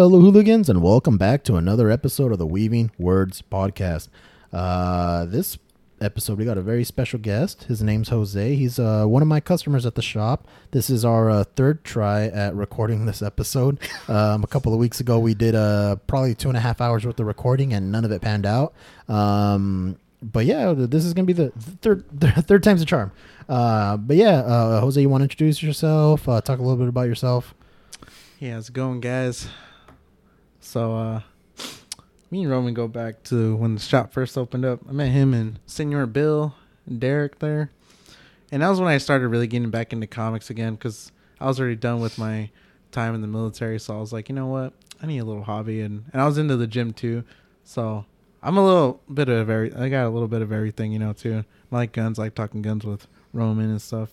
Hello, fellow hooligans, and welcome back to another episode of the Weaving Words podcast. Uh, this episode, we got a very special guest. His name's Jose. He's uh, one of my customers at the shop. This is our uh, third try at recording this episode. Um, a couple of weeks ago, we did uh, probably two and a half hours worth of recording, and none of it panned out. Um, but yeah, this is gonna be the third third time's a charm. Uh, but yeah, uh, Jose, you want to introduce yourself? Uh, talk a little bit about yourself. Yeah, how's it going, guys? So, uh, me and Roman go back to when the shop first opened up. I met him and Senor Bill and Derek there. And that was when I started really getting back into comics again because I was already done with my time in the military. So I was like, you know what? I need a little hobby. And, and I was into the gym too. So I'm a little bit of every, I got a little bit of everything, you know, too. I like guns, I like talking guns with Roman and stuff.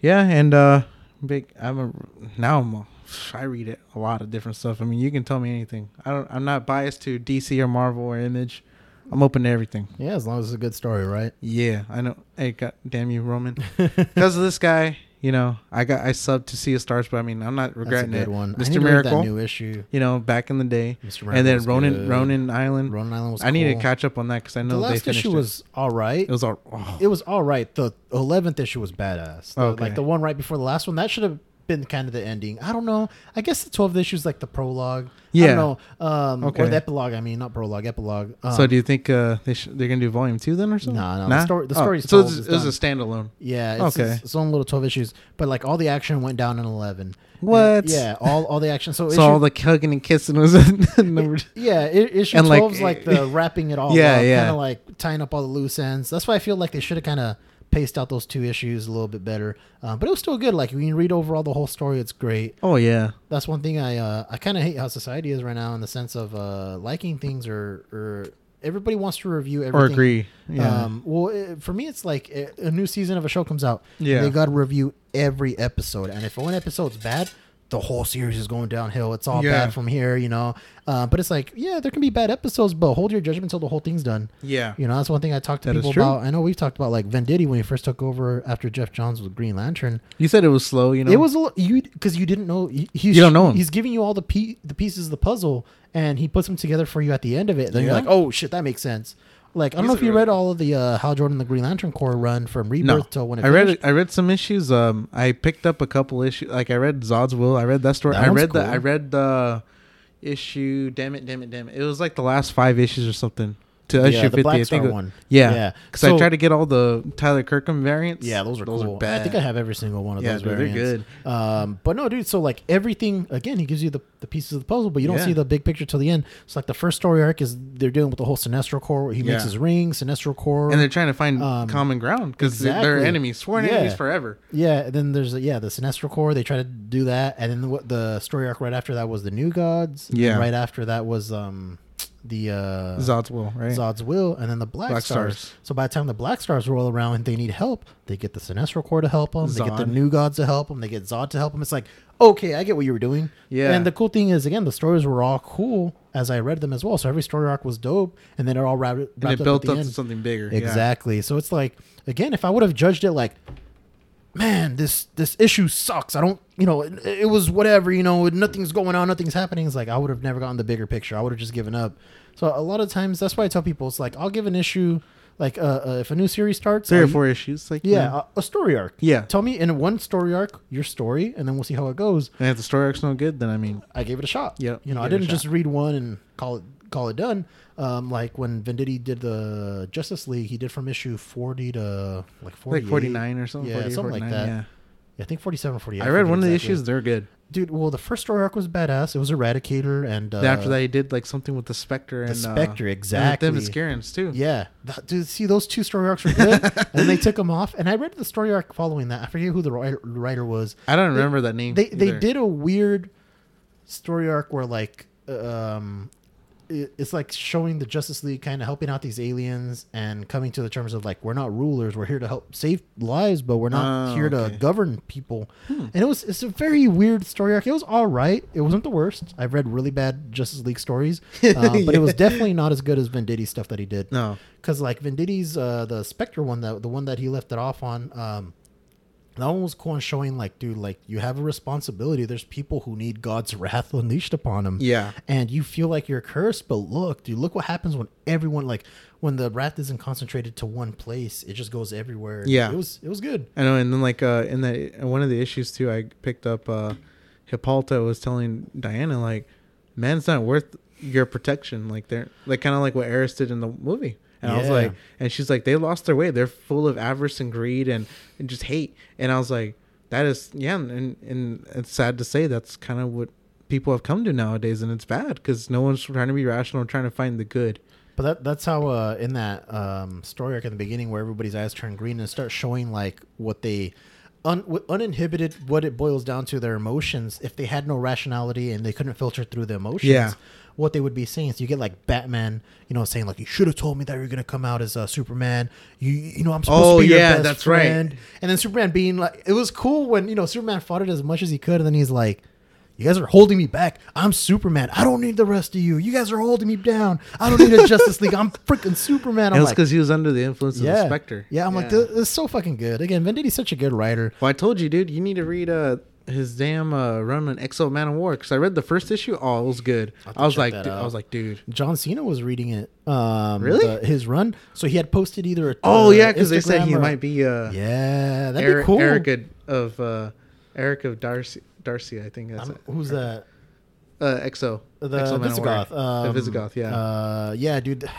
Yeah. And, uh, big, I'm a, now I'm a, I read it a lot of different stuff. I mean, you can tell me anything. I don't. I'm not biased to DC or Marvel or Image. I'm open to everything. Yeah, as long as it's a good story, right? Yeah, I know. Hey, God damn you, Roman. Because of this guy, you know, I got I subbed to Sea of Stars, but I mean, I'm not regretting That's a good it. one. Mr. need to read Miracle, that new issue. you know, back in the day, Mr. and then Ronin good. Ronin Island. Ronin Island was. I need to catch up on that because I know the last issue it. was all right. It was all. Oh, It was all right. The eleventh issue was badass. The- Okay. Like the one right before the last one, that should have been kind of the ending. I don't know. I guess the twelfth issue is like the prologue. Yeah. I don't know. Um, Okay. Or the epilogue. I mean, not prologue. Epilogue. Um, so do you think uh, they sh- they're gonna do volume two then or something? No, Nah, nah, the story- the Oh, story's so told, it's, it's it was a standalone. Yeah. It's, Okay. It's, its own little twelve issues, but like all the action went down in eleven. What? And, yeah. All all the action. So, So issue, all the hugging and kissing was number. Yeah, i- issue And, like, twelve is like the wrapping it all Yeah, up, yeah. kind of like tying up all the loose ends. That's why I feel like they should have kind of paced out those two issues a little bit better. Uh, but it was still good. Like when you read overall the whole story, it's great. Oh yeah. That's one thing I uh, I kind of hate how society is right now in the sense of uh, liking things or or everybody wants to review everything. or agree. Yeah. Um, well, it, for me, it's like a, a new season of a show comes out. Yeah. They got to review every episode. And if one episode's bad, the whole series is going downhill. It's all Yeah. bad from here, you know? Uh, but it's like, yeah, there can be bad episodes, but hold your judgment until the whole thing's done. yeah. You know, that's one thing I talked to That people about. I know we've talked about like Venditti when he first took over after Geoff Johns with Green Lantern. You said it was slow. You know. It was a you because you didn't know he's, You don't know him. He's giving you all the pe- the pieces of the puzzle, and he puts them together for you at the end of it. Then you're like, oh shit, that makes sense. Like I don't He's know if you read all of the uh, Hal Jordan the Green Lantern Corps run from Rebirth no. till when it I read. finished. I read some issues. Um, I picked up a couple issues. Like I read Zod's Will. I read that story. That I read the. I read the issue. Damn it! Damn it! Damn it! It was like the last five issues or something. To issue yeah, the fifty, Black I Star think. it- one. Yeah. yeah. Because So- I tried to get all the Tyler Kirkham variants. Yeah, those are those cool. Are bad. I think I have every single one of Yeah, those dude, they're good. Um, but no, dude. So like everything again, he gives you the, the pieces of the puzzle, but you don't Yeah. see the big picture till the end. So like the first story arc is they're dealing with the whole Sinestro Corps. Where he makes his ring, Sinestro Corps, And they're trying to find Um, common ground because they're enemies, sworn enemies forever. Yeah, and then there's yeah the Sinestro Corps. They try to do that, and then what the story arc right after that was the New Gods. Yeah. right after that was um the uh, Zod's Will, right? Zod's Will, and then the Black, Black Stars. Stars. So by the time the Black Stars roll around and they need help, they get the Sinestro Corps to help them. They get the New Gods to help them. They get Zod to help them. It's like okay, I get what you were doing. Yeah. And the cool thing is again the stories were all cool as I read them as well. So every story arc was dope, and then it all wrapped, wrapped and it up built up end. to something bigger. yeah. Exactly. So it's like again, if I would have judged it like, man, this this issue sucks. I don't, you know, it, it was whatever. You know, nothing's going on, nothing's happening. It's like I would have never gotten the bigger picture. I would have just given up. So a lot of times, that's why I tell people it's like I'll give an issue, like uh, uh, if a new series starts, 3 I'll- or four issues, like Yeah, a, a story arc. Yeah. Tell me in one story arc your story, and then we'll see how it goes. And if the story arc's no good, then I mean, I gave it a shot. Yep, You know, I gave it a didn't just read one and call it call it done. Um, like when Venditti did the Justice League, he did from issue forty to like forty, like 49 or something. Yeah, 40 something like 49, that. Yeah. I think 47 or 48. I read one of the issues. They're good. Dude, well, the first story arc was badass. It was Eradicator and uh, after that, he did like something with the Spectre and the Spectre, uh, exactly. And them too. Yeah, that, dude. See, those two story arcs were good, and they took them off. And I read the story arc following that. I forget who the writer, was. I don't remember that name. They they did a weird story arc where like um it's like showing the Justice League kind of helping out these aliens and coming to the terms of like we're not rulers, we're here to help save lives, but we're not Oh, here to okay. Hmm. govern people. And it was it's a very weird story arc. It was all right. It wasn't the worst. I've read really bad Justice League stories, uh, but it was definitely not as good as Venditti's stuff that he did. No. because like Venditti's uh, the Spectre one that the one that he left it off on. Um, that one was cool and showing like, dude, like you have a responsibility. There's people who need God's wrath unleashed upon them. Yeah. and you feel like you're cursed, but look, dude, look what happens when everyone like when the wrath isn't concentrated to one place, it just goes everywhere. Yeah. it was it was good. I know, and then like uh, in the one of the issues too, I picked up uh, Hippolyta was telling Diana like, man's not worth your protection. Like they're like kind of like what Ares did in the movie. And I was like, and she's like, they lost their way. They're full of avarice and greed and, and just hate. And I was like, that is yeah, and and it's sad to say that's kind of what people have come to nowadays, and it's bad because no one's trying to be rational, and trying to find the good. But that that's how uh, in that um, story arc in the beginning where everybody's eyes turn green and start showing like what they un, uninhibited what it boils down to their emotions if they had no rationality and they couldn't filter through the emotions Yeah. What they would be saying so you get like batman you know saying like you should have told me that you're gonna come out as uh, superman you you know i'm supposed Oh, to be your yeah, best that's right. and then superman being like it was cool when you know superman fought it as much as he could and then he's like you guys are holding me back. I'm Superman. I don't need the rest of you. You guys are holding me down. I don't need a Justice League. I'm freaking Superman. it was like, because he was under the influence of the Spectre. Yeah, I'm like, this, this is so fucking good. Again, Venditti's such a good writer. Well, I told you, dude, you need to read uh his damn uh, run on X-O Manowar because I read the first issue. Oh, it was good. I was like, that dude, I was like, dude. John Cena was reading it. Um, Really? the- his run. So he had posted either. A, Oh uh, yeah, because they said he or- might be uh Yeah, that'd Eric, be cool. Erica of uh Aric of Dacia. Darcy, I think that's I'm- it. who's that? Uh, Exo. The X-O Manowar. Visigoth. Um, the Visigoth. Yeah. Uh, yeah, dude.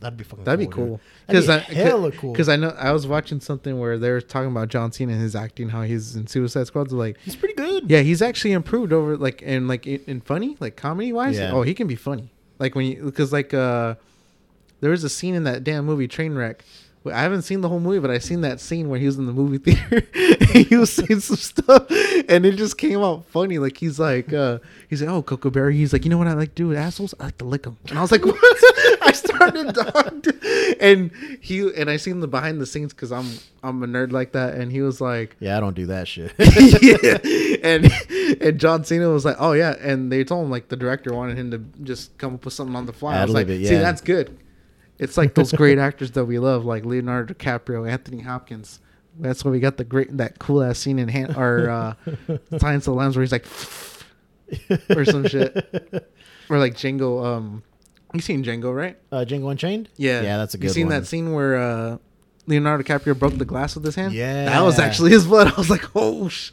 That'd be fucking. That'd be cool. That'd Because be hella cool. Because I know I was watching something where they were talking about John Cena and his acting, how he's in Suicide Squad. So like, he's pretty good. yeah, he's actually improved over like and like in, in funny, like comedy wise. Yeah. Oh, he can be funny. Like when you because like uh, there was a scene in that damn movie Trainwreck. I haven't seen the whole movie, but I seen that scene where he was in the movie theater. and he was saying some stuff, and it just came out funny. Like he's like, uh, he's like, "Oh, Coco Berry." He's like, "You know what I like to do with assholes? I like to lick them." And I was like, "What?" I started dog, and he and I seen the behind the scenes because I'm I'm a nerd like that, and he was like, Yeah, I don't do that shit. yeah. And and John Cena was like, oh yeah, and they told him like the director wanted him to just come up with something on the fly. I was like, it, see, yeah. that's good. It's like those great actors that we love, like Leonardo DiCaprio, Anthony Hopkins. That's why we got the great that cool ass scene in Han- or uh, Silence of the Lambs where he's like, or some shit, or like Jingle. Um, you seen Django, right? uh, Django Unchained. Yeah, yeah, that's a good one. You seen one. that scene where uh, Leonardo DiCaprio broke the glass with his hand? Yeah. that was actually his blood. I was like, oh, sh-.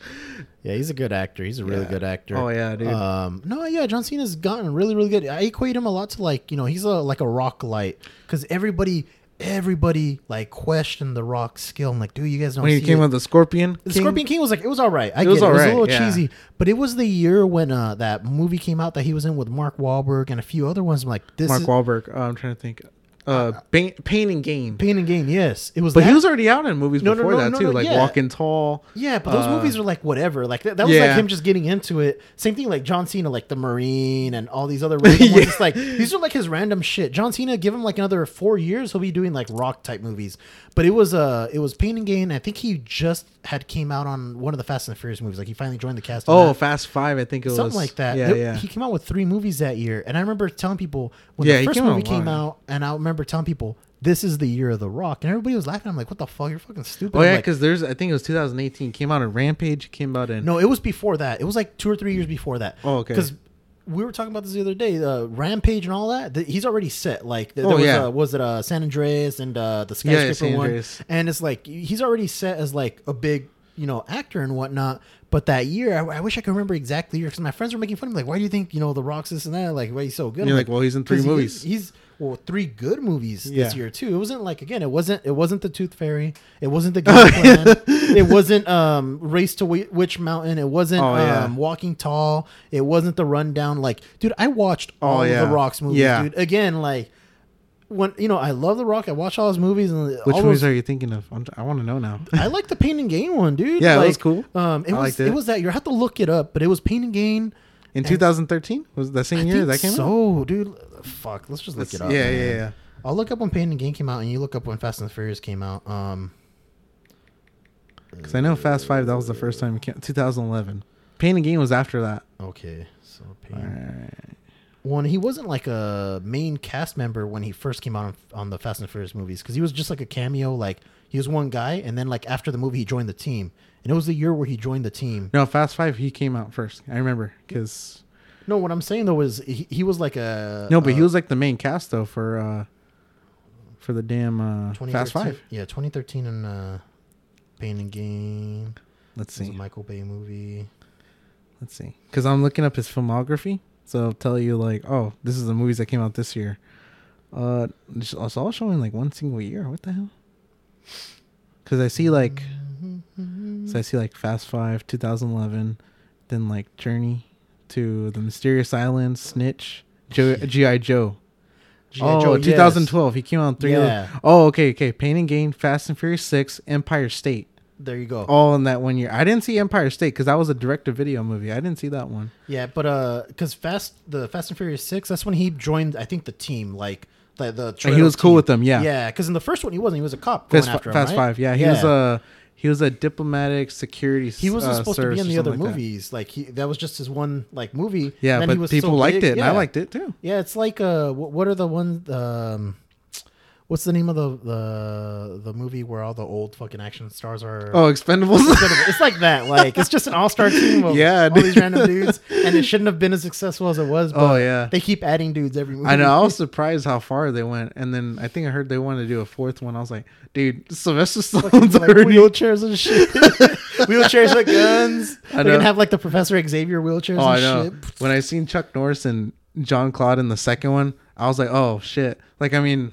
Yeah, he's a good actor. He's a really Yeah. good actor. Oh, yeah, dude. Um, no, yeah, John Cena's gotten really, really good. I equate him a lot to like, you know, he's a like a rock light because everybody, everybody like questioned the rock skill. I'm like, dude, you guys don't. when he came it. with the Scorpion. The King? Scorpion King was like it was all right. I It was it. It was a little yeah. cheesy, but it was the year when uh, that movie came out that he was in with Mark Wahlberg and a few other ones. I'm like, this Mark is Wahlberg. Uh, I'm trying to think. Uh, Pain, Pain and Gain. Pain and Gain. Yes, it was. But that. he was already out in movies No, before no, that no, too, no, like yeah. Walking Tall. Yeah, but those Uh, movies are like whatever. Like that, that was like him just getting into it. Same thing like John Cena, like the Marine and all these other random ones. Yeah. It's like these are like his random shit. John Cena, give him like another four years, he'll be doing like rock type movies. But it was uh it was Pain and Gain. I think he just had came out on one of the Fast and the Furious movies. Like he finally joined the cast. Oh, that. Fast Five. I think it was something like that. Yeah, There- yeah. He came out with three movies that year, and I remember telling people when Yeah, the first came movie came out, and I remember telling people this is the year of the Rock, and everybody was laughing. I'm like, what the fuck? You're fucking stupid. oh yeah, like, because there's. I think it was 2018. Came out in Rampage. Came out in. no, it was before that. It was like two or three years before that. Oh, okay. Because we were talking about this the other day. Uh, Rampage and all that. th- he's already set. Like, th- Oh, there was, yeah. uh, was it uh, San Andreas and uh, the Yeah, skyscraper San one? And it's like he's already set as like a big, you know, actor and whatnot. But that year, I, I wish I could remember exactly year because my friends were making fun of me. Like, why do you think you know the Rocks this and that? Like, why he's so good? And you're like, well, he's in three movies. is- he's well, three good movies Yeah. this year too. It wasn't like again, it wasn't it wasn't the Tooth Fairy, it wasn't the Game Plan, it wasn't um Race to Wi- Witch Mountain, it wasn't Oh, yeah. um Walking Tall, it wasn't the Rundown. Like, dude, I watched all Oh, of yeah. the Rock's movies, dude. Again, like when you know, I love the Rock. I watch all his movies and Which movies those, are you thinking of? I'm, I want to know now. I like the Pain and Gain one, dude. Yeah, that was cool. Um, it I was it. it. was that you have to look it up, but it was Pain and Gain. In 2013 was that same I year that came out. so, dude. Fuck, let's just look Let's- it up. yeah, man. yeah, yeah. I'll look up when Pain and Gain came out, and you look up when Fast and the Furious came out. Um, Because I know Fast Five that was the first time. it came, 2011. Pain and Gain was after that. okay, so Pain. Alright. one. He wasn't like a main cast member when he first came out on, on the Fast and the Furious movies because he was just like a cameo. Like he was one guy, and then like after the movie, he joined the team, and it was the year where he joined the team. No, Fast Five. He came out first. I remember because No, what I'm saying though is he, he was like a no, but he uh, was like the main cast though for uh for the damn uh, Fast Five. Yeah, 2013 and uh, Pain and Gain. Let's It was a see. Michael Bay movie. Let's see. Because I'm looking up his filmography, so I'll tell you like, oh, this is the movies that came out this year. Uh, it's it's all showing like one single year. What the hell? Because I see like, so I see like Fast Five, 2011, then like Journey to the Mysterious Island, Snitch, GI Joe. G.I. oh, Joe, yes. 2012. He came out three. Yeah. oh, okay, okay. Pain and Gain, Fast and Furious Six, Empire State. There you go. All in that one year. I didn't see Empire State because that was a direct-to-video movie. I didn't see that one. Yeah, but uh, because Fast the Fast and Furious Six, that's when he joined. I think the team, like the the. And he was Toretto cool with them, yeah. Yeah, because in the first one he wasn't. He was a cop Fast, after him, Fast right? Five, yeah. He was a he was a diplomatic security. He wasn't uh, supposed to be in the other like that. movies. Like he, that was just his one like movie. Yeah, and then he but people so liked big. it, and I liked it too. Yeah, it's like uh, what, what are the ones? Um, what's the name of the the the movie where all the old fucking action stars are? Oh, Expendables. it's like that. Like it's just an all star team of Yeah, all dude. these random dudes, and it shouldn't have been as successful as it was. Oh, but Oh, yeah. they keep adding dudes every movie. I know. I was surprised how far they went, and then I think I heard they wanted to do a fourth one. I was like, dude, Sylvester Stallone's like already. wheelchairs and shit. wheelchairs with guns. I They're gonna have like the Professor Xavier wheelchairs Oh, I know. shit. When I seen Chuck Norris and Jean-Claude in the second one, I was like, oh shit. Like, I mean,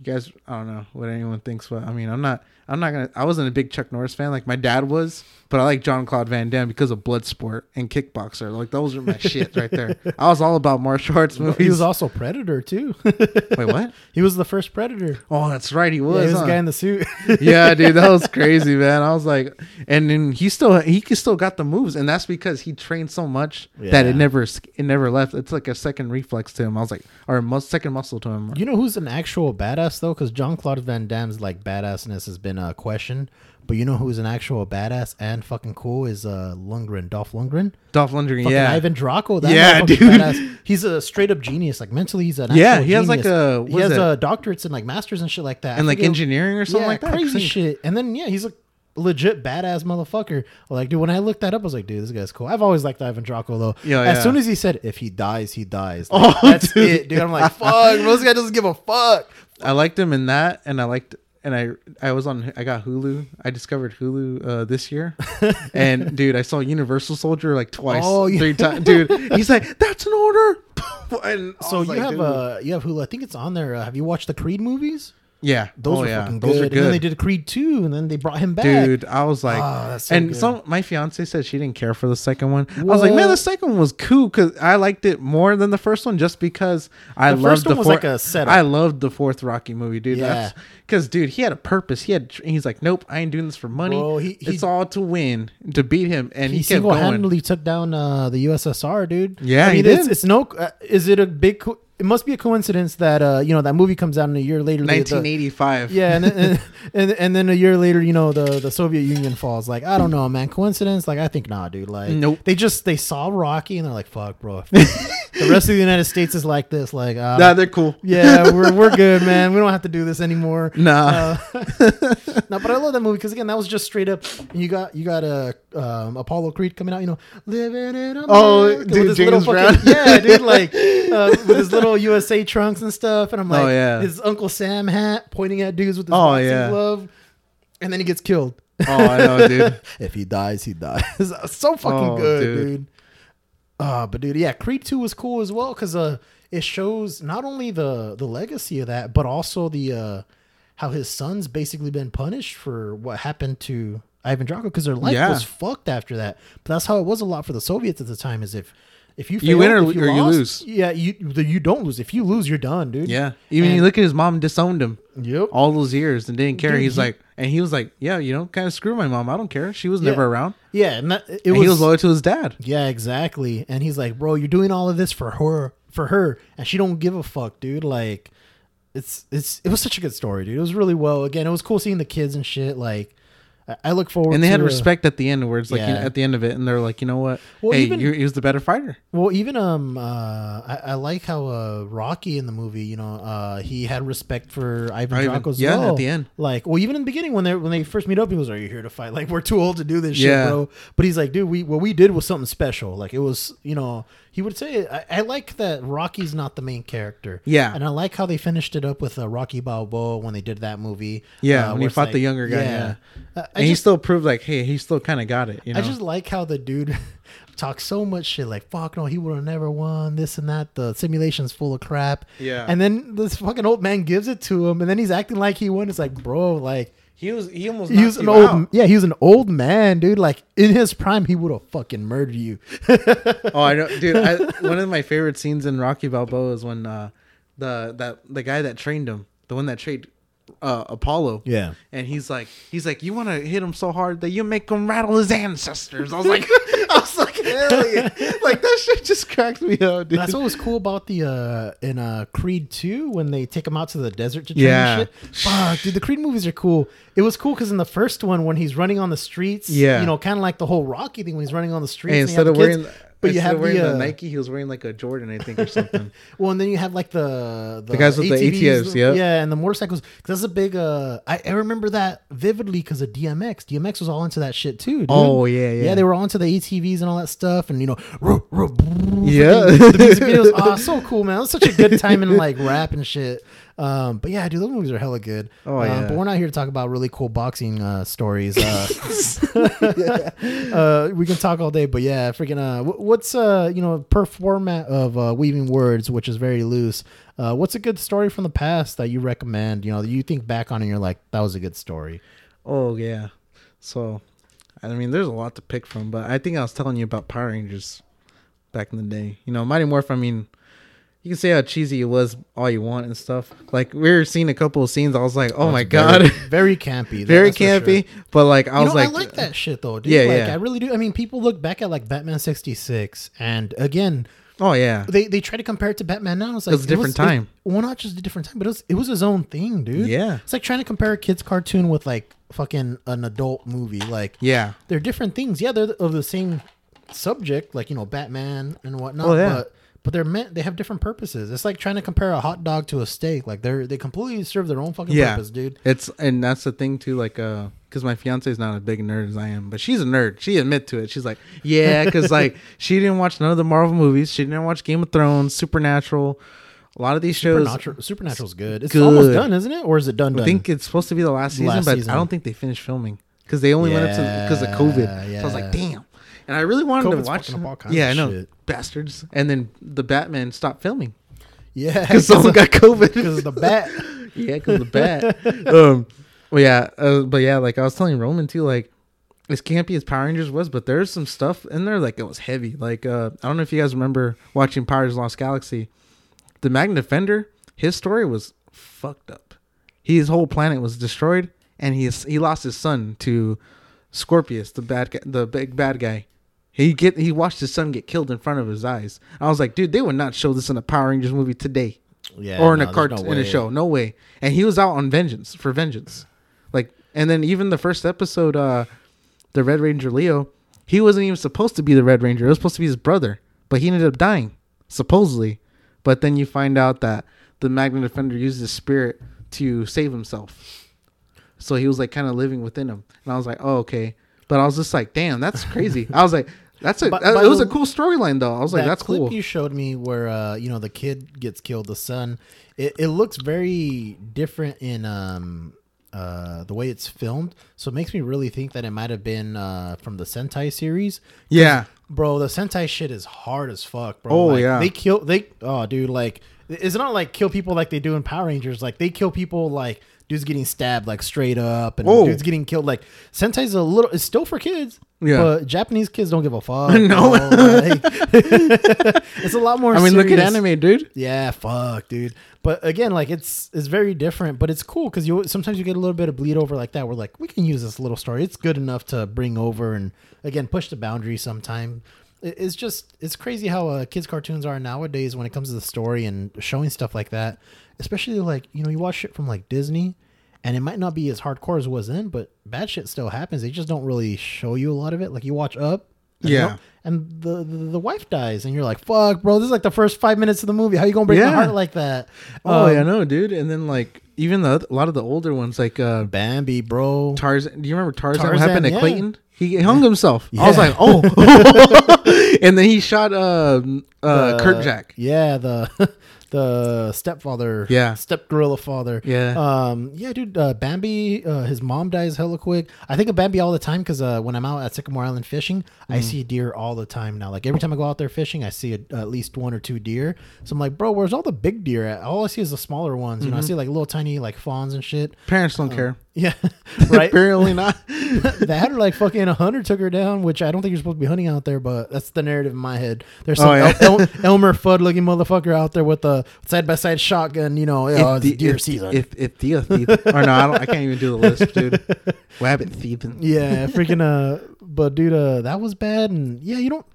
you guys, I don't know what anyone thinks, but I mean, I'm not, I'm not gonna. I wasn't a big Chuck Norris fan, like my dad was, but I like Jean-Claude Van Damme because of Bloodsport and Kickboxer. Like those are my shit right there. I was all about martial arts movies. He was also Predator too. Wait, what? he was the first Predator. Oh, that's right, he Yeah, was. he was huh? the guy in the suit. yeah, dude, that was crazy, man. I was like, and then he still he still got the moves, and that's because he trained so much that it never it never left. It's like a second reflex to him. I was like, or a mus- second muscle to him. You know who's an actual badass though? Because Jean-Claude Van Damme's like badassness has been uh, questioned. But you know who's an actual badass and fucking cool is uh Lundgren, Dolph Lundgren. Dolph Lundgren, Fucking yeah, Ivan Drago. That Yeah, dude. Badass. He's a straight up genius. Like mentally, he's an Yeah, he has, like, a- he has it? uh, doctorates and like masters and shit like that. And like engineering or something yeah, like that. crazy shit. And then yeah, he's a legit badass motherfucker. Like, dude, when I looked that up, I was like, dude, this guy's cool. I've always liked Ivan Drago though. Yeah, as yeah. soon as he said, if he dies, he dies. Oh, that's dude. it, dude. I'm like, fuck, bro, this guy doesn't give a fuck. I liked him in that, and I liked. And I I was on I got Hulu. I discovered Hulu uh, this year, and dude, I saw Universal Soldier like twice, Oh, yeah. three times. Dude, he's like, "That's an order." and So you like, have dude. uh you have Hulu. I think it's on there. Uh, have you watched the Creed movies? Yeah, Those oh, are yeah. fucking Those good. are And then they good. did Creed two, and then they brought him back. dude. I was like, that's so and good. some my fiance said she didn't care for the second one. I was like, man, the second one was cool because I liked it more than the first one, just because I The loved first the one was four- like a setup. I loved the fourth Rocky movie, dude. Yeah. because dude, he had a purpose. He had he's like, nope, I ain't doing this for money. Bro, he- he- it's all to win, to beat him, and he, he, single handedly took down uh, the USSR, dude. Yeah, I he mean, it's, did. it's no. Uh, is it a big? Co- it must be a coincidence that uh, you know that movie comes out and a year later. the- the- 1985. yeah, and then, and, and and then a year later, you know, the the Soviet Union falls. Like, I don't know, man. Coincidence? Like, I think nah, dude. Like, Nope. They just they saw Rocky and they're like, fuck, bro. the rest of the United States is like this. Like, uh, nah, they're cool. yeah, we're we're good, man. We don't have to do this anymore. Nah. Uh, no, but I love that movie because again, that was just straight up. You got you got a um, Apollo Creed coming out. You know, living in America. Oh, dude, James little Brown. yeah, dude, like uh, with his little USA trunks and stuff. And I'm like, Oh, yeah. his Uncle Sam hat pointing at dudes with his Oh, boxing yeah. glove, and then he gets killed. Oh, I know, dude. if he dies, he dies. so fucking Oh, good, dude. dude. Uh, but dude, yeah, Creed Two was cool as well because uh, it shows not only the the legacy of that, but also the uh, how his son's basically been punished for what happened to Ivan Drago because their life Yeah. was fucked after that. But that's how it was a lot for the Soviets at the time. Is if if you You win or- if or you lose. Yeah, you you don't lose. If you lose, you're done, dude. Yeah. Even And- you look at his mom disowned him. Yep. all those years and didn't care. Dude, He's he- like, and he was like, yeah, you know, kind of screw my mom. I don't care. She was Yeah. never around. Yeah, and that, it and was, he was loyal to his dad. Yeah, exactly. And he's like, "Bro, you're doing all of this for her, for her, and she don't give a fuck, dude." Like, it's it's it was such a good story, dude. It was really well. Again, it was cool seeing the kids and shit. Like, I, look forward. and they to, had respect at the end, where it's like you know, at the end of it, and they're like, you know what? Well, hey, even- he was the better fighter. Well, even um, uh, I, I like how uh, Rocky in the movie, you know, uh, he had respect for Ivan Ivan, Drago as yeah, well. at the end. like, well, even in the beginning when they when they first meet up, he goes, "Are you here to fight? Like, we're too old to do this Yeah. shit, bro." But he's like, "Dude, we what we did was something special. Like, it was, you know." He would say, I, "I like that Rocky's not the main character." Yeah. and I like how they finished it up with uh, Rocky Balboa when they did that movie. Yeah, uh, when he fought the younger guy, yeah. Uh, I And he still proved like, hey, he still kind of got it. You know, I just like how the dude talks so much shit like fuck no he would have never won this and that the simulation's full of crap Yeah. and then this fucking old man gives it to him and then he's acting like he won it's like bro like he was he almost he was an old yeah he was an old man dude. Like in his prime he would have fucking murdered you. Oh, I know, dude. I, one of my favorite scenes in Rocky Balboa is when uh, the that the guy that trained him, the one that trained uh, Apollo, yeah and he's like, he's like, you want to hit him so hard that you make him rattle his ancestors. I was like, I was like, hell yeah, like that shit just cracks me up, dude. that's what was cool about the uh in uh Creed 2 when they take him out to the desert to train Yeah. shit. Fuck, dude, the Creed movies are cool. It was cool because in the first one when he's running on the streets, Yeah. you know, kind of like the whole Rocky thing when he's running on the streets. Hey, instead of kids, wearing, but you have wearing the, the, uh, Nike, he was wearing like a Jordan, I think, or something. Well, and then you have like the the, guys with the ATVs, yeah, yeah, and the motorcycles. Cause that's a big. Uh, I, I remember that vividly because of DMX. DMX was all into that shit too. Dude. Oh, yeah, yeah. yeah. They were all into the ATVs and all that stuff, and you know, Yeah. the music videos. Oh, so cool, man! It was such a good time in like rap and shit. Um, but yeah, dude, those movies are hella good. Oh, Um, yeah. But we're not here to talk about really cool boxing uh, stories. Uh, uh, we can talk all day, but yeah, freaking. Uh, what's uh, you know, per format of uh, weaving words, which is very loose. Uh, what's a good story from the past that you recommend? You know, that you think back on and you're like, that was a good story. Oh yeah. So, I mean, there's a lot to pick from, but I think I was telling you about Power Rangers back in the day. You know, Mighty Morph. I mean, you can say how cheesy it was, all you want and stuff. Like we were seeing a couple of scenes, I was like, oh, my it's god, very, very campy. very for sure. campy. But like, I You was know, like, I like that shit though, dude. Yeah, like, yeah. I really do. I mean, people look back at like Batman '66, and again, oh yeah, they they try to compare it to Batman now. It's like was a different time. It, well, not just a different time, but it was it was his own thing, dude. Yeah. it's like trying to compare a kids cartoon with like fucking an adult movie. Like, yeah, they're different things. Yeah, they're of the same subject, like you know Batman and whatnot. Oh, yeah. But but they're meant they have different purposes. It's like trying to compare a hot dog to a steak. Like they're they completely serve their own fucking Yeah. purpose, dude. It's and that's the thing too. Like, uh, because my fiance is not as big a nerd as I am, but she's a nerd. She admit to it. She's like, yeah, because like she didn't watch none of the Marvel movies. She didn't watch Game of Thrones, Supernatural. A lot of these shows. Supernatural, Supernatural's good. It's Good. almost done, isn't it? Or is it done? I think it's supposed to be the last season, Last but season. I don't think they finished filming because they only went up to because of COVID. Yeah. So I was like, yeah. damn. And I really wanted COVID's to watch. up all kinds yeah, I know, shit. bastards. And then the Batman stopped filming yeah, because someone got COVID. because of the bat. yeah, because the bat. um, well, yeah, uh, but yeah, like I was telling Roman too, like as campy as Power Rangers was, but there's some stuff in there like it was heavy. Like uh, I don't know if you guys remember watching Power Rangers Lost Galaxy. The Magna Defender, his story was fucked up. His whole planet was destroyed, and he he lost his son to Scorpius, the bad guy, the big bad guy. He get he watched his son get killed in front of his eyes. I was like, dude, they would not show this in a Power Rangers movie today Yeah, or in no, a there's cart no in a show. No way. And he was out on vengeance for vengeance. Like and then even the first episode, uh the Red Ranger Leo, he wasn't even supposed to be the Red Ranger. It was supposed to be his brother. But he ended up dying, supposedly. But then you find out that the Magna Defender used his spirit to save himself. So he was like kind of living within him. And I was like, oh, okay. But I was just like, damn, that's crazy. I was like, that's that- it was a cool storyline though. I was like, that that's clip cool. you showed me where uh you know the kid gets killed the son it, it looks very different in um uh the way it's filmed so it makes me really think that it might have been uh from the sentai series yeah. bro the sentai shit is hard as fuck bro Oh, Like, yeah. they kill they oh dude like it's not like kill people like they do in power rangers like they kill people like dudes getting stabbed like straight up and Oh. dudes getting killed like sentai's a little it's still for kids Yeah. but japanese kids don't give a fuck No. Like, it's a lot more I mean, look at serious. anime, dude. Yeah, fuck, dude. But again, like it's it's very different, but it's cool because you sometimes you get a little bit of bleed over like that. We're like, we can use this little story. It's good enough to bring over and again push the boundary. Sometime it's just it's crazy how uh, kids cartoons are nowadays when it comes to the story and showing stuff like that. Especially like you know you watch shit from like Disney, and it might not be as hardcore as it was then, but bad shit still happens. They just don't really show you a lot of it. Like you watch Up, and Yeah. and the, the the wife dies, and you're like, "Fuck, bro, this is like the first five minutes of the movie. How you gonna break my heart like that?" Oh Um, yeah, no, dude. And then like even the a lot of the older ones, like uh Bambi, bro. Tarzan. Do you remember Tarzan? Tarzan, what happened to yeah. Clayton? He hung himself. I was like, oh. and then he shot uh, uh The- Kerchak. Yeah, the the stepfather. Yeah. step gorilla father. Yeah. Um. Yeah, dude. Uh, Bambi. Uh, his mom dies hella quick. I think of Bambi all the time because uh, when I'm out at Sycamore Island fishing, Mm. I see deer all the time now. Like every time I go out there fishing, I see a, at least one or two deer. So I'm like, bro, where's all the big deer at? All I see is the smaller ones. You know, I see like little tiny like fawns and shit. Parents don't care. Yeah. right. Apparently not. they had her like fucking a hunter took her down, which I don't think you're supposed to be hunting out there, but that's the narrative in my head. There's some Oh, yeah. El- El- Elmer Fudd looking motherfucker out there with a side by side shotgun. You know, oh, it's the- deer if, season. If if the thief, or no, I don't. I can't even do the list, dude. Rabbit thieving. yeah, freaking uh, but dude, uh, that was bad, and yeah, you don't.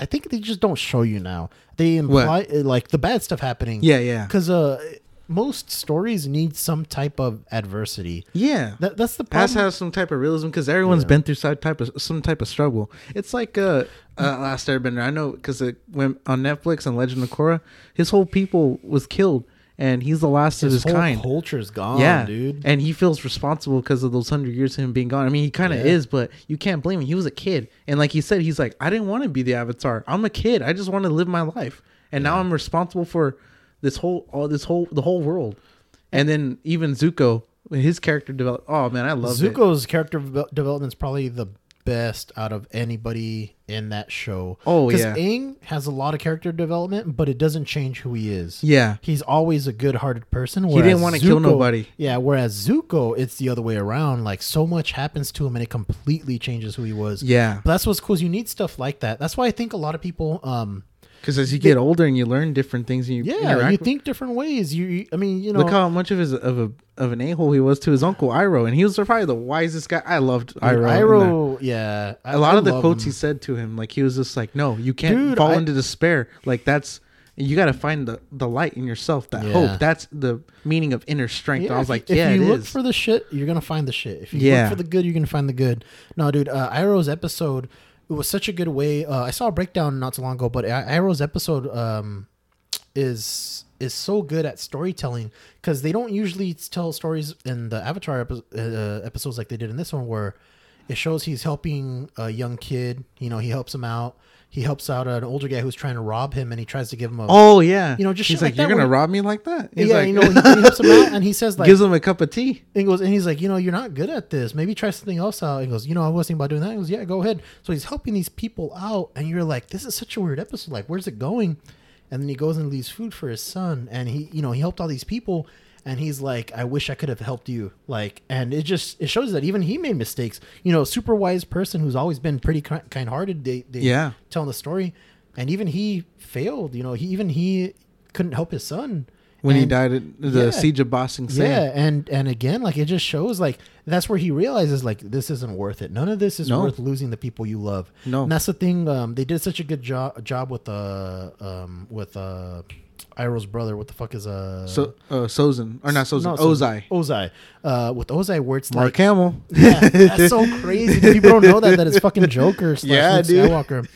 I think they just don't show you now. They imply uh, like the bad stuff happening. Yeah, yeah, because uh, most stories need some type of adversity. yeah. That, that's the has problem. have some type of realism because everyone's Yeah. been through some type of some type of struggle. It's like uh, uh Last Airbender. I know because it went on Netflix and Legend of Korra. His whole people was killed, and he's the last of His his whole kind. culture's gone, yeah, dude. and he feels responsible because of those hundred years of him being gone. I mean, he kind of Yeah. is, but you can't blame him. He was a kid, and like he said, he's like, I didn't want to be the Avatar. I'm a kid. I just want to live my life, and now I'm responsible for this whole all this whole the whole world. And then even Zuko, his character developed. Oh man, I love. Zuko's character development is probably the best out of anybody in that show. Oh, because yeah. Aang has a lot of character development, but it doesn't change who he is. Yeah, He's always a good-hearted person. He didn't wanna kill nobody. Yeah, whereas Zuko, it's the other way around. Like so much happens to him, and it completely changes who he was. yeah. But that's what's cool. You need stuff like that. That's why I think a lot of people, um, Because as you get older and you learn different things, and you yeah, you think different ways. You, you- I mean, you know, Look how much of his of a of an a hole he was to his uncle Iroh, and he was probably the wisest guy. I loved Iroh. in. Iroh, yeah, I- a lot I of the quotes him. he said to him, like he was just like, "No, you can't Dude, fall I- into despair. Like that's you got to find the the light in yourself, that Yeah. hope. That's the meaning of inner strength." I was like, you- "Yeah, if you look is." for the shit, you're gonna find the shit. If you Yeah. look for the good, you're gonna find the good. No, dude, uh, Iroh's episode it was such a good way. Uh, I saw a breakdown not so long ago, but Iroh's episode um, is is so good at storytelling because they don't usually tell stories in the Avatar epi- uh, episodes like they did in this one, where it shows he's helping a young kid. You know, he helps him out. He helps out an older guy who's trying to rob him, and he tries to give him a. oh yeah, You know, just he's like, like "You're gonna where- rob me like that?" He's yeah, like, you know, he, he helps him out, and he says like, gives him a cup of tea. and goes, and he's like, you know, you're not good at this. Maybe try something else out. He goes, you know, I was thinking about doing that. He goes, yeah, go ahead. So he's helping these people out, and you're like, this is such a weird episode. Like, where's it going? And then he goes and leaves food for his son, and he, you know, he helped all these people, and he's like, I wish I could have helped you. Like, and it just it shows that even he made mistakes. You know, super wise person who's always been pretty kind hearted. They, they Yeah. telling the story, and even he failed. You know, he even he couldn't help his son When he died at the yeah. siege of Bossing yeah, and and again, like it just shows like that's where he realizes like this isn't worth it. None of this is No. worth losing the people you love. No. and that's the thing. Um, they did such a good job job with uh um with uh Iroh's brother. What the fuck is uh So uh, Sozin or not Sozin, no, Ozai, Ozai. Uh, with Ozai, where it's Mark like Hamill. yeah, that's so crazy. People don't know that that it's fucking Joker slash Yeah, Luke dude. Skywalker.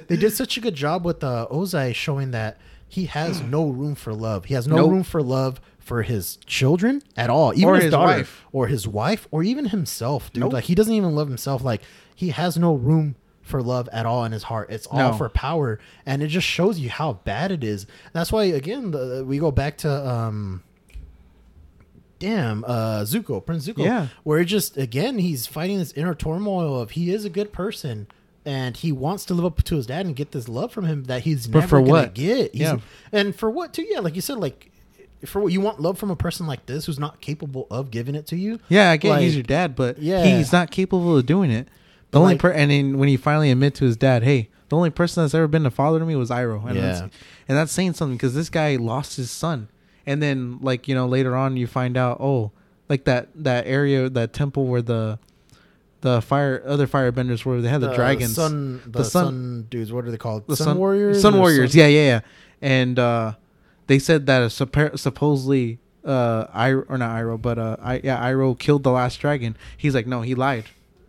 They did such a good job with uh, Ozai showing that he has no room for love. He has no Nope. room for love for his children at all, even Or his, his daughter wife. or his wife or even himself, dude. Nope. Like he doesn't even love himself. Like he has no room for love at all in his heart. It's all No. for power, and it just shows you how bad it is. That's why again the, we go back to um damn uh zuko prince zuko Yeah. where it just again he's fighting this inner turmoil of he is a good person and he wants to live up to his dad and get this love from him that he's But never gonna get He's- Yeah. and for what too yeah like you said like for what you want love from a person like this who's not capable of giving it to you Yeah, I get Like, he's your dad, but Yeah. he's not capable of doing it. The only like- per and then when he finally admit to his dad, hey, the only person that's ever been a father to me was Iroh, and Yeah. that's, and that's saying something because this guy lost his son, and then like you know later on you find out oh like that that area that temple where the the fire other firebenders were they had the, dragons. sun the, The sun, sun- dudes what are they called? The sun, warriors sun warriors. sun- yeah yeah yeah. And uh they said that supposedly uh, I or not Iroh, but uh, I yeah, Iroh killed the last dragon. He's like, no, he lied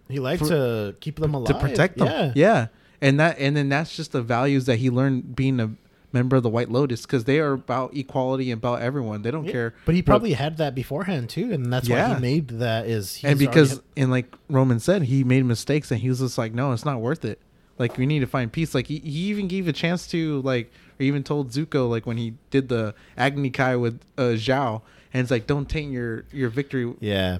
He liked For- to keep them alive to protect them. Yeah. yeah, and that and then that's just the values that he learned being a member of the White Lotus because they are about equality and about everyone. They don't Yeah. care. But he probably had that beforehand too, and that's why he made that. Is and because already- and like Roman said, he made mistakes and he was just like, no, it's not worth it. Like we need to find peace. Like he, he even gave a chance to like, or even told Zuko like when he did the Agni Kai with uh, Zhao, and it's like, don't taint your your victory. yeah,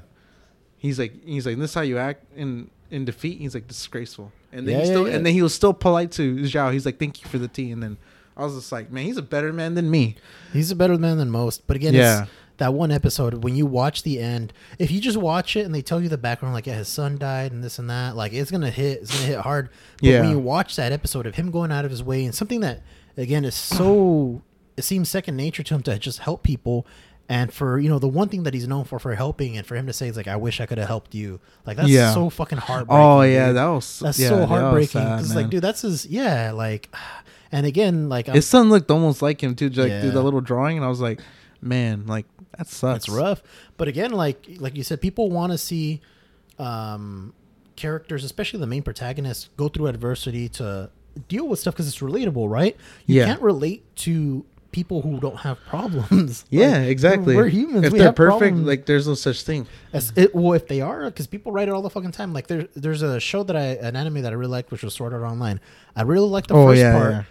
He's like, he's like, this is how you act in in defeat. He's like disgraceful, and then Yeah, he yeah, still yeah. and then he was still polite to Zhao. He's like, thank you for the tea, and then. I was just like, man, he's a better man than me. he's a better man than most. But again, Yeah. it's that one episode when you watch the end. If you just watch it and they tell you the background, like yeah, his son died and this and that, like it's gonna hit. It's gonna hit hard. But Yeah. when you watch that episode of him going out of his way and something that again is so it seems second nature to him to just help people. And for you know the one thing that he's known for for helping, and for him to say, "It's like I wish I could have helped you." Like that's Yeah. so fucking heartbreaking. Oh yeah, dude. that was That's yeah, so heartbreaking. Because like, dude, that's his. Yeah, like, and again, like, I'm, His son looked almost like him too, like Yeah. through the little drawing, and I was like, man, like that sucks. it's rough. But again, like, like you said, people want to see, um, characters, especially the main protagonist, go through adversity to deal with stuff because it's relatable, right? You Yeah. can't relate to people who don't have problems. Yeah, Like, exactly. We're humans. If we they're perfect, problems. like there's no such thing. As it, well, if they are, because people write it all the fucking time. Like there, there's a show that I, an anime that I really liked, which was Sword Art Online. I really liked the Oh, first yeah, part, yeah.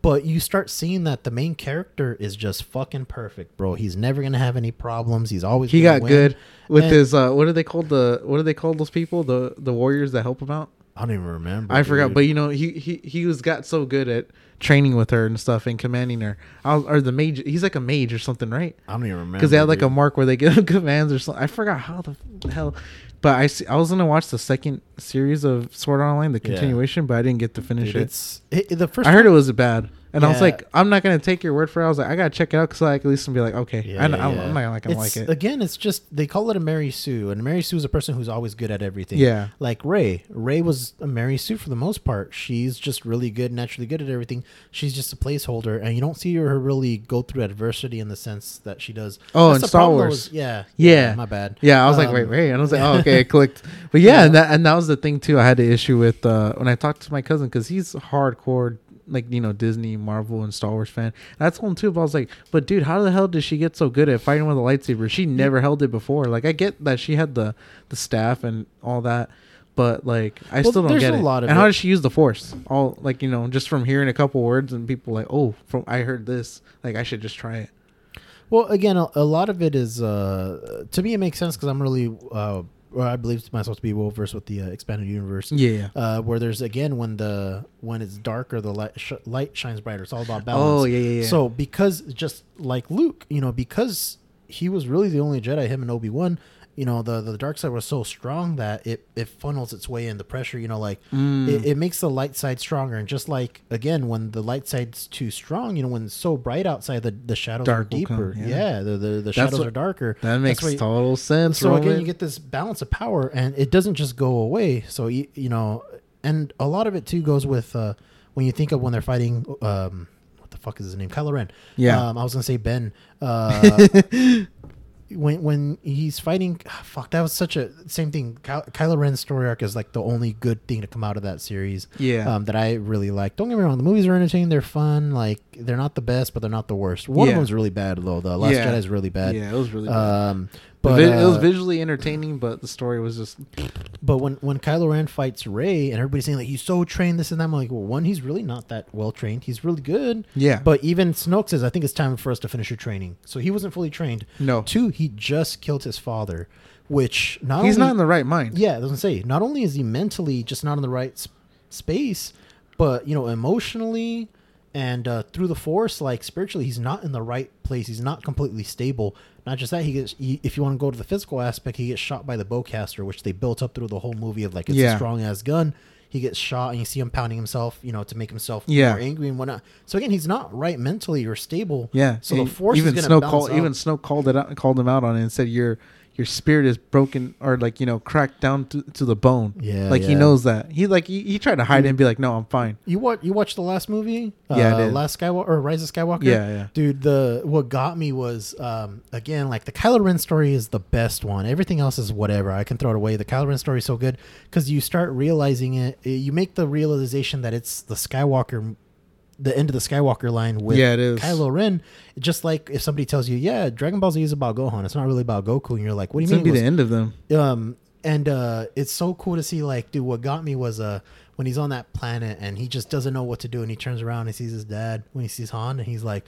but you start seeing that the main character is just fucking perfect, bro. He's never gonna have any problems. He's always He got win. good with And- his uh what are they called the what do they call those people the the warriors that help him out? I don't even remember. I forgot, but you know he he he was got so good at training with her and stuff and commanding her. I was, or the mage, he's like a mage or something, right? I don't even remember Because they had like a mark where they give commands or something. I forgot how the hell. But I see, I was gonna watch the second series of Sword Online, the Yeah. continuation, but I didn't get to finish Dude, it. it's it, the first. I heard it was bad, and I was like, I'm not gonna take your word for it. I was like, I gotta check it out because like at least I'm be like, okay, Yeah, I, yeah, I'm, yeah. I'm not like It's- like it. Again, it's just they call it a Mary Sue, and Mary Sue is a person who's always good at everything. Yeah. like Rey. Rey was a Mary Sue for the most part. She's just really good, naturally good at everything. She's just a placeholder, and you don't see her really go through adversity in the sense that she does. Oh, That's in Star Wars. was- yeah, Yeah. my bad. Yeah, I was like, Um, wait, wait. And I was like, oh, okay, it clicked. But yeah, Yeah. and that and that was the thing too. I had the issue with uh, when I talked to my cousin because he's hardcore, like you know, Disney, Marvel, and Star Wars fan. And I told him too, but I was like, but dude, how the hell did she get so good at fighting with a lightsaber? She never held it before. Like, I get that she had the the staff and all that. But like, I Well, still don't get a it. lot of and how it. does she use the Force? All like you know, just from hearing a couple words and people like, oh, from I heard this. Like, I should just try it. Well, again, a, a lot of it is uh, to me it makes sense because I'm really, uh, or I believe myself to be well versed with the uh, expanded universe. Yeah. Uh, where there's again when the when it's darker, the light sh- light shines brighter. It's all about balance. Oh yeah, yeah, yeah. So because just like Luke, you know, because he was really the only Jedi, him and Obi Wan, you know, the the dark side was so strong that it it funnels its way in the pressure. You know, like Mm. it, it makes the light side stronger. And just like again, when the light side's too strong, you know, when it's so bright outside, the the shadows Dark are deeper. come, yeah. yeah. the the, the shadows what- are darker. that makes you- total sense. so again, Roman. you get this balance of power, and it doesn't just go away. So you, you know, and a lot of it too goes with uh, when you think of when they're fighting. Um, what the fuck is his name? Kylo Ren. Yeah. Um, I was gonna say Ben. Uh, when when he's fighting, ah, fuck, that was such a same thing. Ky- Kylo Ren's story arc is like the only good thing to come out of that series. Yeah. Um, that I really like. Don't get me wrong, the movies are entertaining. They're fun. Like they're not the best, but they're not the worst. One of Yeah. them's really bad though. The Last Yeah. Jedi is really bad. Yeah, it was really bad. Um, but it was uh, visually entertaining, but the story was just but when when Kylo Ren fights Rey and everybody's saying like he's so trained this and that, I'm like, well, one, he's really not that well trained. He's really good. yeah. But even Snoke says, I think it's time for us to finish your training. So he wasn't fully trained. no, Two, he just killed his father, which not he's only, not in the right mind. yeah, gonna say not only is he mentally just not in the right s- space, but you know emotionally and uh, through the force, like spiritually, he's not in the right place. He's not completely stable. Not just that, he gets. He, if you want to go to the physical aspect, he gets shot by the bowcaster, which they built up through the whole movie of like it's a strong ass gun. He gets shot, and you see him pounding himself, you know, to make himself Yeah. more angry and whatnot. So again, he's not right mentally or stable. Yeah. So the force even is Snoke called even Snoke called it out, called him out on it and said you're your spirit is broken or like you know cracked down to, to the bone. Yeah, like he knows that. He like he, he tried to hide it and be like, no, I'm fine. You watch you watched the last movie? Yeah, I uh, did. Last Skywalker or Rise of Skywalker. Yeah, yeah. Dude, the what got me was um again like the Kylo Ren story is the best one. Everything else is whatever. I can throw it away. The Kylo Ren story is so good because you start realizing it. You make the realization that it's the Skywalker, the end of the Skywalker line with Yeah, it is. Kylo Ren. Just like if somebody tells you, yeah, Dragon Ball Z is about Gohan. It's not really about Goku, and you're like, what do It's you gonna mean? be it the end of them. um, and uh, it's so cool to see. Like, dude, what got me was uh when he's on that planet and he just doesn't know what to do, and he turns around and sees his dad when he sees Han, and he's like,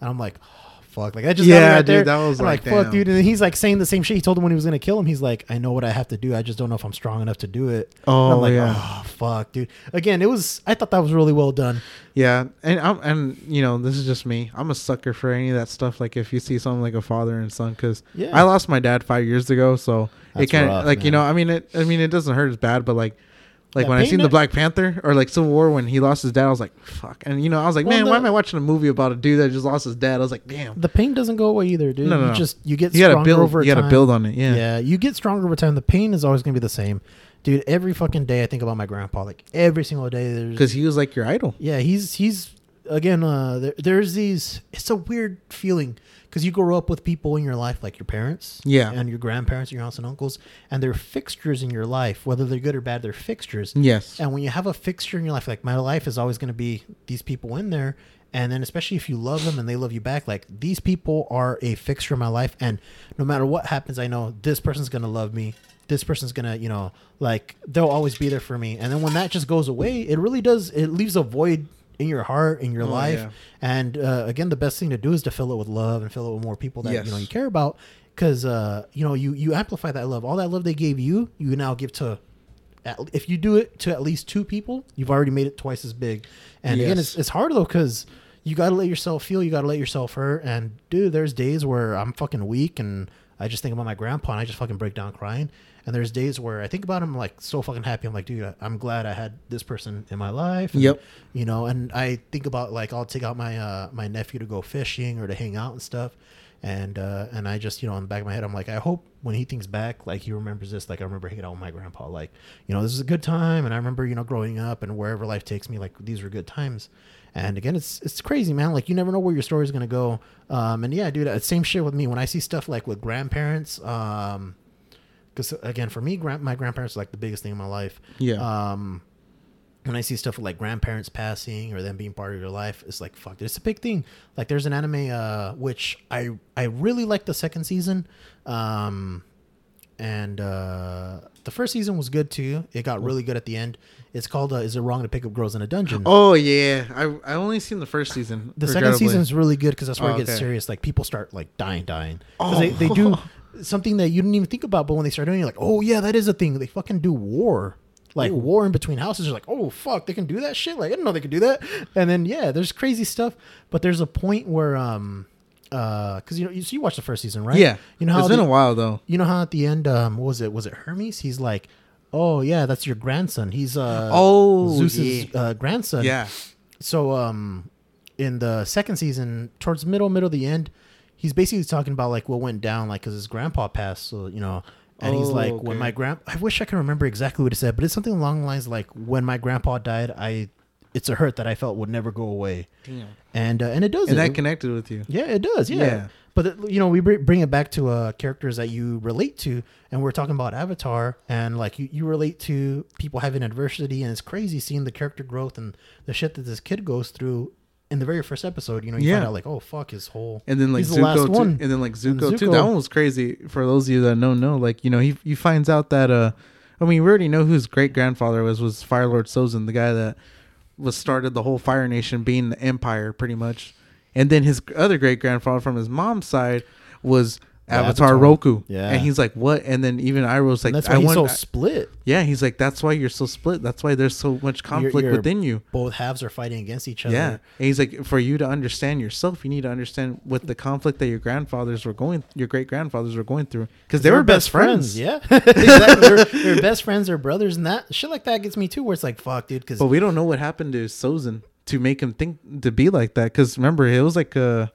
and I'm like. Oh, Fuck! Like I just Yeah, right dude, there. that was I'm like, fuck, dude. And he's like saying the same shit he told him when he was gonna kill him. He's like, I know what I have to do. I just don't know if I'm strong enough to do it. And Oh, I'm like, yeah. oh fuck, dude. Again, it was. I thought that was really well done. Yeah, and I'm and you know this is just me. I'm a sucker for any of that stuff. Like if you see something like a father and son, because Yeah. I lost my dad five years ago, so That's it of like you know. I mean, it. I mean, it doesn't hurt as bad, but like, like That when I seen the Black Panther or like Civil War when he lost his dad, I was like, fuck. And you know, I was like, Well, man, the- why am I watching a movie about a dude that just lost his dad? I was like, damn. The pain doesn't go away either, dude. No, no, you no. just you get You gotta stronger build. over You gotta build on it. Yeah. Yeah, you get stronger over time. The pain is always gonna be the same, dude. Every fucking day I think about my grandpa. Like every single day, Because he was like your idol. yeah, he's he's again. Uh, there, there's these. It's a weird feeling because you grow up with people in your life like your parents, Yeah. and your grandparents, your aunts and uncles, and they're fixtures in your life. Whether they're good or bad, they're fixtures. Yes. And when you have a fixture in your life, like my life is always going to be these people in there. And then, especially if you love them and they love you back, like these people are a fixture in my life. And no matter what happens, I know this person's going to love me. This person's going to, you know, like they'll always be there for me. And then when that just goes away, it really does, it leaves a void in your heart, in your Oh, life. yeah. And uh, again, the best thing to do is to fill it with love and fill it with more people that, Yes. you know, you care about. Because, uh, you know, you, you amplify that love. All that love they gave you, you now give to at, if you do it to at least two people, you've already made it twice as big. And again, it's, it's hard though because you got to let yourself feel, you got to let yourself hurt. And dude, there's days where I'm fucking weak and I just think about my grandpa and I just fucking break down crying. And there's days where I think about him like so fucking happy. I'm like, dude, I'm glad I had this person in my life. And, Yep. You know, and I think about like I'll take out my uh, my nephew to go fishing or to hang out and stuff. And uh, and I just you know in the back of my head I'm like I hope when he thinks back like he remembers this like I remember hanging out with my grandpa like you know this is a good time and I remember you know growing up and wherever life takes me like these were good times and again it's it's crazy man like you never know where your story's gonna go um and yeah dude uh, same shit with me when I see stuff like with grandparents um because again for me grand, my grandparents are like the biggest thing in my life Yeah. um when I see stuff like grandparents passing or them being part of your life, it's like fuck, it's a big thing. Like there's an anime uh which I I really like the second season. Um and uh the first season was good too. It got really good at the end. It's called uh, Is It Wrong to Pick Up Girls in a Dungeon? oh yeah. I I only seen the first season. the second season is really good because that's where Oh, it gets okay. serious. Like people start like dying, dying. Oh. they, they do something that you didn't even think about, but when they start doing it, you're like, oh yeah, that is a thing. They fucking do war. Like Ooh. war in between houses, you're like, oh fuck, they can do that shit. Like I didn't know they could do that. And then yeah, there's crazy stuff, but there's a point where um, uh, because you know you, so you watched the first season, right? Yeah. You know how it's been a while though. you know how at the end, um, what was it? Was it Hermes? He's like, oh yeah, that's your grandson. He's uh, Oh, Zeus's yeah. uh, grandson. Yeah. So um in the second season, towards middle, middle of the end, he's basically talking about like what went down, like because his grandpa passed. So you know, and he's Oh, like, when my grand, I wish I could remember exactly what he said, but it's something along the lines like, when my grandpa died, I, it's a hurt that I felt would never go away, Damn. And uh, and it does. And it. that connected with you. Yeah, it does. Yeah. Yeah. But it- you know, we br- bring it back to uh, characters that you relate to, and we're talking about Avatar, and like you, you relate to people having adversity, and it's crazy seeing the character growth and the shit that this kid goes through in the very first episode. You know, you Yeah. find out like, oh fuck, his whole And then like He's the last Zuko too. one. And then like And Zuko, too. That one was crazy for those of you that don't know. Like, you know, he he finds out that uh I mean we already know who his great grandfather was was Fire Lord Sozin, the guy that was started the whole Fire Nation being the empire pretty much. And then his other great grandfather from his mom's side was Avatar, Avatar. Roku. Yeah. And he's like, What? And then even Iroh's like and that's why I he's want so split. Yeah, he's like, That's why you're so split. That's why there's so much conflict you're- within you. Both halves are fighting against each other. Yeah, and he's like, for you to understand yourself, you need to understand what the conflict that your grandfathers were going, your great grandfathers were going through, because they were best friends. Yeah, exactly. They're, they're best friends. They're brothers, and that shit like that gets me too. Where it's like, fuck, dude, because But we don't know what happened to Sozin to make him think to be like that. Because remember, it was like a,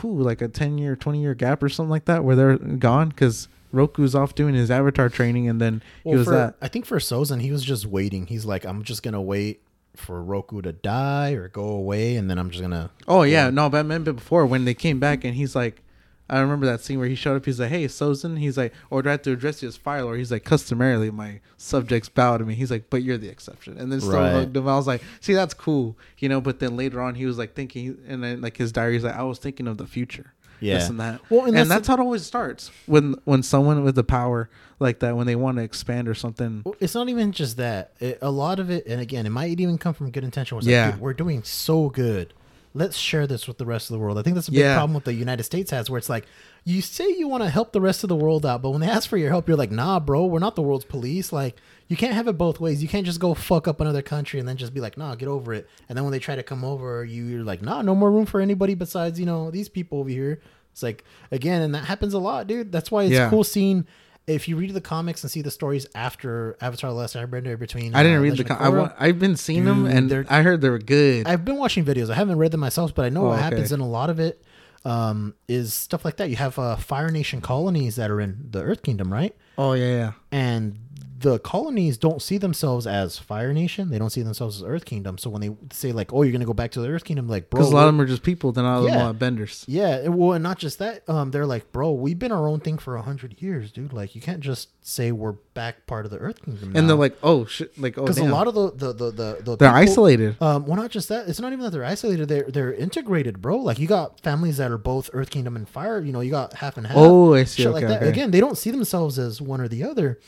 whew, like a ten year, twenty year gap or something like that, where they're gone. Because Roku's off doing his Avatar training, and then Well, he was for, that. I think for Sozin, he was just waiting. He's like, I'm just gonna wait for Roku to die or go away, and then I'm just gonna. Oh yeah, no, but I remember before when they came back, and he's like, I remember that scene where he showed up. He's like, "Hey, Sozin." He's like, "Or do I have to address you as fire lord?" He's like, "Customarily, my subjects bow to me." He's like, "But you're the exception." And then still Right. hugged him. I was like, "See, that's cool," you know. But then later on, he was like thinking, and then like his diary, he's like, "I was thinking of the future." Yeah. This and that. Well, and and, that's that's, the- how it always starts when when someone with the power like that, when they want to expand or something. Well, It's not even just that. It, a lot of it, and again, it might even come from good intention. Was Yeah. like, Dude, we're doing so good. Let's share this with the rest of the world. I think that's a big Yeah. problem with the United States has, where it's like you say you want to help the rest of the world out, but when they ask for your help, you're like, Nah, bro, we're not the world's police. Like, you can't have it both ways. You can't just go fuck up another country and then just be like, Nah, get over it. And then when they try to come over, you, you're like, Nah, no more room for anybody besides you know these people over here. It's like again, and that happens a lot, dude. That's why it's Yeah. cool seeing if you read the comics and see the stories after Avatar: The Last Airbender between. I didn't uh, read the. Legend of Com- I Korra, wa- I've been seeing them, and they're- I heard they were good. I've been watching videos. I haven't read them myself, but I know Oh, what okay. happens in a lot of it. Um, is stuff like that. You have uh, Fire Nation colonies that are in the Earth Kingdom, right? oh yeah, yeah. And the colonies don't see themselves as Fire Nation. They don't see themselves as Earth Kingdom. So when they say like, "Oh, you're gonna go back to the Earth Kingdom," like, bro, Because a lot of them are just people. Then all of them Yeah. want benders. Yeah, and- well, and not just that. Um, they're like, bro, we've been our own thing for a hundred years, dude. Like, you can't just say we're back part of the Earth Kingdom. And they're like, oh shit, like oh, because a lot of the the the the, the they're people- isolated. Um, well, not just that. It's not even that they're isolated. They're they're integrated, bro. Like you got families that are both Earth Kingdom and Fire. You know, you got half and half. Oh, I see. shit Okay, like that. okay. Again, they don't see themselves as one or the other.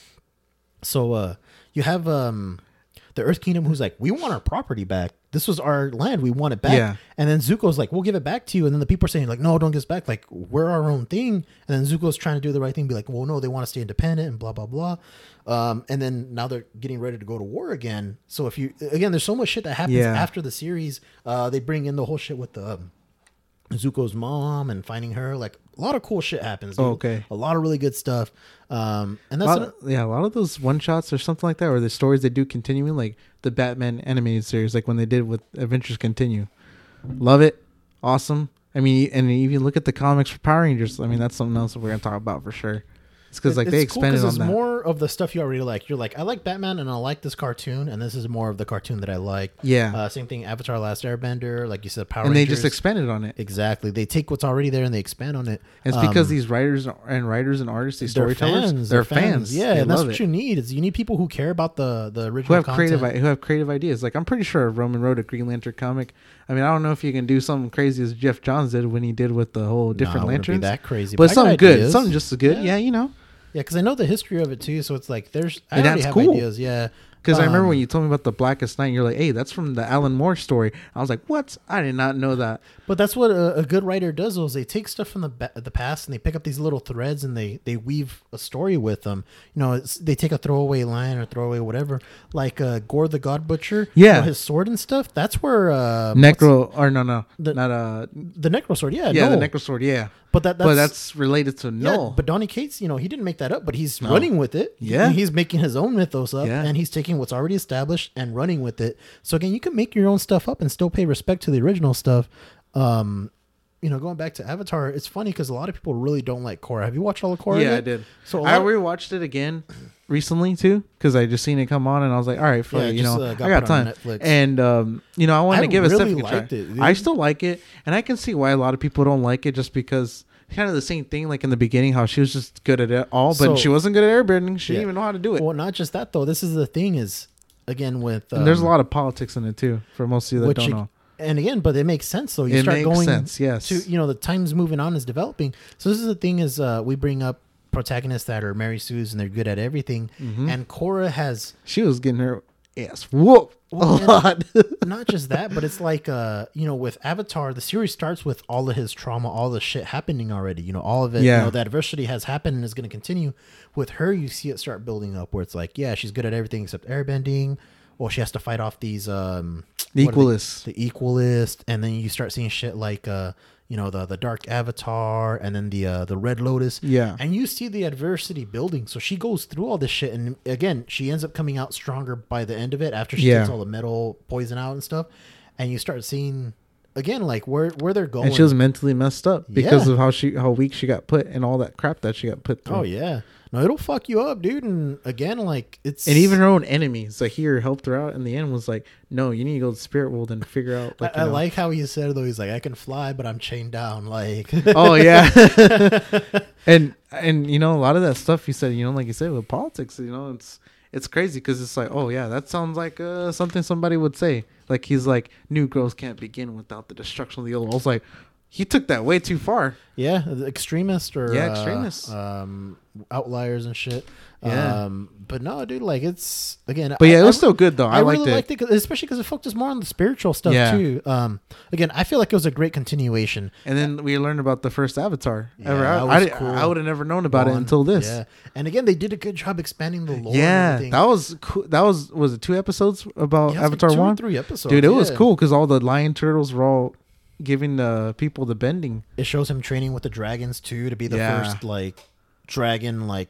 So uh, you have um, the Earth Kingdom who's like, we want our property back. This was our land. We want it back. Yeah. And then Zuko's like, we'll give it back to you. And then the people are saying like, no, don't give us back. Like we're our own thing. And then Zuko's trying to do the right thing, be like, well, no, they want to stay independent and blah blah blah. Um, and then now they're getting ready to go to war again. So if you again, there's so much shit that happens Yeah. after the series. Uh, they bring in the whole shit with the. Um, Zuko's mom and finding her like a lot of cool shit happens. dude. Oh, okay. a lot of really good stuff. Um, and A that's lot of- yeah, a lot of those one shots or something like that, or the stories they do continuing, like the Batman animated series, like when they did with Adventures Continue. Love it, awesome. I mean, and even look at the comics for Power Rangers. I mean, that's something else that we're gonna talk about for sure. It's because like they it's cool expanded 'cause on it's that. more of the stuff you already like. You're like, I like Batman and I like this cartoon, and this is more of the cartoon that I like. yeah, Uh, same thing, Avatar: Last Airbender, like you said, Power and they just expanded on it. exactly. They take what's already there and they expand on it. It's because Um, these writers and writers and artists, these they're storytellers, fans. they're fans. Yeah, They and that's what it. you need. Is you need people who care about the the original. who have creative content. i- who have creative ideas. Like I'm pretty sure Roman wrote a Green Lantern comic. I mean, I don't know if you can do something crazy as Geoff Johns did when he did with the whole different Nah, lanterns. that crazy, but got something good, something just as good. Yeah. Yeah, you know. Yeah, because I know the history of it too. So it's like there's I And already that's have cool. ideas. Yeah, Because I remember Um, when you told me about the Blackest Night, you're like, "Hey, that's from the Alan Moore story." I was like, "What? I did not know that." But that's what a, a good writer does. Is they take stuff from the ba- the past and they pick up these little threads and they they weave a story with them. You know, it's, they take a throwaway line or throwaway whatever, like uh, Gore the God Butcher. you Yeah. know, his sword and stuff. That's where uh, Necro or no, no, The- not uh, the Necro sword. Yeah, yeah, no. the Necro sword. Yeah, But that that's, but that's related to yeah, no. but Donny Cates, you know, he didn't make that up, but he's No. running with it. Yeah. he's making his own mythos up, Yeah. and he's taking what's already established and running with it. So again, you can make your own stuff up and still pay respect to the original stuff. Um, you know, going back to Avatar, it's funny because a lot of people really don't like Korra. Have you watched all of Korra? yeah, yet? I did. So I rewatched it again recently too because I just seen it come on and I was like, all right, for Yeah, you just, know, uh, got I got time. And um, you know, I wanted I to give really it a liked try. it. I still like it, and I can see why a lot of people don't like it, just because kind of the same thing. Like in the beginning, how she was just good at it all, but So- she wasn't good at airbending. She Yeah. didn't even know how to do it. well, not just that though. This is the thing is, again with um, and there's a lot of politics in it too. For most of you that don't you- know, and again, but it makes sense though. You it start makes going sense. Yes. to you know the times moving on is developing. So this is the thing is uh, we bring up protagonists that are Mary Sue's and they're good at everything, Mhm. and Korra has she was getting her ass whooped Well, a lot. not just that, but it's like uh, you know, with Avatar, the series starts with all of his trauma, all the shit happening already. You know, all of it. Yeah. You know, the adversity has happened and is going to continue. With her, you see it start building up, where it's like, yeah, she's good at everything except airbending. Well, she has to fight off these um, The what are they- Equalists. the equalist, and then you start seeing shit like uh, you know, the the dark avatar, and then the uh, the red lotus. Yeah. And you see the adversity building. So she goes through all this shit. And again, she ends up coming out stronger by the end of it after she Yeah. takes all the metal poison out and stuff. And you start seeing again, like where where they're going. and she was mentally messed up because Yeah. of how she how weak she got put and all that crap that she got put through. oh yeah, no, it'll fuck you up, dude. And again, like it's And even her own enemies, like here, helped her out in the end. Was like, no, you need to go to the spirit world and figure out. Like, I, I like how he said though. He's like, I can fly, but I'm chained down. Like, oh yeah and and you know a lot of that stuff you said you know like you said with politics you know it's it's crazy because it's like oh yeah that sounds like uh, something somebody would say like he's like new growth can't begin without the destruction of the old i was like he took that way too far yeah, the extremists or Yeah, uh, um, outliers and shit. Yeah. Um, but no, dude, like it's again. but yeah I- it was I- still good though i, I, liked really it liked it, 'cause- especially because it focused more on the spiritual stuff Yeah. too. Um, again, I feel like it was a great continuation. and then we learned about the first avatar Yeah, ever i, cool. I would have never known about it until this Yeah, and again, they did a good job expanding the lore. yeah that was cool that was was it two episodes about Yeah, like avatar or 1 three episodes. dude it was cool because all the lion turtles were all giving the people the bending It shows him training with the dragons too to be the first like dragon like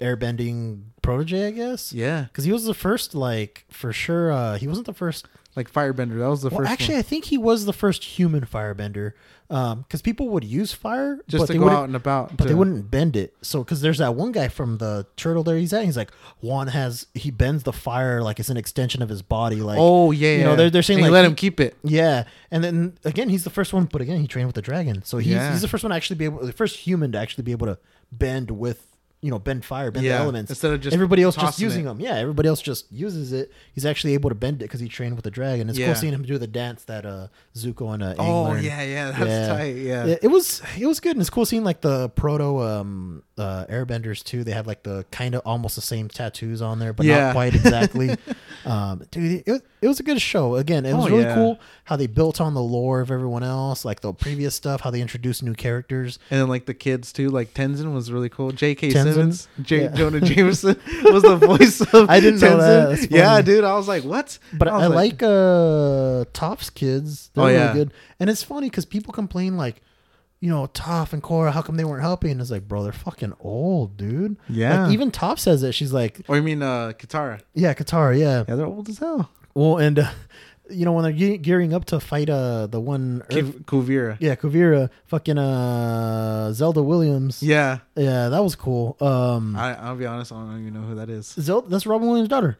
airbending protege, I guess. yeah Because he was the first, like for sure. Uh, he wasn't the first. Like firebender that was the well, first actually, one. I think he was the first human firebender. Um, because people would use fire, just but to they go out and about but they wouldn't bend it. So, because there's that one guy from the turtle there, he's at. He's like, Juan has he bends the fire like it's an extension of his body. Like, oh yeah you know, they're- they're saying, And like, let him keep it Yeah, and then again, he's the first one. But again, he trained with the dragon, so he's Yeah. he's the first one to actually be able, the first human to actually be able to bend with you know bend fire, bend yeah the elements. instead of just everybody else just using it. them. Yeah, everybody else just uses it. He's actually able to bend it because he trained with the dragon. It's Yeah. cool seeing him do the dance that uh Zuko and uh, Aang oh learned. yeah yeah that's Yeah. tight yeah It, it was it was good, and it's cool seeing like the proto um uh airbenders too. They have like the kind of almost the same tattoos on there, but not quite exactly. um, dude, it, it was a good show. Again, it was Oh, really yeah. cool how they built on the lore of everyone else, like the previous stuff, how they introduced new characters. and then like the kids too like Tenzin was really cool J.K. Tenzin? Simmons J- Yeah. Jonah Jameson was the voice of I didn't know that. Tenzin. Yeah dude I was like what But was I like uh Toph's kids. They're Oh, really yeah. good, and it's funny because people complain like. You know, Toph and Korra, how come they weren't helping? And it's like, bro, they're fucking old, dude. Yeah. Like, even Toph says it. She's like, or you mean uh Katara yeah, Katara, yeah. yeah they're old as hell Well, and uh, you know when they're ge- gearing up to fight uh the one, Kuvira yeah, Kuvira, fucking uh Zelda Williams, yeah, yeah that was cool. Um, I, I'll be honest I don't even know who that is Zelda, that's Robin Williams' daughter.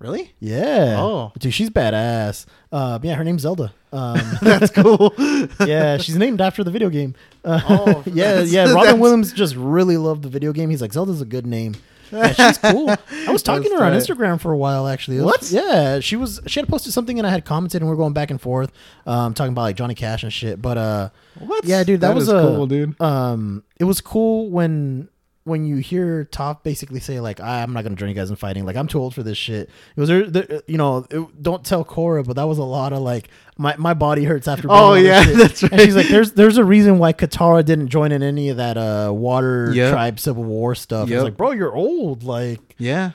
really Yeah. Oh. dude, she's badass. Uh, yeah, her name's Zelda. Um, that's cool yeah, she's named after the video game. Uh, Oh, yeah, that's- yeah. Robin that's- Williams just really loved the video game. He's like, Zelda's a good name. Yeah, she's cool. I was talking to her on. Instagram for a while, actually. It was- What? Yeah, she was. She had posted something, and I had commented, and we are going back and forth, um, talking about like Johnny Cash and shit. But uh, what yeah, dude, that, was is a cool dude Um, it was cool when when you hear Toph basically say like, "I'm not gonna join you guys in fighting. Like, I'm too old for this shit." It was there, there- you know, it, don't tell Korra, but that was a lot of like, my, my body hurts after. Oh, yeah, that's And right. she's like, "There's there's a reason why Katara didn't join in any of that uh water Yep. tribe civil war stuff." I was Yep. like, "Bro, you're old. Like, yeah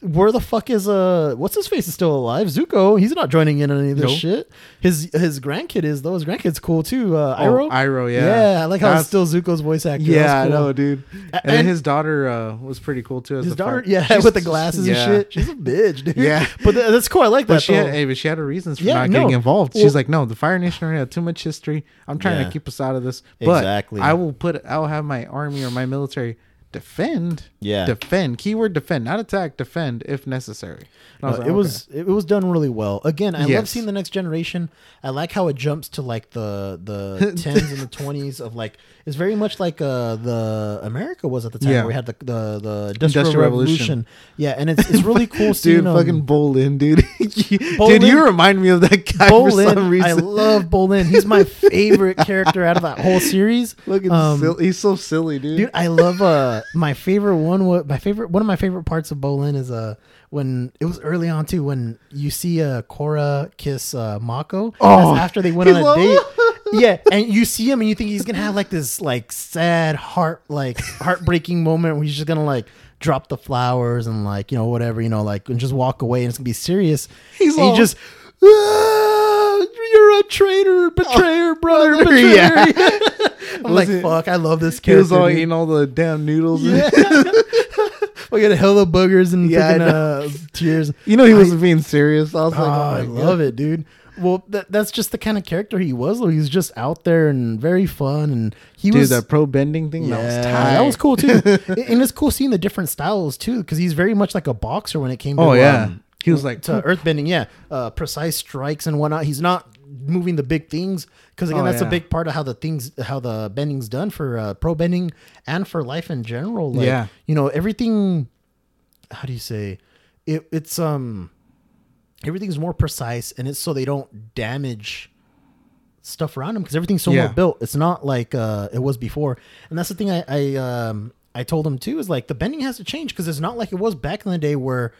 where the fuck is uh what's his face is still alive? Zuko, he's not joining in on any of this Nope. shit. His his grandkid is though. His grandkid's cool too. Uh, Oh, Iroh. Iroh, yeah. yeah, I like how it's still Zuko's voice actor. Yeah, That's I know, dude. And, and- his daughter uh, was pretty cool too. As His daughter, yeah, She's- with the glasses yeah. and shit. She's a bitch, dude. Yeah. but th- that's cool. I like that. But she had, hey, but she had her reasons for Yeah, not no. getting involved. Well- She's like, no, the Fire Nation already had too much history. I'm trying Yeah. to keep us out of this. But Exactly. I will put, I will have my army or my military defend. Yeah. Defend. Keyword defend, not attack. Defend if necessary. Uh, like, it okay. was it was done really well. Again, I love seeing the next generation. I like how it jumps to like the the tens and the twenties of like it's very much like uh the America was at the time Yeah. where we had the the, the industrial, Industrial revolution. Revolution. Yeah, and it's it's really cool seeing Dude, um, fucking Bolin, dude. dude, you remind me of that guy for some Bolin. reason. I love Bolin. He's my favorite character out of that whole series. Look, Um, silly. he's so silly, dude. Dude, I love uh my favorite one. My favorite one of my favorite parts of Bolin is uh when it was early on too when you see uh Korra kiss uh Mako. Oh, after they went on a love- date. Yeah, and you see him and you think he's gonna have like this like sad heart like heartbreaking moment where he's just gonna like drop the flowers and like you know whatever you know like and just walk away and it's gonna be serious. He's and he just. "Ah, you're a traitor, betrayer, brother, betrayer. yeah. I'm like, it- fuck, I love this he character. was all dude. eating all the damn noodles. and- Yeah. we got a hell of boogers and Yeah, freaking uh, tears. You know he wasn't being serious. I was Oh, like, oh, I love it, dude. Well, that, that's just the kind of character he was. Though he's just out there and very fun, and he Dude, was that pro bending thing, yeah, that was tight. that was cool too. and it's cool seeing the different styles too, because he's very much like a boxer when it came. to Oh, yeah. um, He was like, to earthbending, yeah, uh, precise strikes and whatnot. He's not moving the big things because again, Oh, that's a big part of how the things, how the bending's done for uh, pro bending and for life in general. Like, Yeah. you know, everything. How do you say? It, it's um, everything's more precise, and it's so they don't damage stuff around them because everything's so Yeah. well built. It's not like uh, it was before, and that's the thing I I um I told him too is like the bending has to change because it's not like it was back in the day where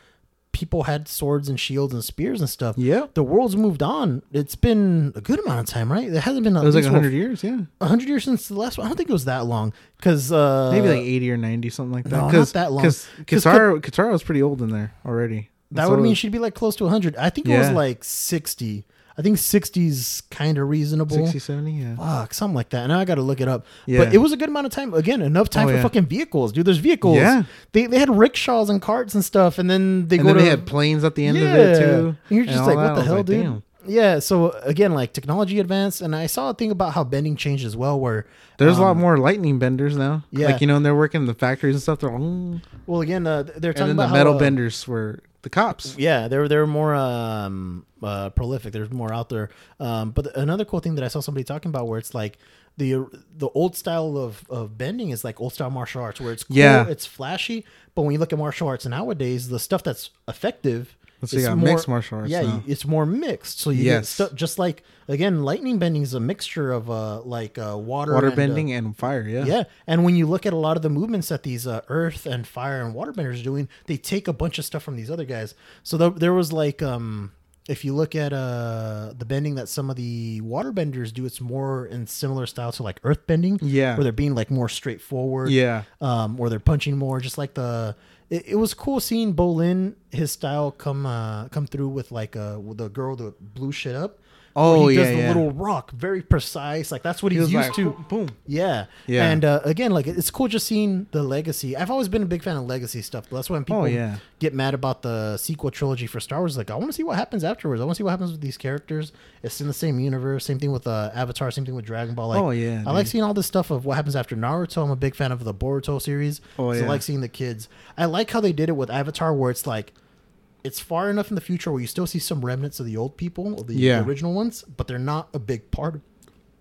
people had swords and shields and spears and stuff. Yeah. the world's moved on. It's been a good amount of time, right? It hasn't been. It was like 100 years, yeah. hundred years since the last one. I don't think it was that long because uh, Maybe like 80 or 90, something like that. no, not that long. 'cause 'Cause Katara, Katara was pretty old in there already. That So would mean she'd be like close to hundred. I think it was like sixty. I think 60's kind of reasonable. 60, 70, yeah. Fuck, something like that. Now I got to look it up. Yeah. But it was a good amount of time. Again, enough time Oh, for yeah. fucking vehicles, dude. There's vehicles. Yeah. They, they had rickshaws and carts and stuff, and then they and go then to they had planes at the end yeah. of it too. And you're just all like, what the hell, like, dude? damn. Yeah. So again, like technology advanced, and I saw a thing about how bending changed as well. Where There's a lot um, more lightning benders now. yeah. Like, you know, and they're working in the factories and stuff. They're all, and Well, again, uh, they're talking then about the metal how, uh, benders were the cops. Yeah, they're they're more um, uh, prolific. There's more out there. Um, but another cool thing that I saw somebody talking about, where it's like the the old style of, of bending is like old style martial arts, where it's cool, Yeah. it's flashy. But when you look at martial arts nowadays, the stuff that's effective, See, it's got mixed martial arts Yeah, now. it's more mixed. So you get Yes. stuff just like again, lightning bending is a mixture of uh like uh, water, Water and, uh, bending and fire, yeah. yeah, and when you look at a lot of the movements that these uh, earth and fire and waterbenders are doing, they take a bunch of stuff from these other guys. So the, there was like, um, if you look at uh, the bending that some of the waterbenders do, it's more in similar style to like earth bending. Yeah. where they're being like more straightforward. Yeah. um, or they're punching more, just like the. It, it was cool seeing Bolin his style come uh, come through with like uh, the girl that blew shit up. Oh, he yeah, does the yeah. little rock, very precise. Like that's what He he's was used like, to. boom. Yeah. Yeah. And uh, again, like it's cool just seeing the legacy. I've always been a big fan of legacy stuff, but that's when people Oh, yeah. get mad about the sequel trilogy for Star Wars. Like, I want to see what happens afterwards. I want to see what happens with these characters. It's in the same universe. Same thing with uh, Avatar. Same thing with Dragon Ball. Like, Oh, yeah, I like dude. seeing all this stuff of what happens after Naruto. I'm a big fan of the Boruto series. Oh, So I yeah. like seeing the kids. I like how they did it with Avatar, where it's like. It's far enough in the future where you still see some remnants of the old people, the Yeah. original ones, but they're not a big part,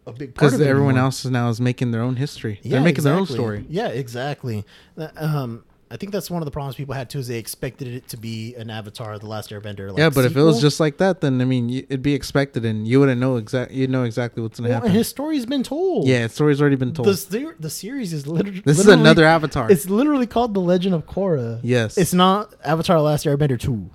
of a big part Because everyone anymore. else is now is making their own history. They're making their own story. Yeah, exactly. Uh, Um, I think that's one of the problems people had too is they expected it to be an Avatar, the Last Airbender. Like yeah, but if it was just like that, then I mean, it'd be expected, and you wouldn't know exactly—you'd know exactly what's gonna well, happen. his story's been told. yeah, the story's already been told. the the series is literally this is literally- another Avatar. It's literally called The Legend of Korra. yes. it's not Avatar: The Last Airbender two.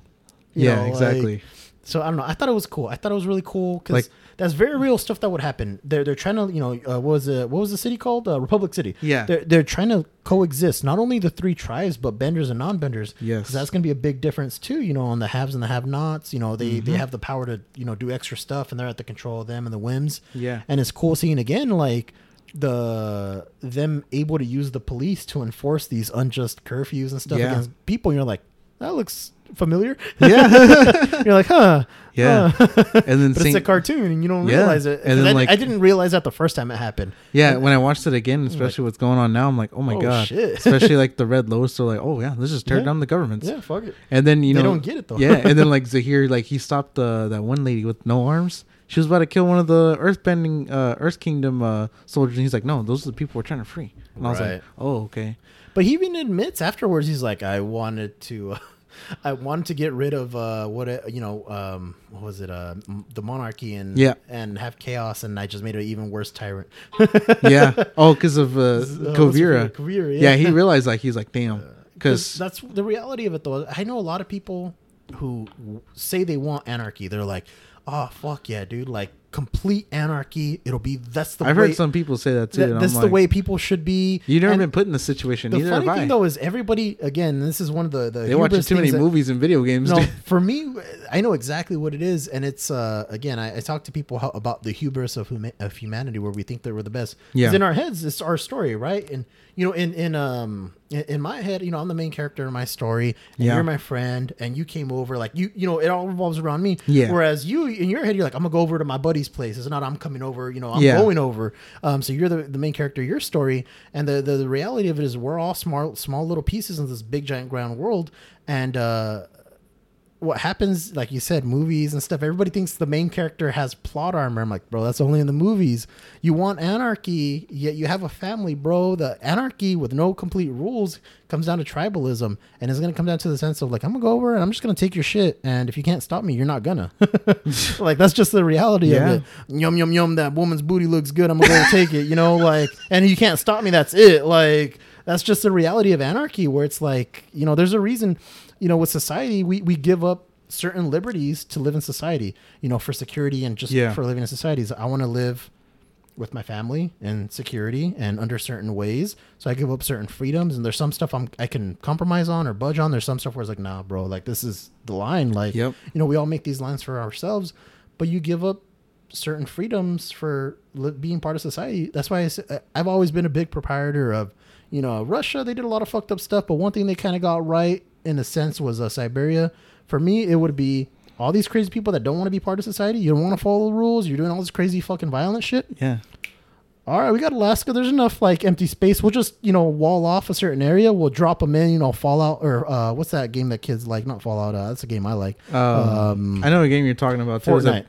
Yeah, know, like- exactly. So I don't know. I thought it was cool. I thought it was really cool because Like- that's very real stuff that would happen. They're they're trying to you know uh, what was it? What was the city called? Uh, Republic City. Yeah. They're they're trying to coexist. Not only the three tribes, but benders and non-benders. Yes. 'Cause that's going to be a big difference too. You know, on the haves and the have-nots. You know, they Mm-hmm. they have the power to you know do extra stuff, and they're at the control of them and the whims. Yeah. And it's cool seeing again like the them able to use the police to enforce these unjust curfews and stuff Yeah. against people. And you're like, that looks familiar. Yeah. You're like, huh? Yeah. huh. and then but it's a cartoon, and you don't Yeah. realize it. And then, I, like- I didn't realize that the first time it happened. yeah, when I watched it again, especially what's going on now, I'm like, oh my Oh, god. shit. especially like the Red Lotus, they're like, oh yeah, let's just tear Yeah. down the government. Yeah, fuck it. And then you know, They don't get it, though. Yeah, and then like Zahir, like he stopped the that one lady with no arms. She was about to kill one of the Earthbending, uh, Earth Kingdom uh, soldiers. And he's like, no, those are the people we're trying to free. And I was Right. like, oh okay. But he even admits afterwards, he's like, I wanted to. I wanted to get rid of uh, what uh, you know. Um, what was it? Uh, the monarchy and Yeah. and have chaos, and I just made an even worse tyrant. Yeah. Oh, because of uh, Uh, what's it Kuvira. called? Yeah. he realized like he's like, damn, Because because that's the reality of it, though. I know a lot of people who say they want anarchy. They're like, "Oh fuck yeah, dude! Like complete anarchy. It'll be that's the I've way, heard some people say that too. and that's the way people should be. You've never And been put in this situation. The funny have I. thing though is everybody again. This is one of the the they watch too many that- movies and video games. no, for me, I know exactly what it is, and it's uh, again, I, I talk to people how, about the hubris of, huma- of humanity, where we think that we're the best. Yeah. in our heads, it's our story, right? And you know, in in um, in, my head, you know, I'm the main character in my story, and Yeah. you're my friend, and you came over, like you, you know, it all revolves around me. Yeah. Whereas you, in your head, you're like, I'm gonna go over to my buddy's place. It's not I'm coming over. You know, I'm Yeah. going over. Um, so you're the, the main character of your story, and the, the the reality of it is we're all small small little pieces in this big giant ground world, and uh what happens, like you said, movies and stuff, everybody thinks the main character has plot armor. I'm like, bro, that's only in the movies. You want anarchy, yet you have a family, bro. The anarchy with no complete rules comes down to tribalism. And it's going to come down to the sense of, like, I'm going to go over and I'm just going to take your shit. And if you can't stop me, you're not going to. like, that's just the reality Yeah. of it. Yum, yum, yum, that woman's booty looks good. I'm going to go take it, you know, like, and you can't stop me. That's it. Like, that's just the reality of anarchy where it's like, you know, there's a reason you know, with society, we, we give up certain liberties to live in society, you know, for security and just Yeah. for living in societies. I want to live with my family and security and under certain ways. So I give up certain freedoms and there's some stuff I'm, I can compromise on or budge on. There's some stuff where it's like, nah, bro, like this is the line. Like, Yep. you know, we all make these lines for ourselves, but you give up certain freedoms for li- being part of society. That's why I've always been a big proprietor of, you know, Russia. They did a lot of fucked up stuff, but one thing they kind of got right in a sense was uh, Siberia. For me, it would be all these crazy people that don't want to be part of society. You don't want to follow the rules. You're doing all this crazy fucking violent shit. Yeah. All right, we got Alaska. There's enough like empty space. We'll just you know wall off a certain area. We'll drop them in. You know, Fallout or uh, what's that game that kids like? Not Fallout. Uh, that's a game I like. Um, I know a game you're talking about. too. Fortnite.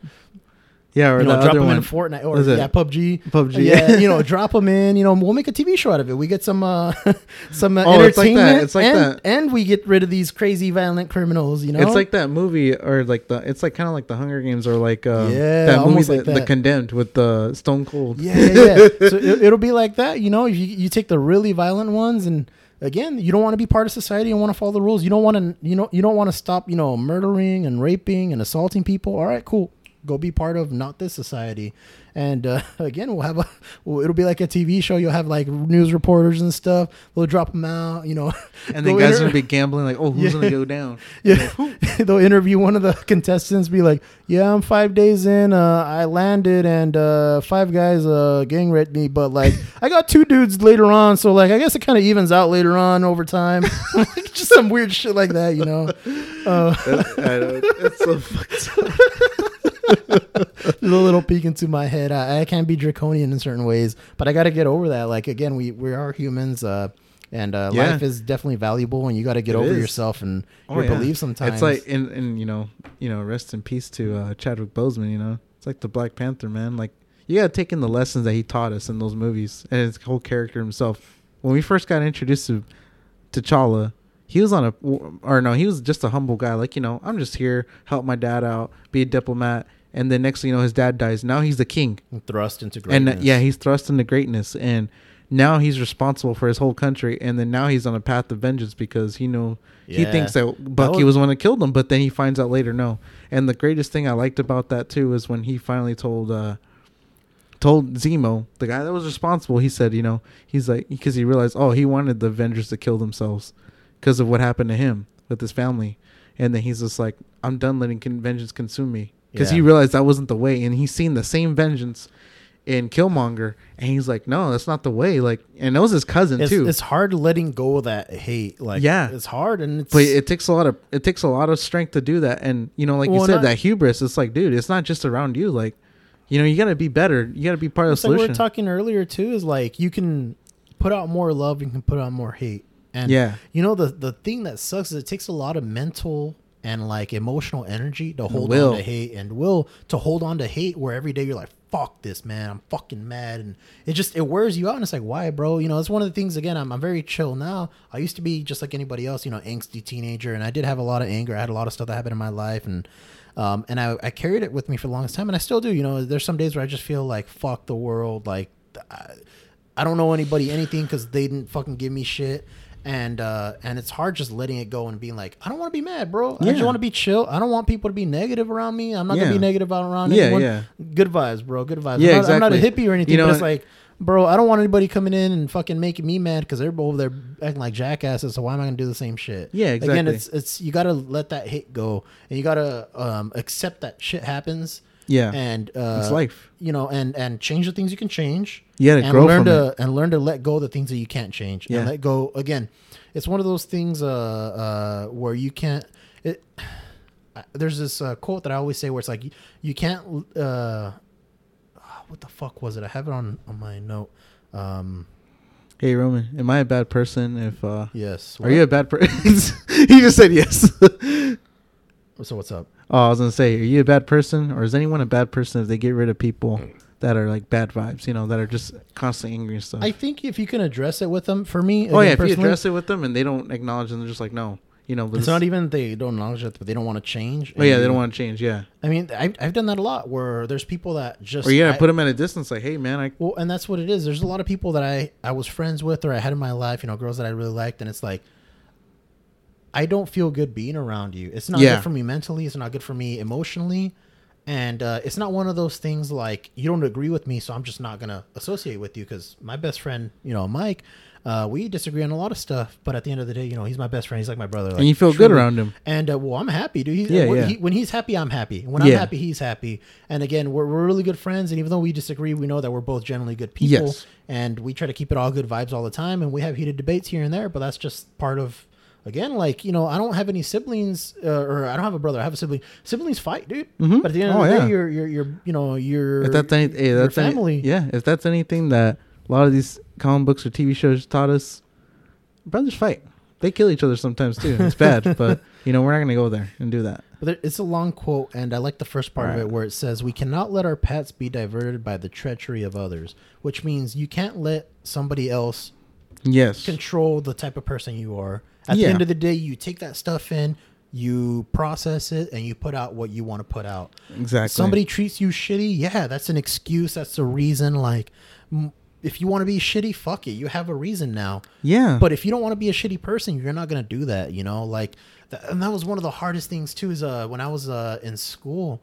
Yeah, or You know, the drop other them one. in Fortnite or yeah, PUBG. PUBG. Yeah, you know, drop them in. You know, we'll make a TV show out of it. We get some uh, some uh, Oh, it's like that. entertainment, It's like and, that. and we get rid of these crazy violent criminals. You know, It's like that movie, or like the. It's like kind of like the Hunger Games, or like uh, Yeah, that movie, like The that. Condemned with the Stone Cold. Yeah, yeah, yeah. so it, it'll be like that, you know. You you take the really violent ones, and again, you don't want to be part of society and want to follow the rules. You don't want to, you know, you don't want to stop, you know, murdering and raping and assaulting people. All right, cool. Go be part of not this society. And uh, again, we'll have a. Well, it'll be like a TV show. You'll have like news reporters and stuff. They'll drop them out, you know. And then guys inter- gonna be gambling like, oh, who's Yeah. gonna go down? Yeah, they'll interview one of the contestants. Be like, "Yeah, I'm five days in. Uh, I landed, and uh, five guys uh, gang raped me. But like, I got two dudes later on, so like, I guess it kind of evens out later on over time. Just some weird shit like that, you know. Uh, know, it's so fucked up. A little peek into my head. I, I can be draconian in certain ways, but I got to get over that. Like again, we we are humans. Uh, and uh, Yeah. life is definitely valuable, and you got to get It over is. yourself and Oh, your yeah. beliefs. Sometimes It's like, and, and you know, you know, rest in peace to uh, Chadwick Boseman. You know, it's like the Black Panther man. Like you gotta take in the lessons that he taught us in those movies and his whole character himself. When we first got introduced to T'Challa, he was on a or no, he was just a humble guy. Like you know, I'm just here help my dad out, be a diplomat. And then next thing you know, his dad dies. Now he's the king. thrust into and greatness. uh, yeah, he's thrust into greatness, and now he's responsible for his whole country. And then now he's on a path of vengeance because he know he thinks that Bucky was- was, the one that killed him, but then he finds out later no. And the greatest thing I liked about that too is when he finally told uh told Zemo, the guy that was responsible. He said, you know, he's like because he realized oh he wanted the Avengers to kill themselves because of what happened to him with his family, and then he's just like I'm done letting vengeance consume me because he realized that wasn't the way, and he's seen the same vengeance in Killmonger, and he's like, no, that's not the way. Like, and that was his cousin it's, too. it's hard letting go of that hate. Like, Yeah. it's hard, and it's but it takes a lot of it takes a lot of strength to do that, and you know, like Well, you said, that hubris. It's like, dude, it's not just around you. Like, you know, you got to be better. You got to be part of the like we solution. were talking earlier too. Is like you can put out more love, you can put out more hate, and yeah, you know the the thing that sucks is it takes a lot of mental and like emotional energy to hold will. on to hate and will to hold on to hate where every day you're like fuck this man. I'm fucking mad. And it just it wears you out and it's like why bro? You know it's one of the things again i'm, I'm very chill now. I used to be just like anybody else you know angsty teenager and i did have a lot of anger. I had a lot of stuff that happened in my life and um, and I, I carried it with me for the longest time and i still do you know. There's some days where i just feel like fuck the world like I, I don't know anybody anything because they didn't fucking give me shit. And uh and it's hard just letting it go and being like i don't want to be mad bro. I just want to be chill. I don't want people to be negative around me. I'm not gonna be negative around Yeah, anyone. yeah. good vibes bro. Good vibes. Yeah, I'm, not, I'm not a hippie or anything You know, but it's like bro i don't want anybody coming in and fucking making me mad because they're over there acting like jackasses so why am i gonna do the same shit? Yeah, exactly. again it's it's you gotta let that hit go and you gotta um accept that shit happens Yeah. and uh it's life. you know and and change the things you can change Yeah, and grow learn to it. and learn to let go of the things that you can't change Yeah. and let go again it's one of those things uh uh where you can't it there's this uh, quote that i always say where it's like you, you can't uh what the fuck was it i have it on on my note um Hey Roman, am I a bad person if uh yes are you a bad person? he just said yes. so what's up oh, I was gonna say, are you a bad person or is anyone a bad person if they get rid of people that are like bad vibes, you know, that are just constantly angry and stuff? i think if you can address it with them for me oh again, yeah, if you personally, address it with them and they don't acknowledge and they're just like, no, you know, it's this- not even they don't acknowledge it but they don't want to change Oh yeah, they don't want to change. Yeah, I mean, I've, I've done that a lot where there's people that just. or you gotta I- put them at a distance. Like, hey man, I Well, and that's what it is. There's a lot of people that I, I was friends with or I had in my life, you know, girls that I really liked. And it's like, I don't feel good being around you. It's not Yeah. good for me mentally. It's not good for me emotionally. And uh, it's not one of those things like, you don't agree with me, so I'm just not going to associate with you. Because my best friend, you know, Mike, uh, we disagree on a lot of stuff. But at the end of the day, you know, he's my best friend. He's like my brother. Like, and you feel good around him. And uh, well, I'm happy, dude. He's, Yeah, when, yeah. He, when he's happy, I'm happy. When I'm happy, he's happy. And again, we're, we're really good friends. And even though we disagree, we know that we're both generally good people. Yes. And we try to keep it all good vibes all the time. And we have heated debates here and there, but that's just part of. Again, like you know, I don't have any siblings, uh, or I don't have a brother. I have a sibling. Siblings fight, dude. Mhm. But at the end Oh, of the yeah. day, you're, you're, you're, you know, you're. If that's any, hey, your that's any- family. yeah. If that's anything that a lot of these comic books or TV shows taught us, brothers fight. They kill each other sometimes too. It's bad, but you know we're not gonna go there and do that. But there, it's a long quote, and I like the first part of it where it says, "We cannot let our pets be diverted by the treachery of others," which means you can't let somebody else Yes. control the type of person you are. At Yeah. the end of the day, you take that stuff in, you process it, and you put out what you want to put out. Exactly. Somebody treats you shitty, yeah, that's an excuse. That's a reason. Like, m- if you want to be shitty, fuck it. You have a reason now. Yeah. But if you don't want to be a shitty person, you're not gonna do that. You know, like, th- and that was one of the hardest things too. Is uh, when I was uh in school,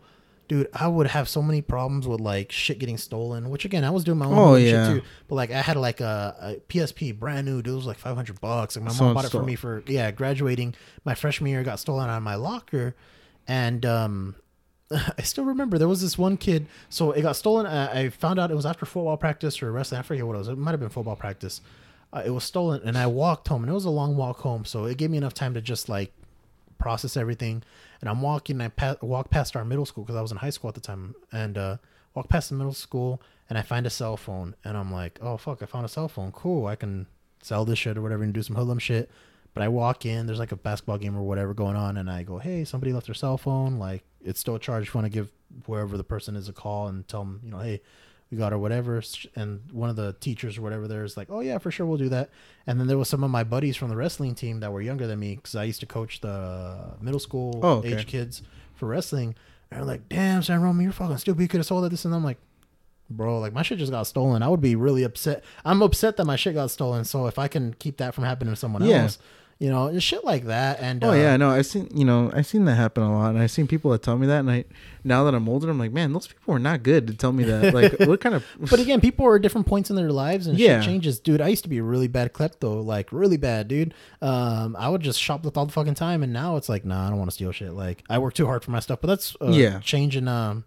dude, I would have so many problems with like shit getting stolen. Which again, I was doing my own Oh, yeah. shit too. But like, I had like a, a PSP, brand new. Dude, it was like 500 bucks. Like my Someone mom bought it for me for yeah, graduating my freshman year. Got stolen out of my locker, and um. I still remember there was this one kid. So it got stolen. I, I found out it was after football practice or wrestling. I forget what it was. It might have been football practice. Uh, it was stolen, and I walked home, and it was a long walk home. So it gave me enough time to just like process everything. And I'm walking. And I pa- walk past our middle school because I was in high school at the time, and uh, walk past the middle school, and I find a cell phone, and I'm like, oh fuck, I found a cell phone. Cool, I can sell this shit or whatever and do some hoodlum shit. But I walk in, there's like a basketball game or whatever going on, and I go, hey, somebody left their cell phone. Like it's still a charge. If you want to give wherever the person is a call and tell them, you know, hey, we got or whatever. And one of the teachers or whatever there is like, oh yeah, for sure, we'll do that. And then there was some of my buddies from the wrestling team that were younger than me because I used to coach the middle school Oh, okay. age kids for wrestling. And they're like, damn, San Roman, you're fucking stupid. You could have sold it this and I'm like, bro, like my shit just got stolen. I would be really upset. I'm upset that my shit got stolen. So if I can keep that from happening to someone Yeah. else, you know, shit like that. And Oh uh, yeah, no, I've seen you know I've seen that happen a lot, and I've seen people that tell me that, and I now that I'm older, I'm like, man, those people are not good to tell me that. Like, what kind of? But again, people are at different points in their lives and Yeah. shit changes. Dude, I used to be a really bad klepto, like really bad, dude. Um, I would just shoplift all the fucking time, and now it's like, nah, I don't want to steal shit. Like, I work too hard for my stuff, but that's uh, Yeah. changing. Um,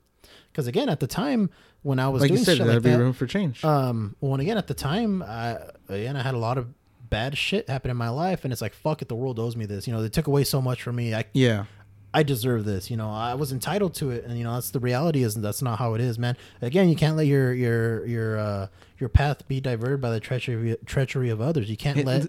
because again, at the time when I was like you doing said, shit there'd like be that, room for change. um, well, and again, at the time, I again, I had a lot of bad shit happened in my life, and it's like, fuck it, the world owes me this. You know, they took away so much from me. I yeah, I deserve this. You know, I was entitled to it, and you know that's the reality. Is that's not how it is, man. Again, you can't let your your your uh, your path be diverted by the treachery treachery of others. You can't let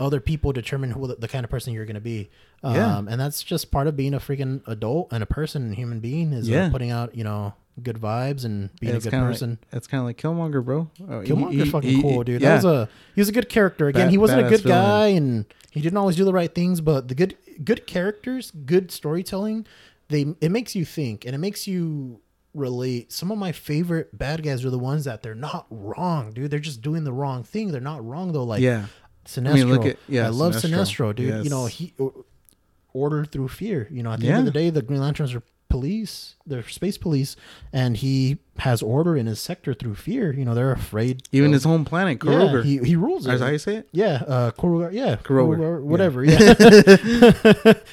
other people determine who the, the kind of person you're going to be. Um, Yeah. and that's just part of being a freaking adult and a person, and human being is uh, Yeah. putting out you know good vibes and being Yeah, a it's good person. Like, it's kind of like Killmonger, bro. Oh, Killmonger's he- fucking he- cool, dude. Yeah, That was a he was a good character. Again, Bad- he wasn't a good villain. guy, and he didn't always do the right things. But the good good characters, good storytelling, they it makes you think, and it makes you relate. Some of my favorite bad guys are the ones that they're not wrong, dude. They're just doing the wrong thing. They're not wrong though. Like yeah, Sinestro. I mean, look at- yeah, I love Sinestro. Sinestro, dude. You know, he o- ordered through fear. You know, at the end of the day, the Green Lanterns are police. They're space police, and he has order in his sector through fear. You know, they're afraid. Even of- his home planet, yeah, he he rules it. Is how you say it? Yeah, uh, yeah, Korugar, whatever. Yeah,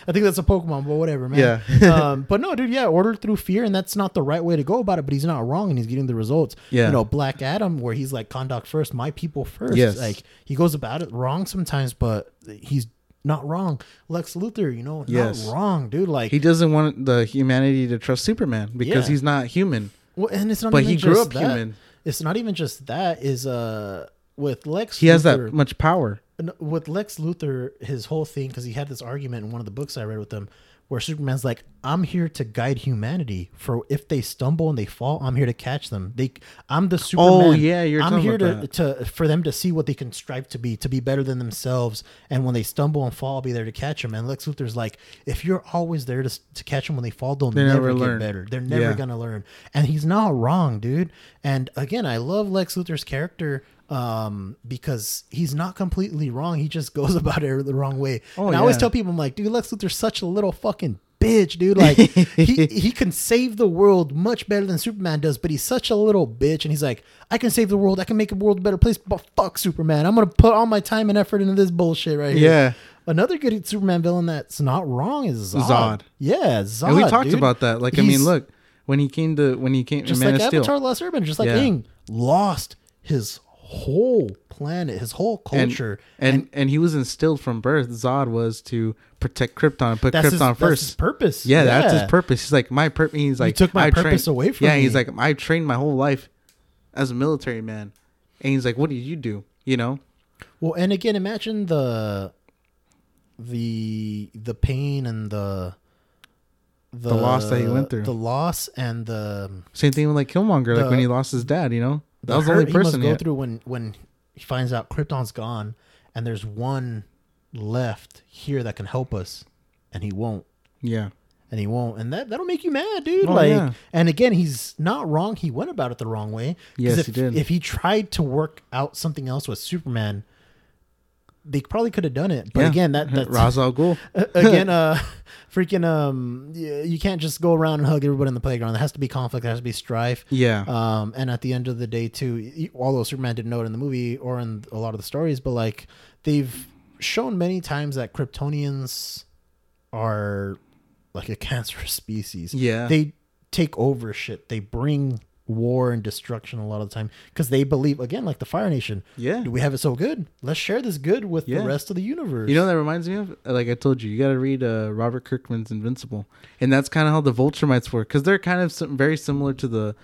I think that's a Pokemon, but whatever, man. Yeah. um, but no, dude, yeah, order through fear, and that's not the right way to go about it. But he's not wrong, and he's getting the results. Yeah. you know, Black Adam, where he's like Kahndaq first, my people first. Yes. like he goes about it wrong sometimes, but he's not wrong. Lex Luthor, you know, Yes. not wrong, dude. Like, He doesn't want the humanity to trust Superman because Yeah. he's not human. well, and it's not. But even he grew just up that. human. It's not even just that. Is uh with Lex. He has that much power. With Lex Luthor, his whole thing, because he had this argument in one of the books I read with him, where Superman's like, "I'm here to guide humanity. For if they stumble and they fall, I'm here to catch them. They, I'm the oh, Superman. Oh, yeah, you're I'm here to, to for them to see what they can strive to be, to be better than themselves. And when they stumble and fall, I'll be there to catch them. And Lex Luthor's like, if you're always there to to catch them when they fall, they'll They never, never get better. They're never Yeah. gonna learn. And he's not wrong, dude. And again, I love Lex Luthor's character um because he's not completely wrong he just goes about it the wrong way Oh, and i always tell people i'm like dude lex luthor's such a little fucking bitch dude like he he can save the world much better than superman does but he's such a little bitch and he's like i can save the world i can make the world a better place but fuck superman i'm gonna put all my time and effort into this bullshit right here Yeah. another good superman villain that's not wrong is zod, Zod. yeah zod and we talked dude. about that. Like, I mean, look, when he came to when he came just Man like of Steel, Avatar: Last Airbender, just like Yeah. Aang lost his whole planet, his whole and, culture, and, and he was instilled from birth. Zod was to protect Krypton, and put that's his, Krypton that's first. his purpose. yeah, that's his purpose. He's like my purpose. He's like took my I purpose trained- away from Yeah, he's like I trained my whole life as a military man, and he's like, what did you do? You know? Well, and again, imagine the the the pain and the the, loss that he went through. the loss and the Same thing with like Killmonger, like when he lost his dad. You know, that the was the only hurt he must person. go through when when he finds out Krypton's gone and there's one left here that can help us, and he won't. Yeah, and he won't and that that'll make you mad dude Oh, like yeah. and again he's not wrong he went about it the wrong way. Yes, if, he did. if he tried to work out something else with superman they probably could have done it but Yeah. again that that's Ra's al Ghul. again uh freaking um you can't just go around and hug everybody in the playground there has to be conflict there has to be strife Yeah, um, and at the end of the day, too, although Superman didn't know it in the movie or in a lot of the stories, but like they've shown many times that Kryptonians are like a cancerous species. Yeah. they take over shit. They bring war and destruction a lot of the time because they believe again, like the Fire Nation. yeah. Do we have it so good? Let's share this good with Yeah. the rest of the universe. You know that reminds me of? Like I told you, you got to read uh, Robert Kirkman's Invincible, and that's kind of how the Viltrumites work because they're kind of very similar to the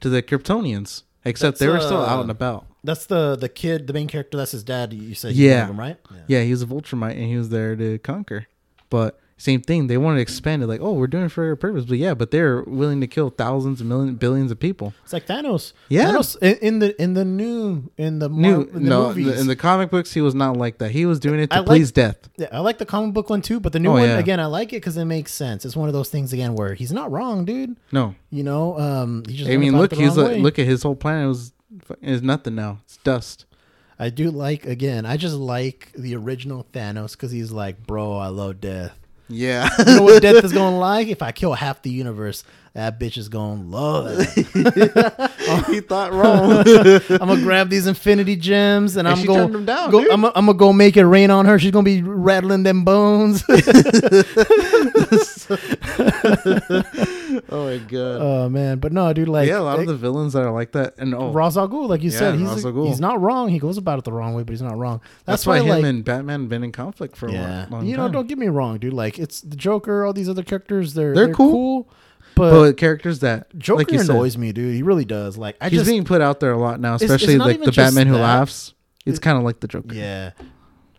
to the Kryptonians, except That's, they were still uh, out and about. that's the the kid, the main character. That's his dad. You said Yeah. him, right? Yeah, he was a Viltrumite and he was there to conquer, but same thing. They want to expand it, like, oh, we're doing it for a purpose, but yeah, but they're willing to kill thousands and millions, billions of people. It's like Thanos. Yeah. Thanos in, in the in the new in the New, in the no, movies. in the comic books, he was not like that. He was doing it to I like- please death. yeah, I like the comic book one too, but the new Oh, one yeah. again, I like it because it makes sense. It's one of those things again where he's not wrong, dude. No, You know, um, he just. I mean, look, he's like, look at his whole planet was is nothing now. It's dust. I do like again. I just like the original Thanos because he's like, bro, I love death. Yeah. You know what death is going to like? If I kill half the universe, that bitch is going to love it. he thought wrong. I'm gonna grab these infinity gems and, And I'm gonna down, go, I'm, gonna go make it rain on her. She's gonna be rattling them bones. oh my god. oh man, but no, dude. Like, yeah, a lot of the villains that are like that, and oh, Ra's al Ghul, like you Yeah, said, he's Ghul. he's not wrong. He goes about it the wrong way, but he's not wrong. that's, That's, why, why, him like, and Batman have been in conflict for a yeah, long, long you know, don't get me wrong, dude. Like, it's the Joker, all these other characters, they're They're they're, cool. cool, but, but characters that Joker like you said, annoys me, dude. He really does. Like, I he's just being put out there a lot now, it's especially like the just Batman who that. laughs. It's It- kind of like the Joker. Yeah.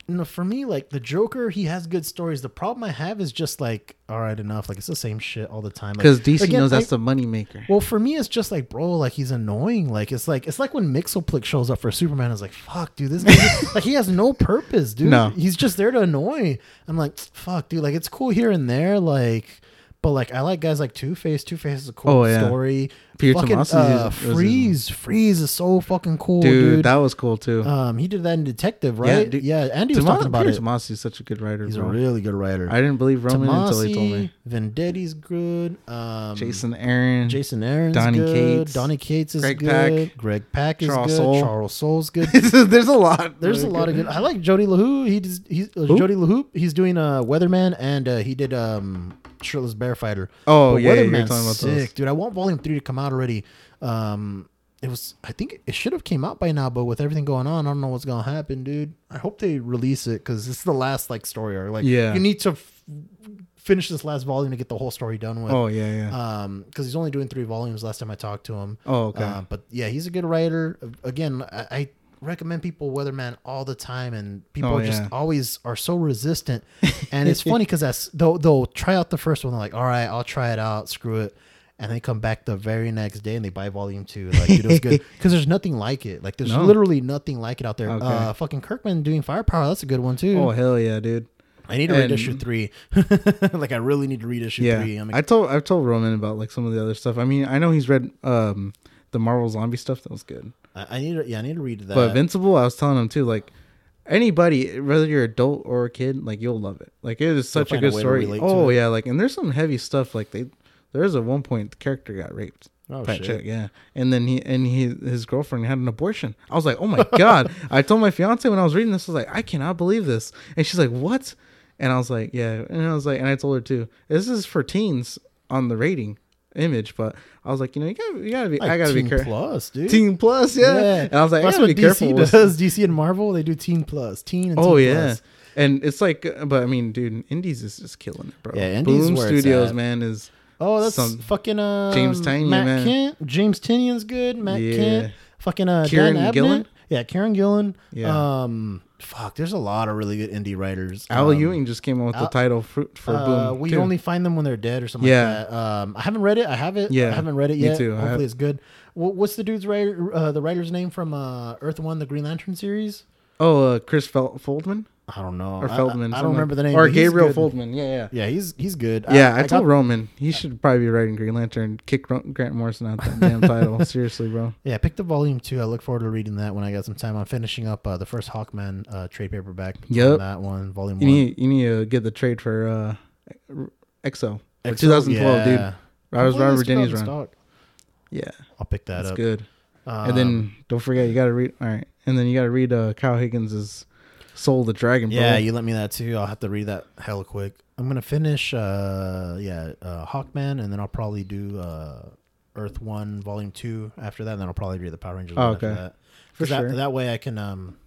No, for me, like the Joker, he has good stories. The problem I have is just like, all right, enough. Like it's the same shit all the time. Like, because DC again, knows that's I- the money maker. Well, for me, it's just like, bro, like he's annoying. Like it's like it's like when Mxyzptlk shows up for Superman. It's like, fuck, dude, this guy, like he has no purpose, dude. No. he's just there to annoy. I'm like, fuck, dude. Like it's cool here and there, like, But like I like guys like Two Face. Two Face is a cool Oh, yeah. story. Peter fucking uh, Freeze. Freeze is so fucking cool, dude, dude. that was cool too. um, he did that in Detective, Yeah, right? dude. Yeah, Andy was talking about Peter it. Tomasi is such a good writer. He's a really good writer. I didn't believe Roman until he told me. Tomasi, Venditti's good. Um, Jason Aaron. Jason Aaron. Donny good. Cates, Donny Cates is Greg good. Pak, Greg Pak is Charles good. Soule. Charles Soule's good. There's a lot. There's a lot of good. I like Jody LeHeup. He does. He's uh, Jody LeHeup. He's doing uh, Weatherman, and uh, he did um, Shirtless Bear Fighter. Oh But yeah, yeah, you're talking about sick, those. dude. I want Volume Three to come out already. Um, it was. I think it should have came out by now, but with everything going on, I don't know what's gonna happen, dude. I hope they release it because it's the last like story arc. Like, Yeah. you need to f- finish this last volume to get the whole story done with. Oh yeah, yeah. Um, because he's only doing three volumes. Last time I talked to him. oh okay. Uh, but yeah, he's a good writer. Again, I, I recommend people Weatherman all the time, and people Oh, just yeah. always are so resistant. And it's funny because that's they'll they'll try out the first one. They're like, all right, I'll try it out. Screw it. And they come back the very next day and they buy volume two. Like, dude, it was good because there's nothing like it. Like, there's No. literally nothing like it out there. Okay. Uh, fucking Kirkman doing Firepower. That's a good one too. oh hell yeah, dude. I need to read issue three. like, I really need to read issue Yeah, three. I'm I told I've told Roman about like some of the other stuff. I mean, I know he's read um the Marvel zombie stuff. That was good. I, I need to, yeah, I need to read that. But Invincible, I was telling him too, like anybody, whether you're adult or a kid, like you'll love it. Like it is such a find a good story. Oh yeah, like and there's some heavy stuff. Like they, there's a one point the character got raped. oh, shit. chick, yeah. And then he and he his girlfriend had an abortion. I was like, oh my god. I told my fiance when I was reading this, I was like, I cannot believe this. And she's like, what? And I was like, yeah. And I was like, and I told her too, this is for teens on the rating image, but I was like, you know, you gotta, you gotta be, Like I gotta be Teen careful. Plus, dude. Teen plus, yeah. And I was like, that's I gotta what be DC careful. does. DC and Marvel, they do Teen Plus, Teen. And Oh Teen yeah. Plus. And it's like, but I mean, dude, Indies is just killing it, bro. Yeah, Indies Boom Studios, man, is Oh, that's Some- fucking uh, James Tynion, Matt man. Kindt. James Tynion's good. Matt Yeah. Kindt. Fucking uh, Kieron Dan Abnett. Gillen? Yeah, Kieron Gillen. Yeah. Um, fuck. There's a lot of really good indie writers. Al um, Ewing just came out with Al- the title for, for uh, Boom. we too. only find them when they're dead or something Yeah. like that. Um, I haven't read it. I have it. Yeah, I haven't read it me yet. too. Hopefully have- it's good. Wha- What's the dude's writer? Uh, the writer's name from uh, Earth One, the Green Lantern series? Oh, uh, Chris Fel- Foldman I don't know. or Feldman? I, I something don't remember the name. Or Gabriel good. Foldman. Yeah, yeah. Yeah, he's he's good. Yeah, I, got- told Roman he should probably be writing Green Lantern. Kick Grant Morrison out that damn title. Seriously, bro. Yeah, pick the volume two. I look forward to reading that when I got some time. I'm finishing up uh, the first Hawkman uh, trade paperback. on Yep. that one, volume You one. need you need to get the trade for uh, X-O. For X-O, 2012, dude. I was Hopefully Robert it's still Denny's run. stock. Yeah, I'll pick that that's up. good. Um, and then don't forget, you got to read. All right, and then you got to read uh, Kyle Higgins's Soul of the Dragon. Bro. yeah, you lent me that too. I'll have to read that hella quick. I'm gonna finish, uh, yeah, uh, Hawkman, and then I'll probably do uh, Earth One Volume Two after that. And then I'll probably read the Power Rangers. Oh, okay. that. For that, sure. that way I can, um,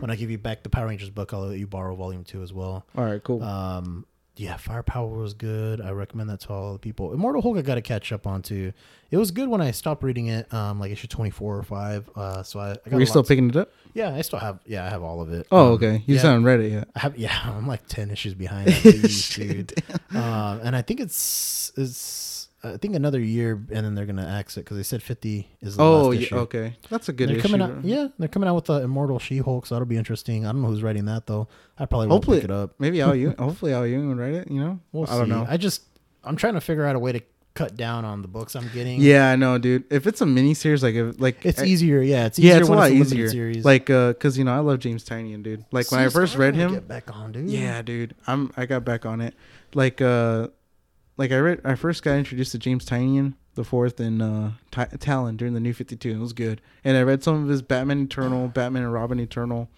when I give you back the Power Rangers book, I'll let you borrow Volume Two as well. All right, cool. Um, yeah, Firepower was good. I recommend that to all the people. Immortal Hulk I got to catch up on too. It was good when I stopped reading it, um, like issue twenty four or five. Uh, so I, I got Were you still picking it up? Yeah, I still have. Yeah, I have all of it. Oh, Um, okay. You yeah, just haven't read it yet. I have. Yeah, I'm like ten issues behind. At least, dude. Um, and I think it's it's. I think another year, and then they're gonna axe it because they said fifty is the Oh, last yeah, okay. That's a good they're issue. coming out. Yeah, they're coming out with the Immortal She-Hulk, so that'll be interesting. I don't know who's writing that though. I probably won't Hopefully- pick it up. Maybe Al Ewing. hopefully Al Ewing write it. You know. We'll I don't see. know. I just I'm trying to figure out a way to cut down on the books I'm getting. Yeah, I know, dude. If it's a mini series, like if like it's I- easier. Yeah, it's easier Yeah, it's a lot it's a easier. series. Like, uh, cause you know I love James Tynion, dude. Like when I first read him, get back on, dude. yeah, dude. I'm I got back on it. Like, uh, like I read, I first got introduced to James Tynion the fourth in uh Ty Talon during the New Fifty Two. It was good, and I read some of his Batman Eternal, Batman and Robin Eternal,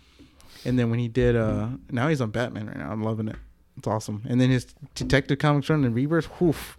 and then when he did, uh, now he's on Batman right now. I'm loving it. It's awesome. And then his Detective Comics run and Rebirth, whoof,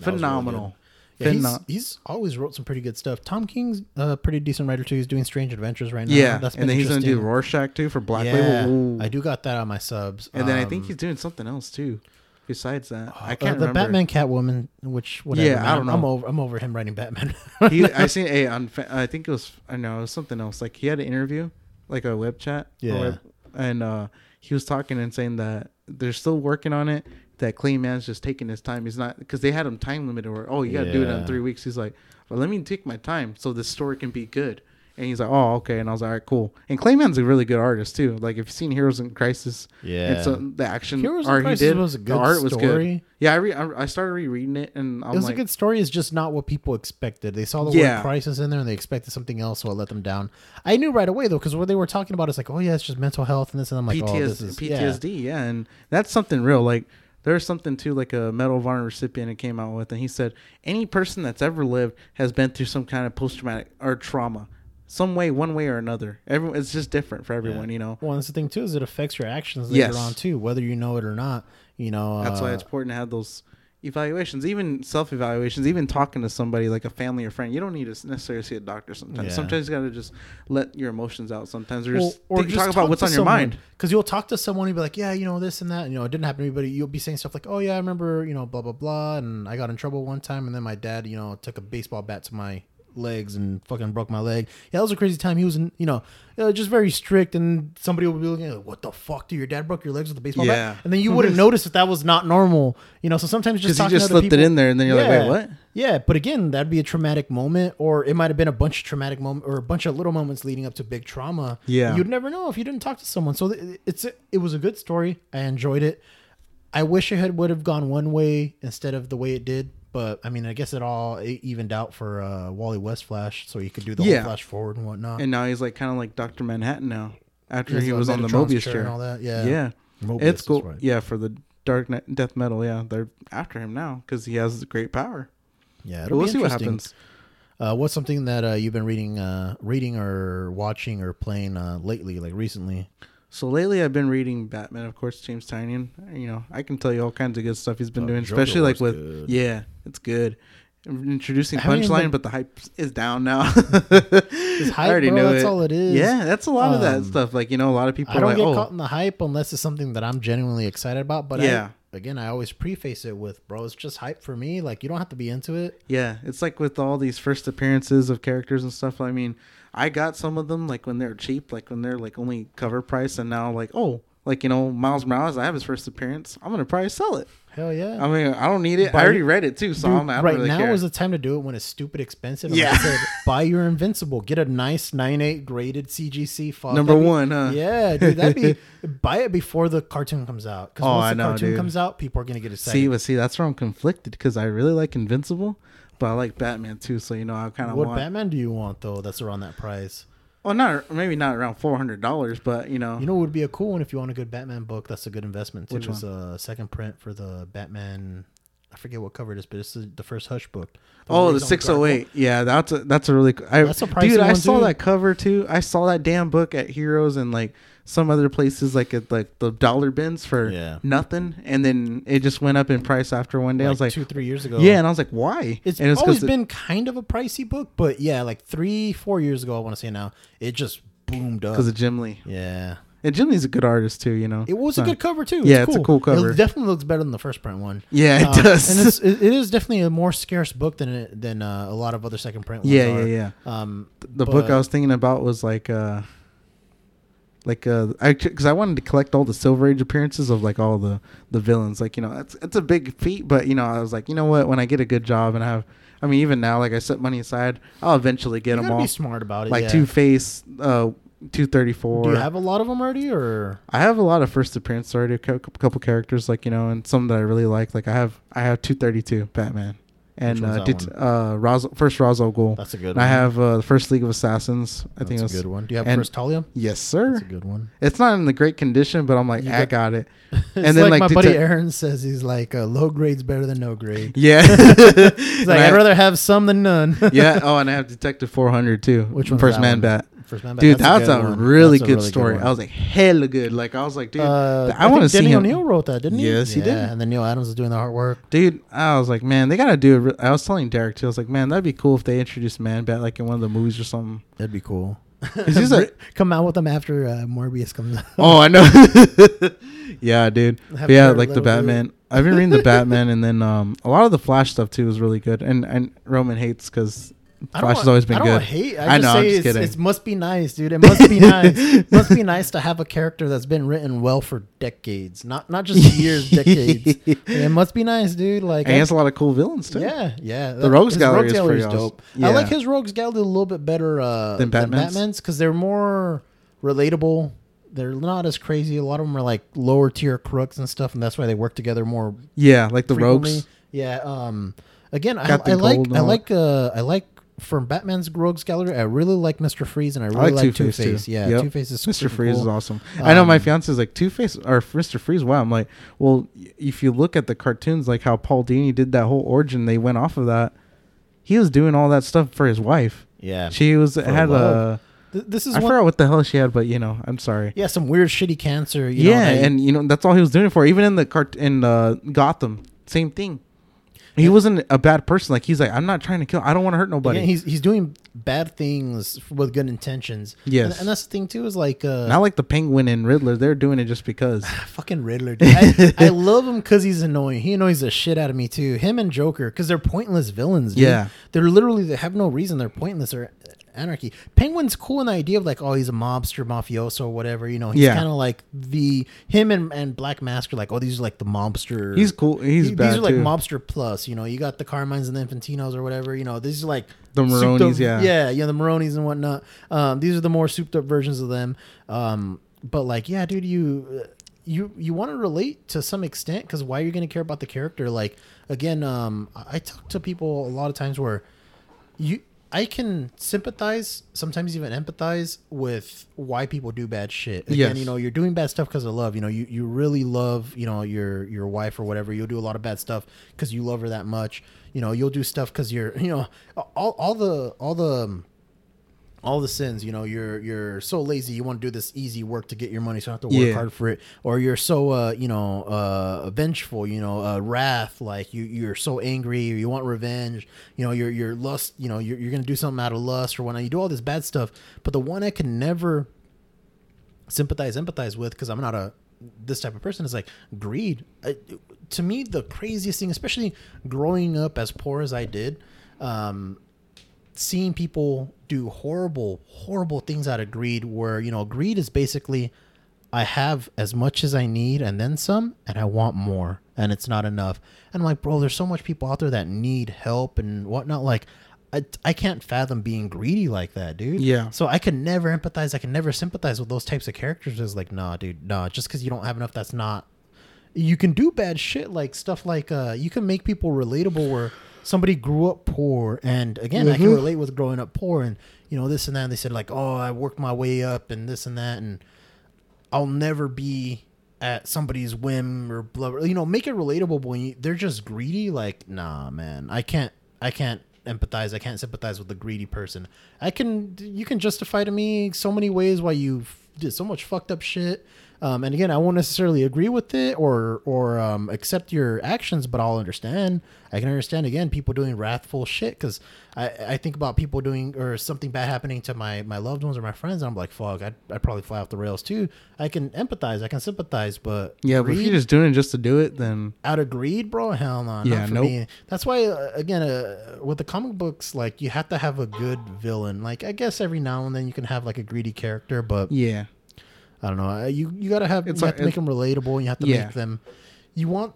really phenomenal. Yeah, he's, Phenom- he's always wrote some pretty good stuff. Tom King's a pretty decent writer too. He's doing Strange Adventures right now. yeah, that's been and then he's gonna do. Rorschach too for Black yeah, Label. Ooh. I do got that on my subs. And then I think Um, he's doing something else too. Besides that, I uh, can't the remember. Batman Catwoman, which whatever. Yeah, man, I don't know. I'm over. I'm over him writing Batman. he, I seen a on. I think it was. I know it was something else. Like he had an interview, like a web chat. Yeah. web- and uh, he was talking and saying that they're still working on it. That Clay Mann's just taking his time. He's not because they had him time limited. Where oh, you got to do it in three weeks. He's like, well, let me take my time so this story can be good. And he's like, "Oh, okay." And I was like, "All right, cool." And Clay Mann's a really good artist too. Like if you've seen Heroes in Crisis, Yeah. and so uh, the action Heroes in art he Crisis did, was a the good art was good. story. Yeah, I, re- I I started rereading it, and I'm it was like, a good story. It's just not what people expected. They saw the Yeah. word crisis in there and they expected something else, so it let them down. I knew right away though, because what they were talking about is like, oh yeah, it's just mental health and this, and I'm like, oh, this PTSD, is yeah. PTSD, yeah. and that's something real. Like there's something too, like a Medal of Honor recipient it came out with, and he said any person that's ever lived has been through some kind of post traumatic or trauma, some way, one way or another. Everyone, it's just different for everyone, you know. Well, that's the thing too is it affects your actions later Yes. on too, whether you know it or not. You know, That's why uh, it's important to have those evaluations, even self evaluations, even talking to somebody like a family or friend. You don't need to necessarily see a doctor sometimes. Yeah. Sometimes you got to just let your emotions out. Sometimes or Well, just, or think- just talk about what's on your mind. Because you'll talk to someone and be like, yeah, you know, this and that. And, You know, it didn't happen to me, but you'll be saying stuff like, oh, yeah, I remember, you know, blah, blah, blah. And I got in trouble one time. And then my dad, you know, took a baseball bat to my legs and fucking broke my leg. Yeah, that was a crazy time. He was, in, you know, uh, just very strict. And somebody would be looking like, what the fuck? Dude, your dad broke your legs with a baseball Yeah. bat? And then you wouldn't notice that that was not normal. You know, so sometimes just Because you just slipped it in there, and then you're like, wait, what? yeah, but again, that'd be a traumatic moment, or it might have been a bunch of traumatic moment, or a bunch of little moments leading up to big trauma. Yeah. you'd never know if you didn't talk to someone. So it's it was a good story. I enjoyed it. I wish it had would have gone one way instead of the way it did. But I mean, I guess it all e- evened out for uh, Wally West Flash, so he could do the Yeah. whole Flash forward and whatnot. And now he's like kind of like Doctor Manhattan now. After He's he was on the Metatron's Mobius chair chair. and all that. Yeah, Yeah, Mobius, it's cool. right. Yeah, for the Dark Knight, Death Metal. Yeah, they're after him now because he has great power. Yeah, it'll we'll be see what happens. Uh, what's something that uh, you've been reading, uh, reading or watching or playing uh, lately, like recently? So lately, I've been reading Batman, of course, James Tynion. You know, I can tell you all kinds of good stuff he's been Oh, doing, Joker especially like with good. yeah, it's good. Introducing I haven't even punchline, but the hype is down now. It's hype, I already bro. know That's it. all it is. Yeah, that's a lot of that Um, stuff. Like you know, a lot of people I don't like, get "Oh, caught in the hype unless it's something that I'm genuinely excited about. But Yeah. I, again, I always preface it with, bro, it's just hype for me. Like you don't have to be into it. Yeah, it's like with all these first appearances of characters and stuff. I mean, I got some of them like when they're cheap, like when they're like only cover price, and now like oh, like you know Miles Morales, I have his first appearance. I'm gonna probably sell it. Hell yeah. I mean, I don't need it. Buy- I already read it too, so Dude, I'm, I don't right really now care. is the time to do it when it's stupid expensive. Yeah. Like I said, buy your Invincible. Get a nice 9.8 graded CGC file. Number be- one, huh? Yeah, dude. That'd be buy it before the cartoon comes out. Because Oh, once I the know, cartoon dude. comes out, people are gonna get excited. see, but see, that's where I'm conflicted because I really like Invincible, but I like Batman too. So you know, I kind of what want. Batman do you want though? That's around that price. Well, not maybe not around four hundred dollars, but you know, You know, what would be a cool one if you want a good Batman book. That's a good investment too. Which It's a second print for the Batman. I forget what cover it is, but it's the, the first Hush book. Oh, the he's on six oh eight. Yeah, that's a that's a really. I, That's a pricey dude. I one, saw that cover too. I saw that damn book at Heroes and like some other places, like at like the dollar bins for Yeah. nothing, and then it just went up in price after one day. I was like, two, three years ago. yeah, and I was like, why? It's and always 'cause it- been kind of a pricey book, but yeah, like three, four years ago, I want to say now, it just boomed up. because of Jim Lee. yeah, And Jim Lee's a good artist too. You know, it was So- a good cover too. Yeah, it's a cool cover. It definitely looks better than the first print one. Yeah, it Um, does. and it's, it, is definitely a more scarce book than it, than uh, a lot of other second print ones. yeah, are. yeah, yeah. Um, The book I was thinking about was like uh like uh I because I wanted to collect all the Silver Age appearances of like all the the villains. Like you know, that's it's a big feat, but you know, I was like, you know what? When I get a good job and I have, I mean, even now, like I set money aside, I'll eventually get you them all. be smart about it. Like yeah. Two Face, uh, two thirty four. Do you have a lot of them already, or I have a lot of first appearance already, a couple characters like you know, and some that I really like. Like I have, I have two thirty two Batman, and uh, did, uh, Raz- first Ra's al Ghul. that's a good And one. I have uh, the first League of Assassins. I That's think it a good one. Do you have and- first Talia? Yes, sir. That's a good one. It's not in the great condition, but I'm like, You I got- got it. It's And then, like, like, my buddy te- Aaron says, he's like uh, low grade's better than no grade. Yeah. He's like, I'd rather have some than none. yeah. Oh, and I have Detective 400 too. Which one's First Man one? Bat. First man, Dude, that's that's, a, good one. really That's a good story. one. I was like, hella good. Like, I was like, dude, Uh, I want to see Denny. O'Neil wrote that, didn't he? Yes, he yeah, did. And then Neal Adams is doing the artwork. Dude, I was like, man, they got to do it. re- I was telling Derek too. I was like, man, that'd be cool if they introduced Man Bat like in one of the movies or something. That'd be cool. he's a- Come out with them after uh, Morbius comes out. Oh, I know. yeah, dude. Yeah, like the Leto do it. Batman. I've been reading the Batman, and then um, a lot of the Flash stuff too is really good. And and Roman hates because Flash has always been I don't good. hate. I, I just know, say I'm just kidding. It must be nice, dude. It must be nice. It must be nice to have a character that's been written well for decades, not not just years, decades. it must be nice, dude. Like, And he has a lot of cool villains too. yeah, yeah. The Rogues Gallery is pretty awesome. dope. I like his Rogues Gallery a little bit better uh, Than? Batman's because they're more relatable. They're not as crazy. A lot of them are like lower tier crooks and stuff, and that's why they work together more Yeah, like the frequently. Rogues. Yeah. Um. Again, I, I like I like uh I like from Batman's Rogues Gallery. I really like Mister Freeze and I really like like Two Two-Face, Yeah, Yep. Two Face is cool. Mr. super Freeze is cool. awesome. I know my Um, fiance is like Two Face or Mr. Freeze. Wow, I'm like, well, if you look at the cartoons, like how Paul Dini did that whole origin, they went off of that. He was doing all that stuff for his wife. Yeah. She was had love. a this is I one. forgot what the hell she had, but you know, I'm sorry. Yeah, some weird shitty cancer. You yeah, know, that- and you know that's all he was doing it for. Even in the cart in uh, Gotham, same thing. He wasn't a bad person. Like he's like, I'm not trying to kill. I don't want to hurt nobody. Again, he's he's doing bad things with good intentions. Yes. and, and that's the thing too. Is like uh, not like the Penguin and Riddler. They're doing it just because. fucking Riddler. Dude. I, I love him because he's annoying. He annoys the shit out of me too. Him and Joker because they're pointless villains. Dude. Yeah. they're literally they have no reason. They're pointless or anarchy. Penguin's cool in the idea of like oh he's a mobster mafioso or whatever. You know he's Yeah. kind of like the him and and Black Mask are like oh these are like the mobster. He's cool. He's These are like too. mobster plus. You know you got the Carmines and the Infantinos or whatever. You know these are like The Maronis, yeah. yeah, yeah, the Maronis and whatnot. Um, these are the more souped up versions of them. Um, but like, yeah, dude, you uh, you you want to relate to some extent because why are you going to care about the character? Like, again, um, I talk to people a lot of times where you. I can sympathize, sometimes even empathize with why people do bad shit. Again, Yes. you know, you're doing bad stuff because of love. You know, you, you really love, you know, your your wife or whatever. You'll do a lot of bad stuff because you love her that much. You know, you'll do stuff because you're, you know, all, all the all the um, all the sins. You know, you're you're so lazy. You want to do this easy work to get your money, so you have to work Yeah. hard for it. Or you're so uh, you know uh, vengeful. You know, uh, wrath. Like you you're so angry. Or you want revenge. You know, you're you're lust. You know, you're you're gonna do something out of lust or whatnot. You do all this bad stuff. But the one I can never sympathize empathize with because i'm not a this type of person is like greed I, to me the craziest thing especially growing up as poor as i did um seeing people do horrible horrible things out of greed where you know greed is basically i have as much as i need and then some and i want more and it's not enough and i'm like bro there's so much people out there that need help and whatnot like I, I can't fathom being greedy like that, dude. Yeah. So I can never empathize. I can never sympathize with those types of characters. It's like, nah, dude, nah. Just because you don't have enough, that's not. You can do bad shit like stuff like uh, you can make people relatable where somebody grew up poor, and again, I can Mhm. relate with growing up poor, and you know this and that. And they said like, oh, I worked my way up, and this and that, and I'll never be at somebody's whim or blah, blah. You know, make it relatable. But when you, they're just greedy, like, nah, man, I can't, I can't empathize. I can't sympathize with the greedy person. I can, you can justify to me so many ways why you did so much fucked up shit. Um, and again, I won't necessarily agree with it or or um, accept your actions, but I'll understand. I can understand again people doing wrathful shit because I, I think about people doing or something bad happening to my, my loved ones or my friends, and I'm like, fuck, I'd, I'd probably fly off the rails too. I can empathize, I can sympathize, but yeah, but if you're just doing it just to do it, then out of greed, bro, hell no, Yeah, not for nope. me. That's why, uh, again, uh, with the comic books, like you have to have a good villain. Like I guess every now and then you can have like a greedy character, but yeah, I don't know. uh, You you gotta have It's you like- have to make them relatable. And you have to Yeah. make them. You want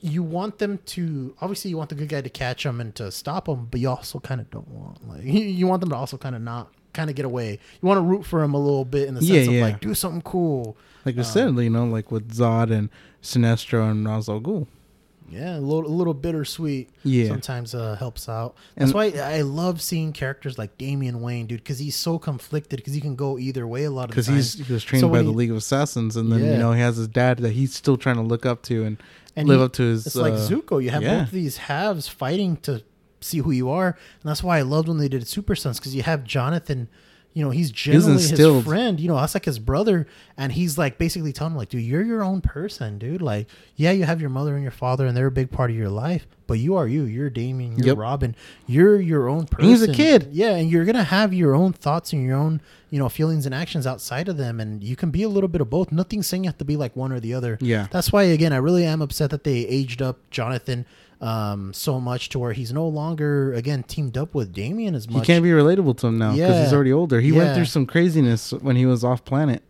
you want them to obviously you want the good guy to catch them and to stop them, but you also kind of don't want like you, you want them to also kind of not kind of get away. You want to root for him a little bit in the sense Yeah, of yeah. like do something cool. like Um, I said, you know, like with Zod and Sinestro and Ra's al Ghul. Yeah, a little, a little bittersweet. Yeah. sometimes uh, helps out. That's And- why I love seeing characters like Damian Wayne, dude, because he's so conflicted. Because he can go either way a lot of because he's he was trained So by the he- League of Assassins, and then Yeah. you know he has his dad that he's still trying to look up to and, And live he- up to his. It's like uh, Zuko. You have yeah. both these halves fighting to see who you are, and that's why I loved when they did Super Sons because you have Jonathan. You know, he's generally his friend. You know, that's like his brother, and he's like basically telling him, like, dude, you're your own person, dude. Like, yeah, you have your mother and your father, and they're a big part of your life, but you are you. You're Damian. You're Yep. Robin. You're your own person. He's a kid. Yeah, and you're gonna have your own thoughts and your own you know feelings and actions outside of them, and you can be a little bit of both. Nothing saying you have to be like one or the other. Yeah. That's why again, I really am upset that they aged up Jonathan um so much to where he's no longer again teamed up with Damian as much. He can't be relatable to him now because he's already older. He went through some craziness when he was off planet.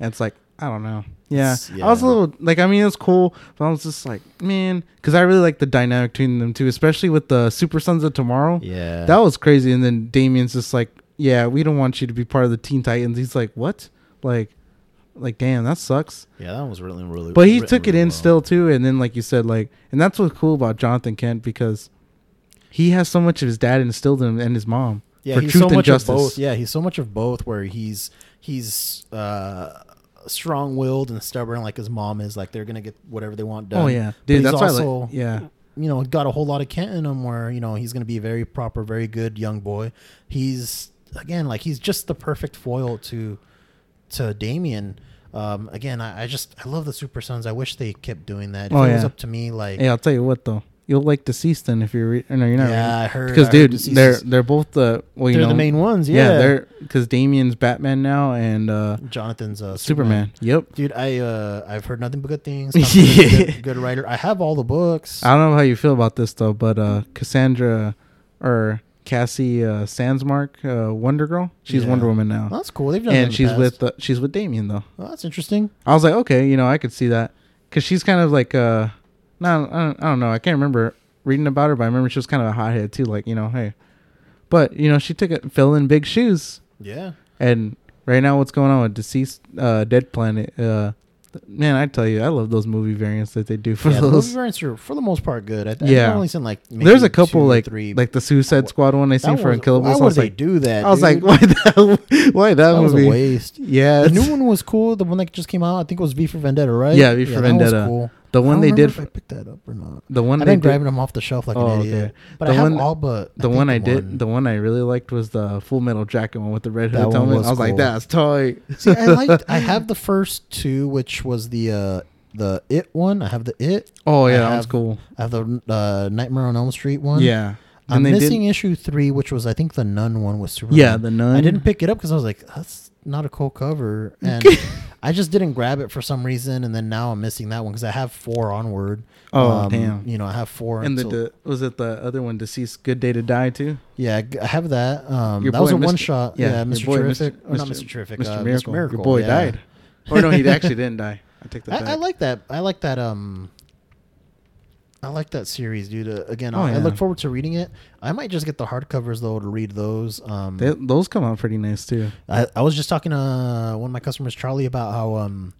And it's like, I don't know. Yeah. It's- I was a little, like, I mean, it was cool, but I was just like, man, because I really like the dynamic between them too, especially with the Super Sons of Tomorrow. yeah. That was crazy. And then Damian's just like, yeah, we don't want you to be part of the Teen Titans. He's like, what? Like, like, damn, that sucks. yeah, that was really really. But he took it really in well. still too, and then like you said, like, and that's what's cool about Jonathan Kent because he has so much of his dad instilled in him and his mom Yeah, for he's truth so and much justice. of both. Yeah, he's so much of both. Where he's he's uh, strong-willed and stubborn, like his mom is. Like they're gonna get whatever they want done. Oh yeah, dude, he's that's also, like, yeah, you know, got a whole lot of Kent in him. Where you know he's gonna be a very proper, very good young boy. He's again like he's just the perfect foil to to Damian. Um, again, I, I just I love the Super Sons. I wish they kept doing that. If Oh, it was up to me, like hey, I'll tell you what though, you'll like deceased then if you're re- no, you're not. yeah, I heard because I heard dude, they're they're both the well, you they're know, the main ones. yeah, Yeah, they're because Damian's Batman now and uh Jonathan's uh, Superman. Yep. Dude, I uh I've heard nothing but good things. Yeah. good, good writer. I have all the books. I don't know how you feel about this though, but uh Cassandra or Cassie uh, Sandsmark, uh, Wonder Girl, she's Yeah. Wonder Woman now, Well, that's cool. They've done and she's past. with uh, she's with Damian though. Oh, that's interesting. I was like, okay, you know, I could see that because she's kind of like uh, no, I don't, I don't know, I can't remember reading about her, but I remember she was kind of a hothead too, like you know, hey, but you know, she took it, fill in big shoes, Yeah. and right now, what's going on with deceased, uh, Dead Planet, uh, man, I tell you, I love those movie variants that they do for yeah, the those. movie variants are for the most part good. I, Yeah. I've only seen like maybe There's a couple or like three. like the Suicide Squad one I seen for was- Unkillables. Why I would they like, do that? I was like, why that? Why that, that was movie? a waste. Yeah, The new one was cool. The one that just came out, I think it was V for Vendetta, right? Yeah, V for that was Vendetta. cool. The one they did, if I picked that up or not. the one I've they been did, grabbing them off the shelf like Oh, an okay. idiot. But The I have one- all but the one I did, one. the one I really liked was the Full Metal Jacket one with the red That hood one was I was like, cool. that's tight. See, I liked. I have the first two, which was the uh the It one. I have the It. Oh I yeah, that was cool. I have the uh, Nightmare on Elm Street one. Yeah, I'm missing did. issue three, which was I think the Nun one with Superman. Yeah, the nun. I didn't pick it up because I was like, that's not a cool cover, and I just didn't grab it for some reason. And then now I'm missing that one because I have four onward. Oh Um, damn. You know, I have four. And the, until- the was it the other one, deceased, good day to die too? yeah, I have that. Um, Your that was a Mr. one shot. Yeah, your Mr. boy, Terrific. Mr. Or not Mr. Mr. Terrific. Mr. uh, Miracle. Mr. Miracle. Your boy yeah. died. Or no, he actually didn't die. I take that I, back. I like that. I like that. Um, I like that series, dude. Uh, again, Oh, I, I look forward to reading it. I might just get the hardcovers though to read those. Um, They, those come out pretty nice too. I, I was just talking to uh, one of my customers, Charlie, about how um,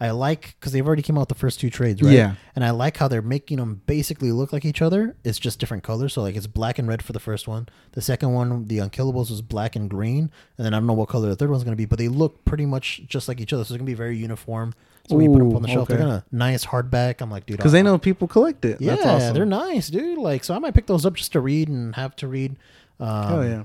I like because they've already came out the first two trades, right? Yeah. And I like how they're making them basically look like each other. It's just different colors. So like it's black and red for the first one. The second one, the Unkillables, was black and green, and then I don't know what color the third one's gonna be, but they look pretty much just like each other. So it's gonna be very uniform. So you put them Ooh, on the shelf, they're okay. gonna nice hardback. I'm like, dude, Because I'll- they know people collect it. yeah, That's awesome. they're nice, dude. Like, so I might pick those up just to read and have to read. Um, Oh yeah.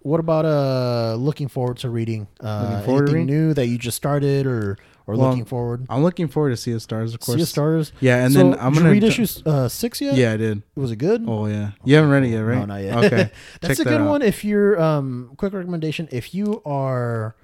What about uh looking forward to reading? Uh, Looking forward to anything reading? new that you just started or or Well, looking forward? I'm looking forward to Sea of Stars, of course. Sea of Stars. Yeah, and So, then I'm did you gonna read t- issue uh, six yet. Yeah, I did. was it good? Oh yeah. You haven't read it yet, right? No, not yet. Okay. That's Check a that good out. one. If you're um, quick recommendation. If you are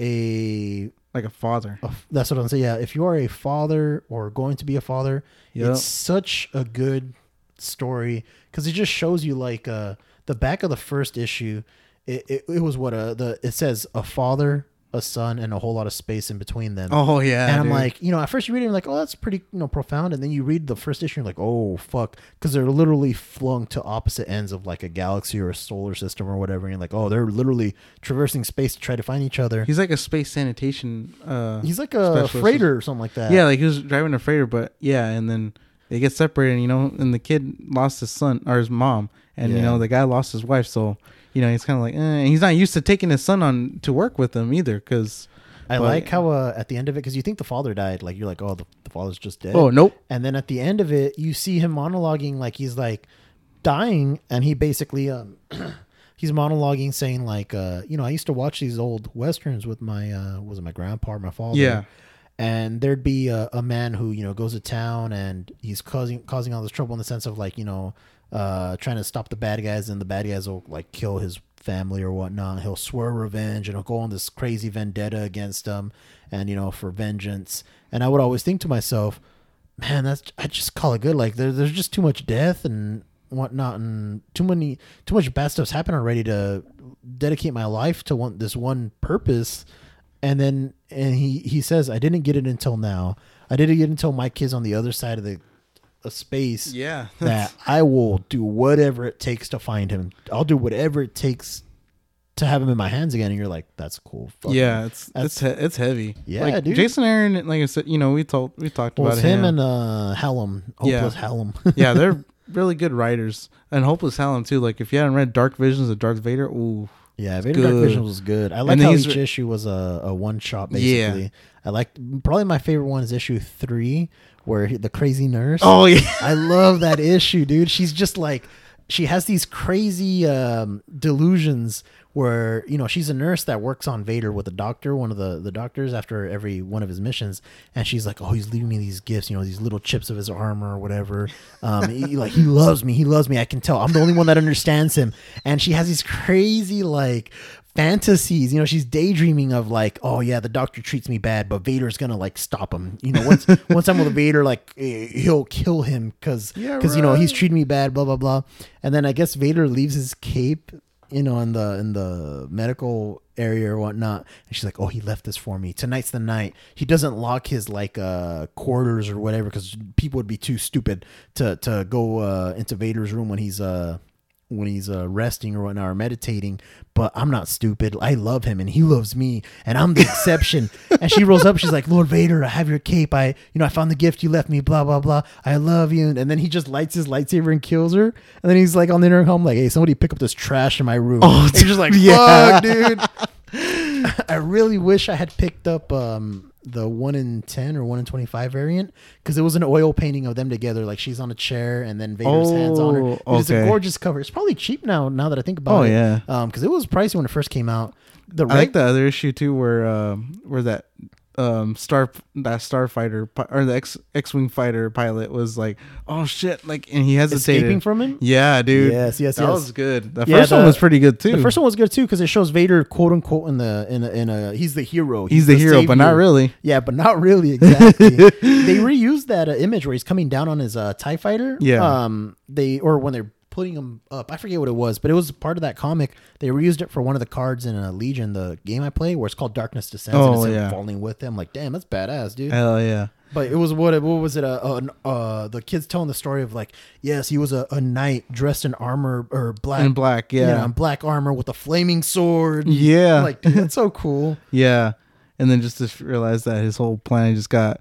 a, Like a father. a that's what I'm saying. Yeah, if you are a father or going to be a father, Yep. it's such a good story because it just shows you like uh the back of the first issue it, it, it was what a the it says a father a son and a whole lot of space in between them Oh yeah. and i'm dude. like you know at first you read it and you're like oh that's pretty you know profound and then you read the first issue and you're like oh fuck because they're literally flung to opposite ends of like a galaxy or a solar system or whatever and you're like oh they're literally traversing space to try to find each other he's like a space sanitation. Uh, he's like a specialist. freighter or something like that yeah, like he was driving a freighter, but yeah, and then they get separated. You know, and the kid lost his son or his mom, and you know the guy lost his wife. So you know he's kind of like, eh. and he's not used to taking his son on to work with him either, because I But- like how uh, at the end of it, because you think the father died, like you're like, oh, the, the father's just dead. oh nope, And then at the end of it, you see him monologuing like he's like dying, and he basically um, he's monologuing saying like, uh, you know, I used to watch these old westerns with my uh, was it my grandpa or my father? Yeah. and there'd be a, a man who you know goes to town and he's causing causing all this trouble in the sense of like you know uh trying to stop the bad guys and the bad guys will like kill his family or whatnot. He'll swear revenge and he'll go on this crazy vendetta against them and you know for vengeance. And i would always think to myself man that's i just call it good. Like there, there's just too much death and whatnot and too many too much bad stuff's happened already to dedicate my life to one this one purpose. And then and he he says i didn't get it until now. I didn't get it until my kid's on the other side of the a space Yeah. that i will do whatever it takes to find him i'll do whatever it takes to have him in my hands again and you're like that's cool Fuck yeah, it's That's- it's he- it's heavy. Yeah, like, dude. Jason Aaron, like I said, you know, we told we talked well, about it's him, him. and uh Hallum, Yeah. hopeless Hallum. yeah, they're really good writers, and Hopeless Hallum too. Like if you hadn't read Dark Visions of Darth Vader, ooh, Yeah, Vader Dark. Vision was good. I like how each re- issue was a, a one shot Yeah. basically. I like probably my favorite one is issue three where he, the crazy nurse. oh yeah, I love that issue, dude. She's just like she has these crazy um, delusions where you know she's a nurse that works on Vader with the doctor, one of the the doctors after every one of his missions, and she's like, "Oh, he's leaving me these gifts, you know, these little chips of his armor or whatever. Um, he, like he loves me, he loves me. I can tell. I'm the only one that understands him." And she has these crazy like fantasies. You know, she's daydreaming of like, oh yeah, the doctor treats me bad, but Vader's gonna like stop him. You know, once once I'm with Vader, like eh, he'll kill him because Yeah, because you know he's treating me bad, blah blah blah. And then I guess Vader leaves his cape, you know, in the in the medical area or whatnot. And she's like, oh, he left this for me. Tonight's the night. He doesn't lock his like uh quarters or whatever because people would be too stupid to to go uh into Vader's room when he's uh when he's uh, resting or whatnot or meditating. But I'm not stupid. I love him and he loves me and I'm the exception. and she rolls up. She's like, Lord Vader, I have your cape. I, you know, I found the gift you left me. Blah blah blah. I love you. And then he just lights his lightsaber and kills her. And then he's like on the intercom, like, Hey, somebody pick up this trash in my room. Oh, and just like, yeah. fuck, dude. I really wish I had picked up um, the one in ten or one in twenty five variant because it was an oil painting of them together. Like she's on a chair and then Vader's hands on her. Oh, It's a gorgeous cover. It's probably cheap now. Now that I think about Oh, it. yeah. Um, because it was pricey when it first came out. The I like the other issue too, where um, where that um star that starfighter or the X X wing fighter pilot was like, oh shit, like, and he hesitated. escaping from him. yeah, dude. Yes, yes, that yes. was good. The Yeah, first one was pretty good too. The first one was good too because it shows Vader quote unquote in the in a, in a he's the hero. he's the, hero, but not really. Yeah, but not really exactly. they reused that uh, image where he's coming down on his uh, Tie Fighter. Yeah. Um. They or when they're putting him up, I forget what it was, but it was part of that comic. They reused it for one of the cards in a Legion, the game I play, where it's called Darkness Descends, and Oh, it's yeah. falling with them. Like, damn, that's badass, dude. Hell yeah. But it was what? What was it? Uh, uh, uh, the kids telling the story of like, yes, he was a, a knight dressed in armor or black, In black, yeah. in black armor with a flaming sword. Yeah. like dude, that's so cool. Yeah, and then just to realize that his whole planet just got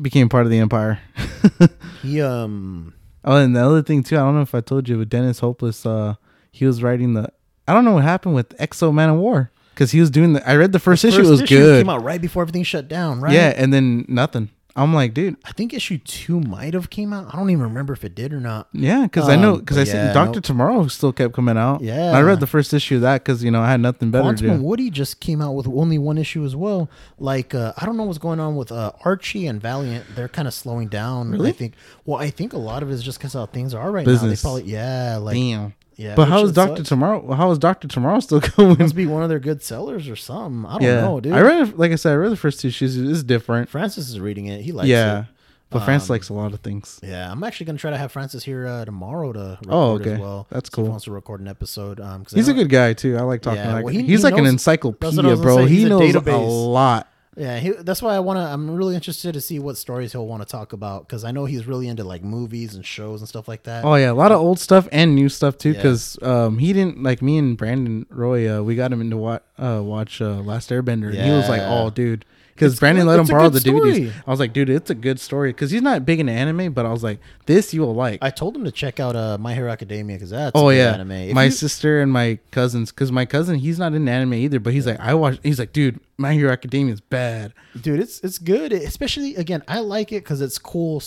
became part of the empire. He um, Oh, and the other thing too, I don't know if I told you, but Dennis Hopeless, uh, he was writing the. I don't know what happened with X-O Manowar because he was doing the. I read the first, issue, it was first good. Came out right before everything shut down, right? Yeah, and then nothing. I'm like, dude, I think issue two might have came out. I don't even remember if it did or not. yeah, because I know Um, because I but see Doctor nope. Tomorrow still kept coming out. Yeah. And I read the first issue of that because you know I had nothing better Quantum to do. Woody just came out with only one issue as well. Like uh, I don't know what's going on with uh, Archie and Valiant. They're kind of slowing down. Really? I think. Well, I think a lot of it is just because how things are right Business. now. They probably yeah, like Damn. Yeah. But how is Doctor. Tomorrow? How is Doctor Tomorrow still going? Must be one of their good sellers or something. I don't yeah, know, dude. I read like I said, I read the first two issues. It's different. Francis is reading it. He likes it. yeah, it. but France Um, likes a lot of things. Yeah, I'm actually gonna try to have Francis here uh, tomorrow to record Oh, okay. as well. That's cool. He wants to record an episode. Um, He's a good guy too. I like talking. Yeah, like, well, he- he's he like an encyclopedia, that's what I was gonna bro. say. He He's a knows a lot. Yeah, he, that's why I want to. I'm really interested to see what stories he'll want to talk about because I know he's really into like movies and shows and stuff like that. Oh yeah, a lot of old stuff and new stuff too. Yeah. Because um, he didn't like me and Brandon Roy. Uh, we got him into wa- uh, watch uh, Last Airbender, and he was like, "Oh, dude." Because Brandon good. let him It's borrow the DVDs. I was like, "Dude, it's a good story." Because he's not big into anime, but I was like, "This you will like." I told him to check out uh, My Hero Academia because that's oh yeah, anime. If my you- sister and my cousins. Because my cousin, he's not into anime either, but he's like, "I watch." He's like, "Dude, My Hero Academia is bad." dude, it's it's good. Especially again, I like it because it's cool.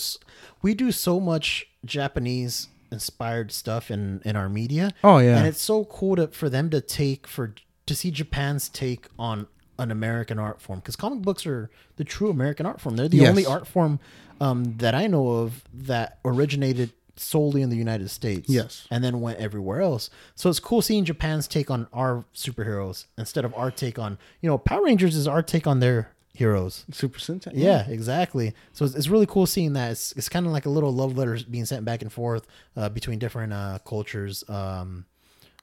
We do so much Japanese inspired stuff in in our media. Oh yeah, and it's so cool to for them to take for to see Japan's take on an American art form because comic books are the true American art form. They're the Yes. only art form um, that I know of that originated solely in the United States. Yes. and then went everywhere else. So it's cool seeing Japan's take on our superheroes instead of our take on you know Power Rangers is our take on their heroes. Super Sentai. Yeah, exactly. So it's, it's really cool seeing that. It's, it's kind of like a little love letters being sent back and forth uh, between different uh, cultures. Um,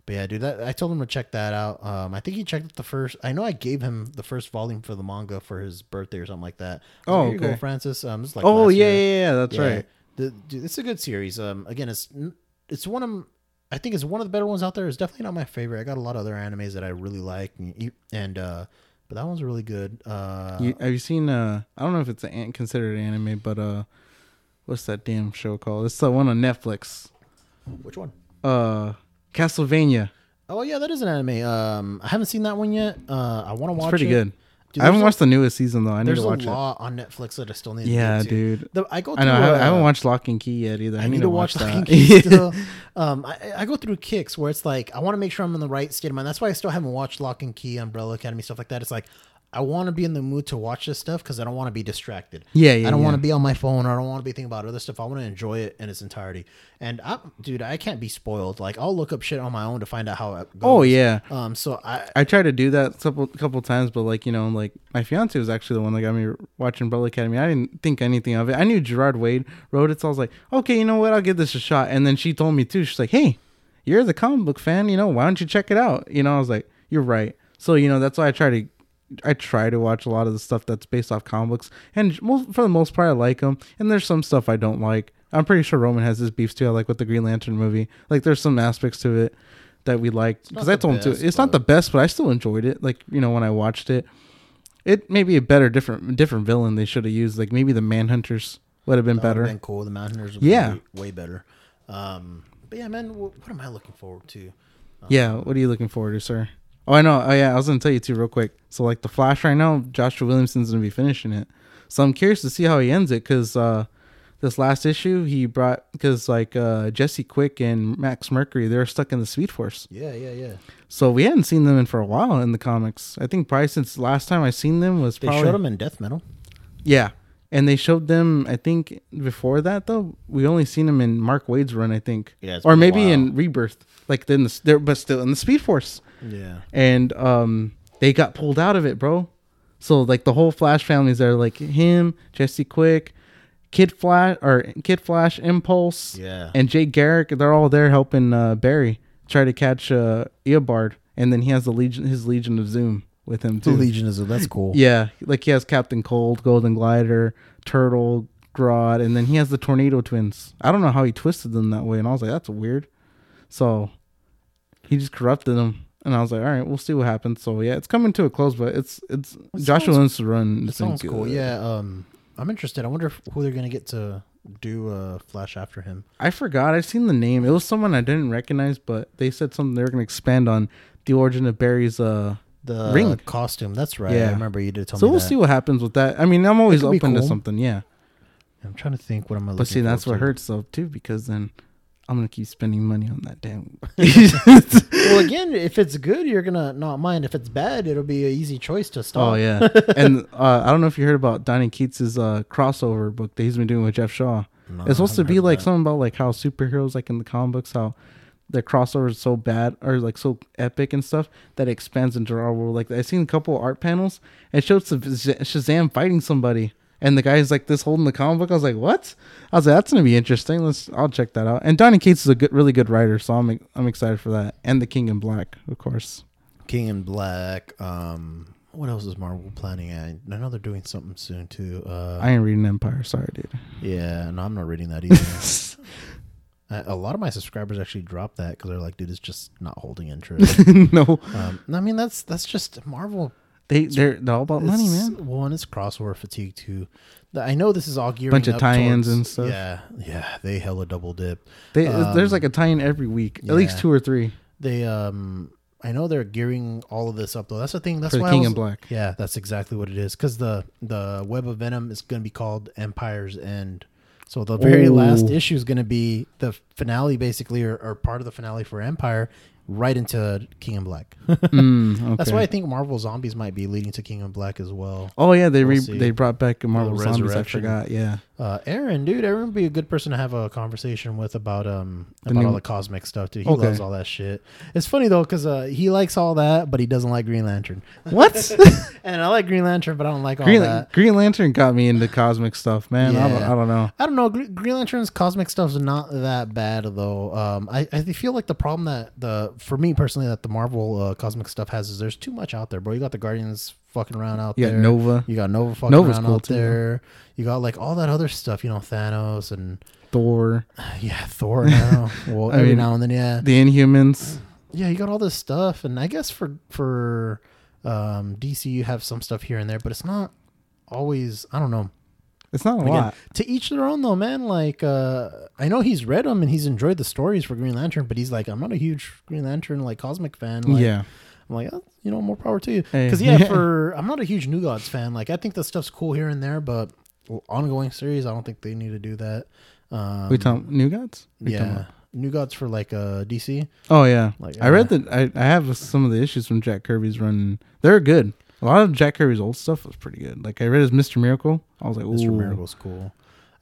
but yeah, dude, that, I told him to check that out. Um, I think he checked the first. I know I gave him the first volume for the manga for his birthday or something like that. Oh, you go. Francis. Um, like Oh yeah, yeah, yeah. That's Yeah. right. The, dude, it's a good series. Um, again, it's it's one of I think it's one of the better ones out there. It's definitely not my favorite. I got a lot of other animes that I really like, and, and uh, but that one's really good. Uh, You, have you seen? Uh, I don't know if it's an, considered anime, but uh, what's that damn show called? It's the one on Netflix. which one? Uh, Castlevania. Oh yeah, that is an anime. Um, I haven't seen that one yet. Uh, I want to watch. It's pretty it. good. Dude, I haven't there's watched the newest season though. I need to watch it. There's a lot on Netflix that I still need. to Yeah, to. dude. The, I go. I know. I through, haven't, I haven't uh, watched Locke and Key yet either. I, I need, need to watch that. Lock and Key still. Um, I, I go through kicks where it's like I want to make sure I'm in the right state of mind. That's why I still haven't watched Locke and Key, Umbrella Academy, stuff like that. It's like I want to be in the mood to watch this stuff because I don't want to be distracted. Yeah, yeah, I don't yeah. want to be on my phone or I don't want to be thinking about other stuff. I want to enjoy it in its entirety. And I, dude, I can't be spoiled. Like I'll look up shit on my own to find out how it goes. Oh yeah. Um. So I. I tried to do that a couple couple times, but like you know, like my fiance was actually the one that got me watching Umbrella Academy. I didn't think anything of it. I knew Gerard Way wrote it, so I was like, okay, you know what? I'll give this a shot. And then she told me too. She's like, hey, you're the comic book fan, you know? Why don't you check it out? You know, I was like, you're right. So you know, that's why I try to. I try to watch a lot of the stuff that's based off comic books, and most, for the most part, I like them. And there's some stuff I don't like. I'm pretty sure Roman has his beefs too. I like with the Green Lantern movie. Like, there's some aspects to it that we liked because I told him best, to. It's not the best, but I still enjoyed it. Like you know when I watched it, it may be a better different different villain they should have used. Like maybe the Manhunters would have been That better. Been cool. The. Would Yeah. Be way better. Um. But yeah, man. What, what am I looking forward to? yeah, what are you looking forward to, sir? Oh, I know. Oh yeah, I was gonna tell you too real quick. So like the Flash right now, Joshua Williamson's gonna be finishing it. So I'm curious to see how he ends it because uh, this last issue he brought because like uh, Jesse Quick and Max Mercury they're stuck in the Speed Force. Yeah. Yeah. Yeah. So we hadn't seen them in for a while in the comics. I think probably since last time I seen them was They probably showed them in Death Metal. Yeah, and they showed them. I think before that though, we only seen them in Mark Waid's run. I think, Yeah, or maybe in Rebirth, like then the there, but still in the Speed Force, Yeah. and um, they got pulled out of it, bro. So like the whole Flash families there, like him, Jesse Quick, Kid Flash or Kid Flash, Impulse, Yeah. and Jay Garrick. They're all there helping uh, Barry try to catch uh, Eobard, and then he has the legion, his Legion of Zoom with him The too. Legion is that's cool. Yeah, like he has Captain Cold, Golden Glider, Turtle, Grodd, and then he has the Tornado Twins. I don't know how he twisted them that way, and I was like, that's weird. So he just corrupted them, and I was like, all right, we'll see what happens. So yeah, it's coming to a close, but it's it's It Joshua Lynch's run. It sounds cool. good. Yeah. Um. I'm interested. I wonder who they're gonna get to do uh Flash after him. I forgot. I've seen the name. It was someone I didn't recognize, but they said something they were gonna expand on the origin of Barry's uh The Ring. costume. That's right. Yeah. I remember you did tell so me we'll that. see what happens with that. I mean, I'm always open to something, yeah. I'm trying to think. What I'm. But see, that's what forward hurts though too, because then I'm gonna keep spending money on that damn. Well, again, if it's good, you're gonna not mind. If it's bad, it'll be an easy choice to stop. oh yeah, and uh, I don't know if you heard about Donny Cates's uh, crossover book that he's been doing with Geoff Shaw. No, it's supposed to be like that. something about like how superheroes, like in the comic books, how the crossover is so bad or like so epic and stuff that it expands into our world. Like I seen a couple art panels and it shows some Shazam fighting somebody. And the guy's like this holding the comic book. I was like, "What?" I was like, "That's gonna be interesting. Let's. I'll check that out." And Donny Cates is a good, really good writer, so I'm I'm excited for that. And the King in Black, of course. King in Black. Um, what else is Marvel planning? I, I know they're doing something soon too. Uh, I ain't reading Empire. Sorry, dude. yeah, no, I'm not reading that either. I, a lot of my subscribers actually dropped that because they're like, dude, it's just not holding interest. no, um, I mean, that's that's just Marvel. they they're, they're all about money, man. One, it's crossover fatigue too. The- I know this is all gearing up. Bunch of tie-ins towards- and stuff. Yeah, yeah, they hella double dip. They Um, there's like a tie-in every week, at least two or three They um, I know they're gearing all of this up though. That's the thing. That's for why King was- in Black. Yeah, that's exactly what it is. Because the the Web of Venom is going to be called Empire's End. So the very Ooh. last issue is going to be the finale, basically, or, or part of the finale for Empire, right into King in Black. Mm, okay. That's why I think Marvel Zombies might be leading to King in Black as well. Oh yeah, they We'll re- they brought back Marvel Zombies. I forgot. Yeah. Uh, Aaron, dude, Aaron would be a good person to have a conversation with about um The about new- all the cosmic stuff, dude. He Okay. loves all that shit. It's funny though because uh, he likes all that, but he doesn't like Green Lantern. What? and I like Green Lantern, but I don't like all Green that. Green Lantern got me into cosmic stuff, man. I, don't, Yeah. I don't know. I don't know. Gre- Green Lantern's cosmic stuff's not that bad though. Um, I, I feel like the problem that the for me personally that the Marvel uh, cosmic stuff has is there's too much out there, bro. You got the Guardians fucking around out got there. Nova, You got Nova fucking Nova's around cool out too. there. You got like all that other stuff, you know, Thanos and Thor, yeah, Thor now. well, I every mean, now and then, yeah, the Inhumans. yeah. You got all this stuff, and I guess for for um, DC you have some stuff here and there, but it's not always. I don't know. It's not a Again, lot. to each their own though, man. Like uh I know he's read them and he's enjoyed the stories for Green Lantern, but he's like, I'm not a huge Green Lantern like cosmic fan. Like, yeah. I'm like, oh, you know, more power to you. Hey. Because yeah, for I'm not a huge New Gods fan. Like I think the stuff's cool here and there, but ongoing series, I don't think they need to do that. Um, we talking New Gods? We yeah, New Gods for like uh DC. Oh yeah. Like I read that. I, I have some of the issues from Jack Kirby's run. They're good. A lot of Jack Kirby's old stuff was pretty good. Like I read his Mister Miracle. I was like, Ooh. Mr. Miracle's cool.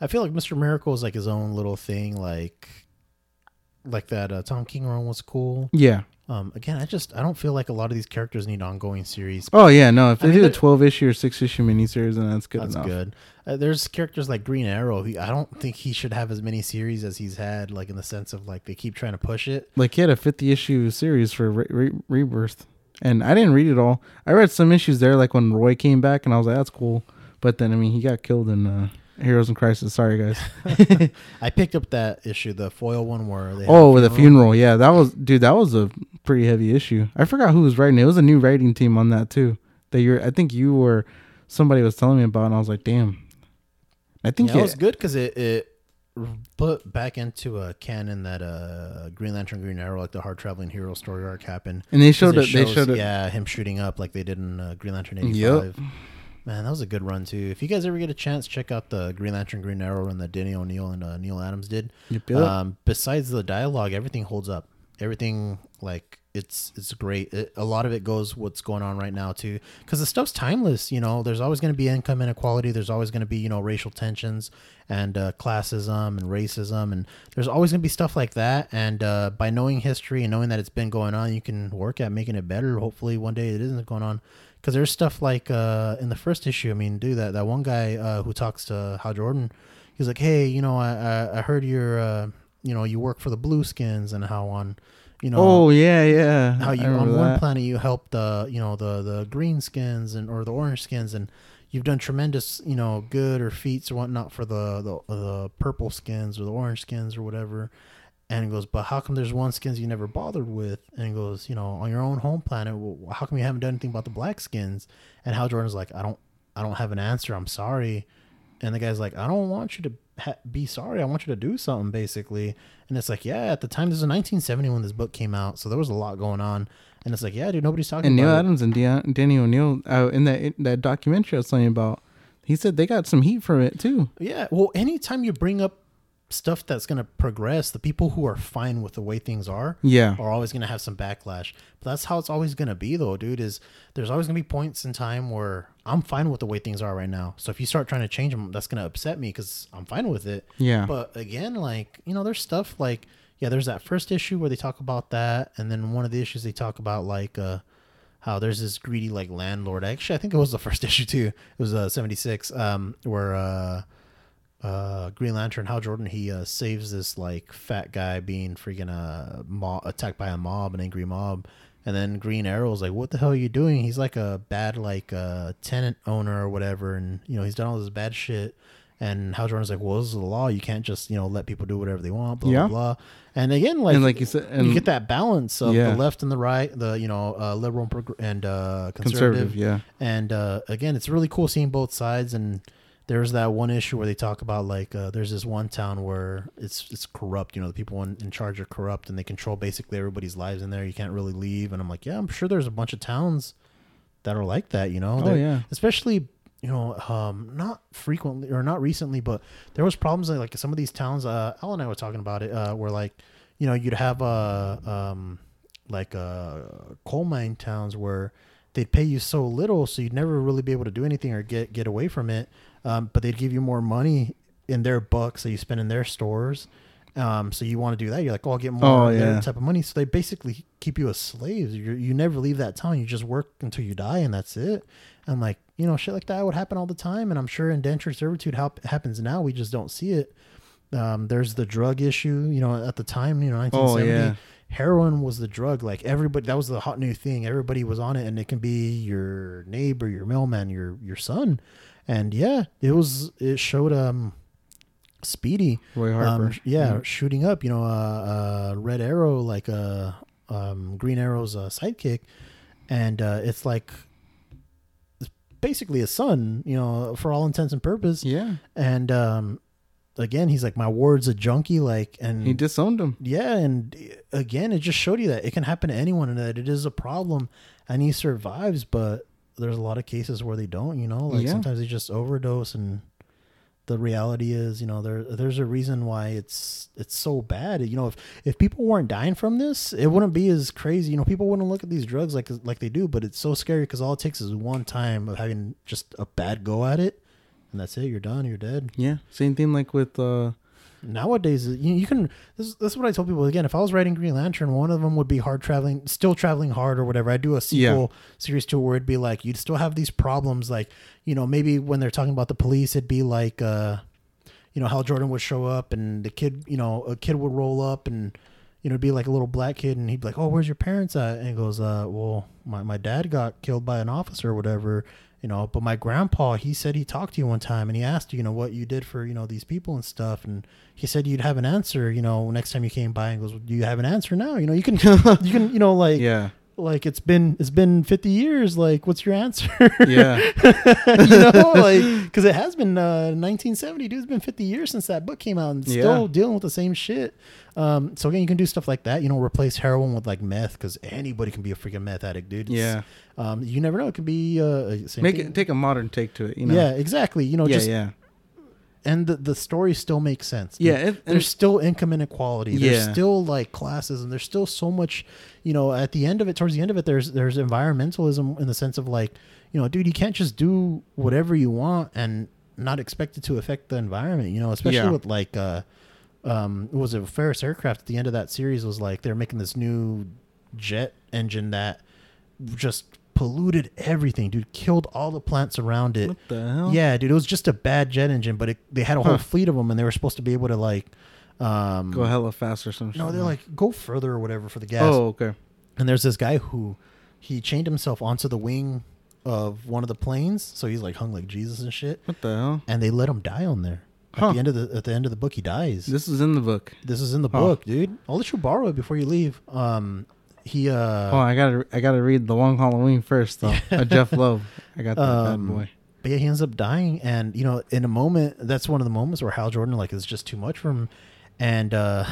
I feel like Mr. Miracle is like his own little thing. Like, like that uh, Tom King run was cool. Yeah. Um, again, I just I don't feel like a lot of these characters need ongoing series. Oh yeah. No, if I they mean, do a twelve issue or six issue miniseries, then that's good That's enough. good. Uh, there's characters like Green Arrow. Who I don't think he should have as many series as he's had. Like in the sense of like they keep trying to push it. Like he had a fifty issue series for Re- Re- Rebirth, and I didn't read it all. I read some issues there, like when Roy came back, and I was like, that's cool. But then I mean, he got killed in uh, Heroes in Crisis. Sorry guys. I picked up that issue, the foil one where they Oh, with the funeral. Yeah, that was dude. That was a pretty heavy issue. I forgot who was writing it. It was a new writing team on that too. That you're. I think you were. somebody was telling me about, and I was like, damn. I think Yeah, it was good because it it put back into a canon that uh Green Lantern, Green Arrow, like the hard traveling hero story arc happened. and they showed it it. They shows, showed it. yeah, him shooting up like they did in uh, Green Lantern eighty Yep. Man, that was a good run too. If you guys ever get a chance, check out the Green Lantern, Green Arrow run that Danny O'Neil and uh, Neal Adams did. Yep, yep. Um, besides the dialogue, everything holds up. Everything like it's it's great. It, a lot of it goes what's going on right now too, because the stuff's timeless. You know, there's always going to be income inequality. There's always going to be you know racial tensions and uh, classism and racism, and there's always going to be stuff like that. And uh, by knowing history and knowing that it's been going on, you can work at making it better. Hopefully, one day it isn't going on. Because there's stuff like uh, in the first issue. I mean, dude, that that one guy uh, who talks to Hal Jordan, he's like, "Hey, you know, I I, I heard you're, uh, you know, you work for the Blueskins and how on, you know, oh yeah, yeah. how you on remember one planet you help the, you know, the the green skins and or the orange skins and you've done tremendous, you know, good or feats or whatnot for the the, the purple skins or the orange skins or whatever." And goes, but how come there's one skins you never bothered with? And goes, you know, on your own home planet, well, how come you haven't done anything about the black skins? And Hal Jordan's like, I don't, I don't have an answer. I'm sorry. And the guy's like, I don't want you to be sorry. I want you to do something, basically. And it's like, yeah, at the time, this was 1970 when this book came out, so there was a lot going on. And it's like, yeah, dude, nobody's talking And Neal Adams and Deon- Danny O'Neil uh, in that in that documentary I was telling you about. He said they got some heat from it too. Yeah, well, anytime you bring up stuff that's going to progress, the people who are fine with the way things are, Yeah. are always going to have some backlash. But that's how it's always going to be, though, dude. Is there's always going to be points in time where I'm fine with the way things are right now. So if you start trying to change them, that's going to upset me because I'm fine with it. Yeah. But again, like you know, there's stuff like yeah, there's that first issue where they talk about that, and then one of the issues they talk about like uh how there's this greedy like landlord. Actually, I think it was the first issue too. It was uh 76 um where uh uh Green Lantern Hal Jordan he uh saves this like fat guy being freaking uh mob, attacked by a mob an angry mob and then Green Arrow's like what the hell are you doing he's like a bad like uh tenant owner or whatever and you know he's done all this bad shit and Hal Jordan's like well this is the law you can't just you know let people do whatever they want blah Yeah. blah blah and again like and like you said, and you get that balance of Yeah. the left and the right the you know uh, liberal and, and uh conservative, yeah. and uh, again, it's really cool seeing both sides. And there's that one issue where they talk about like uh, there's this one town where it's it's corrupt. You know, the people in, in charge are corrupt and they control basically everybody's lives in there. You can't really leave. And I'm like, yeah, I'm sure there's a bunch of towns that are like that. You know, Oh They're- yeah. especially you know um not frequently or not recently but there was problems like, like some of these towns uh al and i were talking about it uh where like you know you'd have uh um like uh coal mine towns where they'd pay you so little so you'd never really be able to do anything or get get away from it um, but they'd give you more money in their bucks that you spend in their stores. Um, so you want to do that. You're like oh i'll get more Oh, yeah. type of money. So they basically keep you as slaves. You you never leave that town. You just work until you die and that's it. And like you know shit like that would happen all the time. And i'm sure indentured servitude hap- happens now. We just don't see it. Um, there's the drug issue you know at the time you know 1970 Oh, yeah. heroin was the drug. Like everybody that was the hot new thing. Everybody was on it and it can be your neighbor your mailman your your son and yeah it was it showed um speedy Roy um, Harper. yeah, shooting up you know uh, uh red arrow like uh um green arrow's uh, sidekick and uh it's like it's basically a son you know for all intents and purpose Yeah. and um again he's like my ward's a junkie like and He disowned him. yeah, and again, it just showed you that it can happen to anyone, and that it is a problem. And he survives, but there's a lot of cases where they don't. You know, like Yeah. sometimes they just overdose, and the reality is, you know, there there's a reason why it's it's so bad. You know, if if people weren't dying from this, it wouldn't be as crazy. You know, people wouldn't look at these drugs like like they do. But it's so scary because all it takes is one time of having just a bad go at it, and that's it. You're done. You're dead Yeah. Same thing like with uh nowadays you, you can this, this is what i told people again if i was writing green lantern one of them would be hard traveling still traveling hard or whatever. I'd do a sequel series to where it'd be like you'd still have these problems like you know maybe when they're talking about the police it'd be like uh you know hal jordan would show up and the kid you know a kid would roll up and you know it'd be like a little black kid and he'd be like oh where's your parents at? And he goes uh well my, my dad got killed by an officer or whatever you know but my grandpa he said he talked to you one time and he asked you know what you did for you know these people and stuff and he said you'd have an answer you know next time you came by and goes do you have an answer now you know you can you can you know like yeah. Like it's been it's been 50 years like what's your answer Yeah. you know like because it has been uh 1970 dude it's been 50 years since that book came out and still Yeah. dealing with the same shit um so again you can do stuff like that you know replace heroin with like meth because anybody can be a freaking meth addict dude It's- Yeah. um you never know it could be uh same Make thing. it take a modern take to it, you know. yeah exactly you know yeah, just yeah. And the, the story still makes sense Yeah, it- there's still income inequality there's Yeah. still like classes and there's still so much you know at the end of it towards the end of it there's there's environmentalism in the sense of like you know dude you can't just do whatever you want and not expect it to affect the environment you know especially Yeah. with like uh um what was it Ferris aircraft at the end of that series was like they're making this new jet engine that just polluted everything dude killed all the plants around it What the hell? yeah, dude, it was just a bad jet engine, but it, they had a whole Huh. fleet of them, and they were supposed to be able to like, um, Go hella fast or some shit. no, they're like go further or whatever for the gas. Oh, okay. And there's this guy who he chained himself onto the wing of one of the planes, so he's like hung like Jesus and shit. What the hell? And they let him die on there. At Huh. the end of the at the end of the book, he dies. This, This is in the book. This is in the Huh. book, dude. I'll let you borrow it before you leave. Um, he uh, oh, I gotta, I gotta read the Long Halloween first, though. uh, Jeph Loeb. I got that Um, bad boy. But yeah, he ends up dying, and you know, in a moment, that's one of the moments where Hal Jordan like is just too much for him, and uh,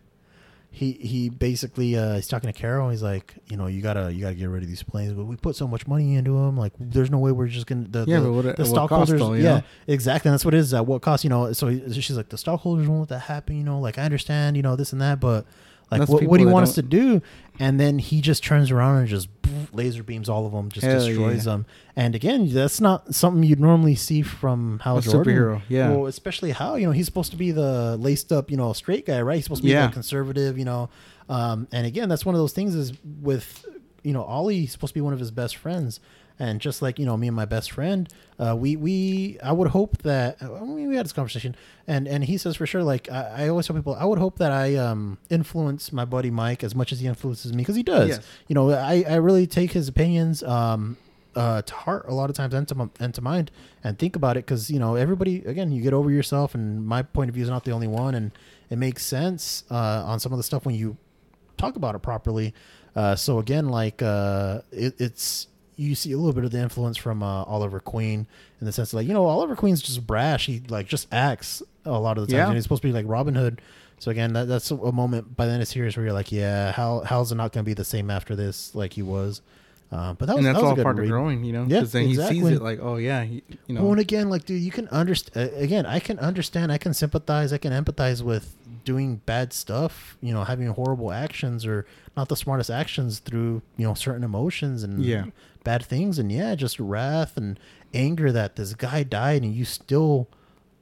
he he basically uh, he's talking to Carol. He's like, you know, you gotta you gotta get rid of these planes, but we put so much money into them. Like, there's no way we're just gonna the Yeah, the, but what- the at what cost, stockholders. though, yeah, know? exactly. And that's what it is. At what cost? You know. So he, she's like, the stockholders won't let that happen. You know, like I understand. You know this and that, but. Like what, what do you want us to do? And then he just turns around and just laser beams all of them, just Hell destroys yeah. them. And again, that's not something you'd normally see from Hal A Jordan. superhero, yeah. Well, especially Hal, you know, he's supposed to be the laced up, you know, straight guy, right? He's supposed to be Yeah. the conservative, you know. Um, and again, that's one of those things is with, you know, Ollie, he's supposed to be one of his best friends. And just like you know, me and my best friend, uh, we we I would hope that I mean, we had this conversation, and and he says for sure, like I, I always tell people, I would hope that I um influence my buddy Mike as much as he influences me because he does. Yes. You know, I I really take his opinions um uh to heart a lot of times and to and to mind and think about it because you know everybody again you get over yourself and my point of view is not the only one and it makes sense uh on some of the stuff when you talk about it properly. Uh, so again, like uh, it, it's you see a little bit of the influence from uh, Oliver Queen in the sense that, like you know Oliver Queen's just brash. He like just acts a lot of the times. Yeah. And he's supposed to be like Robin Hood. So again, that, that's a moment by the end of the series where you're like, yeah, Hal Hal's not going to be the same after this like he was. Uh, but that was and that's that was all part read. of growing, you know. Yeah, then he exactly. sees it like, oh yeah, he, you know. Well, and again, like, dude, you can understand. Again, I can understand. I can sympathize. I can empathize with doing bad stuff, you know, having horrible actions or not the smartest actions through, you know, certain emotions and Yeah. Bad things and yeah, just wrath and anger that this guy died and you still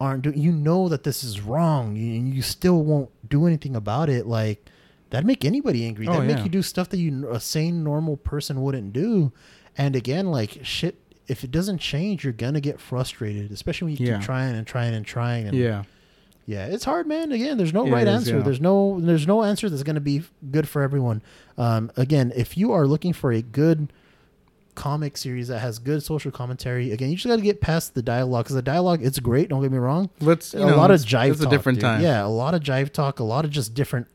aren't doing you know that this is wrong and you still won't do anything about it like that'd make anybody angry Oh, that'd make yeah. you do stuff that you a sane normal person wouldn't do and again like shit if it doesn't change you're gonna get frustrated especially when you Yeah. keep trying and trying and trying and Yeah. yeah, it's hard, man. Again, there's no It right is, answer. yeah. There's no there's no answer that's to be good for everyone. Um, again, if you are looking for a good comic series that has good social commentary, again, you just got to get past the dialogue because the dialogue it's great. Don't get me wrong. Let's a know, lot of jive. It's a different dude. time. Yeah, a lot of jive talk. A lot of just different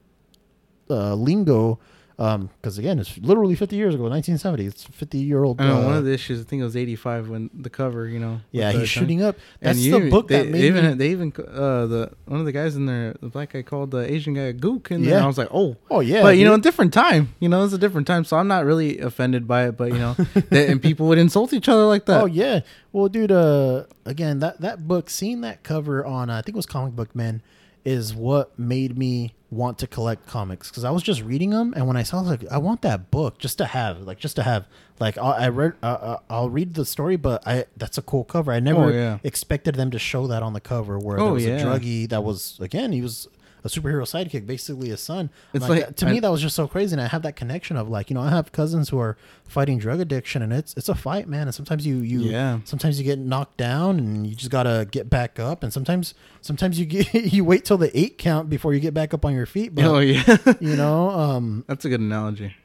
uh, lingo. Because again, it's literally 50 years ago, 1970. It's 50 year old. I know uh, one of the issues. I think it was '85 when the cover. You know. yeah, he's time- shooting up. That's and the you- book they, that made they even me. they even uh the one of the guys in there, the black guy called the Asian guy a gook, and yeah. Yeah. I was like, oh, Oh yeah, but you dude. know, different time. You know, it's a different time, so I'm not really offended by it. But you know, that, and people would insult each other like that. Oh yeah. Well, dude. Uh, again, that that book, seeing that cover on, uh, I think it was Comic Book Men, is what made me want to collect comics because I was just reading them, and when I saw, I was like, I want that book just to have, like, just to have. Like, I, I read, uh, I'll read the story, but I that's a cool cover. I never Oh, yeah. expected them to show that on the cover, where Oh, there was yeah. a druggie that was again, he was. A superhero sidekick, basically a son. It's like, like- to I- me, that was just so crazy, and I have that connection of like, you know, I have cousins who are fighting drug addiction, and it's it's a fight, man. And sometimes you you Yeah. sometimes you get knocked down and you just gotta get back up and sometimes sometimes you get you wait till the eight count before you get back up on your feet but oh yeah, you know um that's a good analogy.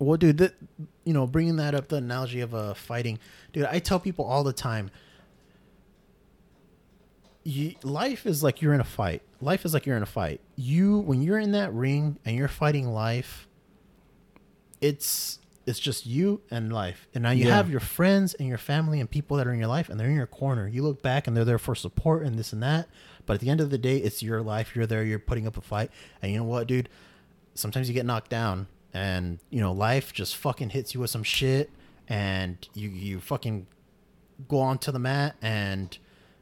well dude that you know bringing that up the analogy of uh fighting dude i tell people all the time you, life is like you're in a fight. Life is like you're in a fight. You when you're in that ring and you're fighting life it's it's just you and life. And now you Yeah. have your friends and your family and people that are in your life and they're in your corner. You look back and they're there for support and this and that. But at the end of the day it's your life. You're there. You're putting up a fight. And you know what dude? Sometimes you get knocked down and you know life just fucking hits you with some shit and you you fucking go onto the mat and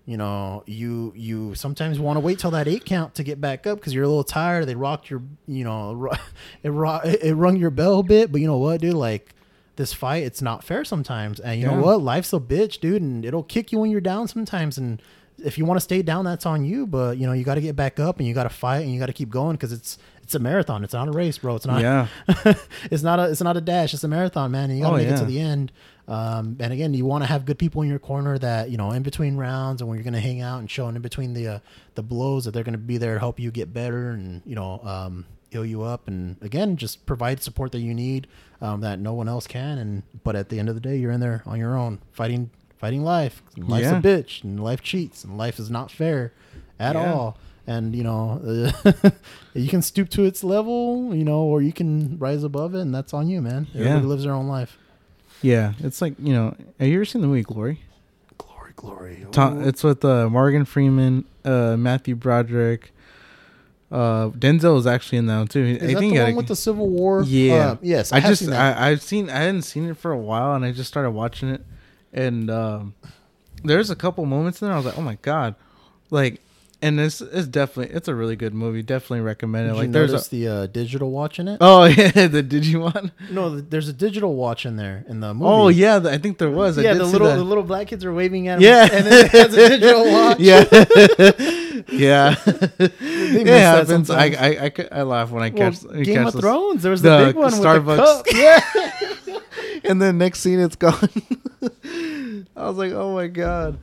you know you you sometimes want to wait till that eight count to get back up because you're a little tired they rocked your you know it, ro- it rung your bell a bit but you know what dude like this fight it's not fair sometimes and you know what life's a bitch dude and it'll kick you when you're down sometimes and if you want to stay down that's on you but you know you got to get back up and you got to fight and you got to keep going because it's it's a marathon it's not a race bro it's not Yeah, it's not a it's not a dash. It's a marathon, man. And you gotta Oh, make it to the end. Um, and again, you want to have good people in your corner that you know in between rounds and when you're gonna hang out and show, and in between the uh, the blows that they're gonna be there to help you get better and you know um, heal you up. And again, just provide support that you need um, that no one else can. And but at the end of the day, you're in there on your own fighting fighting life. Life's Yeah. a bitch, and life cheats, and life is not fair at Yeah. all and you know you can stoop to its level you know or you can rise above it and that's on you man Yeah. everybody lives their own life yeah. It's like you know. Have you ever seen the movie Glory? glory glory Tom, it's with uh, Morgan Freeman, uh, Matthew Broderick. Uh, Denzel is actually in that one too. is I that think the one a- with the civil war Yeah. Uh, yes i, I just. I, I've seen I hadn't seen it for a while and I just started watching it and um, there's a couple moments in there I was like oh my god like and this is definitely it's a really good movie. Definitely recommend it. Did like there's a, the uh, digital watch in it? Oh yeah the Digimon no th- there's a digital watch in there in the movie. Oh yeah the, I think there was. Yeah the little that. the little black kids are waving at him yeah. and then it has a digital watch. Yeah. Yeah. It happens. I. I I I laugh when I well, catch game catch of those- thrones there was the, the big one Starbucks. with the cup. Yeah. And then next scene it's gone. I was like oh my god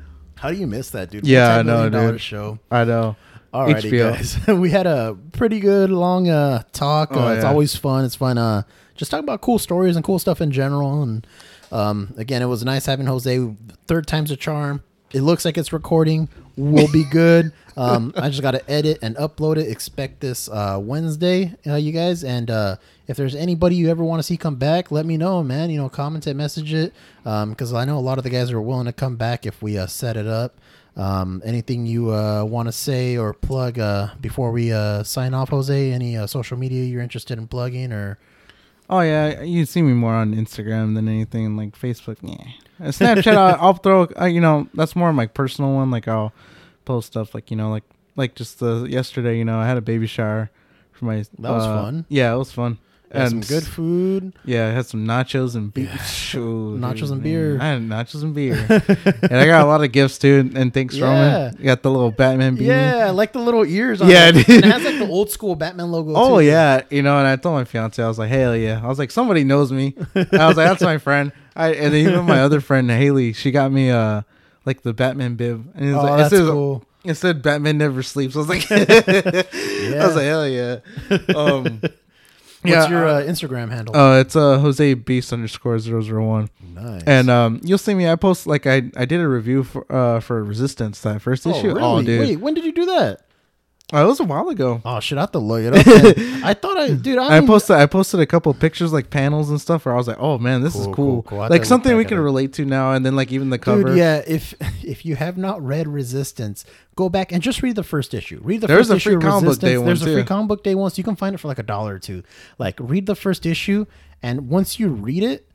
how do you miss that dude Yeah, I know, dude. show I know Alrighty, HBO. guys. we had a pretty good long uh, talk. Oh, uh, It's yeah. always fun. It's fun. Uh, just talk about cool stories and cool stuff in general. And um, again, it was nice having Jose. Third time's a charm. It looks like it's recording. We'll be good. Um, I just got to edit and upload it. Expect this uh, Wednesday, uh, you guys. And uh, if there's anybody you ever want to see come back, let me know, man. You know, comment it, message it, because I know a lot of the guys are willing to come back if we uh, set it up. Um, anything you uh, want to say or plug uh, before we uh, sign off, Jose? Any uh, social media you're interested in plugging or? Oh yeah, you see me more on Instagram than anything like Facebook. Yeah, Snapchat. I'll, I'll throw. Uh, you know, that's more of my personal one. Like I'll post stuff like you know, like like just the yesterday. You know, I had a baby shower for my. That was uh, fun. Yeah, it was fun. Had some And good food. Yeah, I had some nachos and beer. Yeah. Nachos and beer. I had nachos and beer, and I got a lot of gifts too. And, and thanks, Yeah. Roman. You got the little Batman beanie. Yeah, I like the little ears. On Yeah, it. dude. and it has like the old school Batman logo. Oh too. yeah, you know, and I told my fiance, I was like, hell yeah. I was like, somebody knows me. I was like, that's my friend. I and then even my other friend Haley, she got me uh like the Batman bib, and it was Oh, like, that's it said, cool. it said Batman never sleeps. I was like, I was like, hell yeah. Um, What's yeah, your uh, uh, Instagram handle? uh, it's uh Jose Beast underscore zero zero one. nice. And um, you'll see me. I post like I I did a review for uh for Resistance that first oh, issue. really? Oh, dude, Wait, when did you do that? Oh, it was a while ago. Oh shit, I have to look it up. man. I thought I, dude. I, I posted I posted a couple pictures like panels and stuff where I was like, oh man, this is Cool, cool. cool, cool. I Like something we back can at it. relate to now, and then like even the cover. Dude, yeah. If if you have not read Resistance, go back and just read the first issue. Read the There's first a issue free of comic book Resistance. day one, There's a free too. comic book day one, so you can find it for like a dollar or two. Like, read the first issue, and once you read it,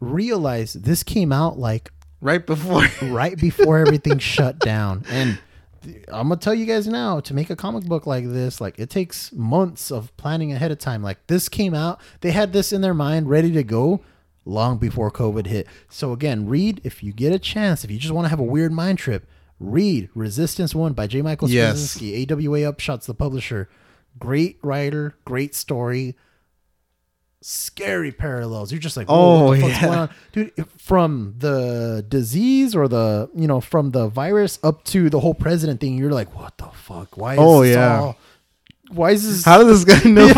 realize this came out like Right before. right before everything shut down. And I'm gonna tell you guys now to make a comic book like this, like it takes months of planning ahead of time. Like this came out, they had this in their mind ready to go long before COVID hit. So again, read if you get a chance, if you just want to have a weird mind trip, read Resistance One by J. Michael Yes. Straczynski, AWA Upshots, the publisher. Great writer, great story. Scary parallels. You're just like, oh, what the fuck's yeah. going on? dude from the disease or the you know from the virus up to the whole president thing you're like what the fuck why is Oh, yeah. all- why is this How does this guy know?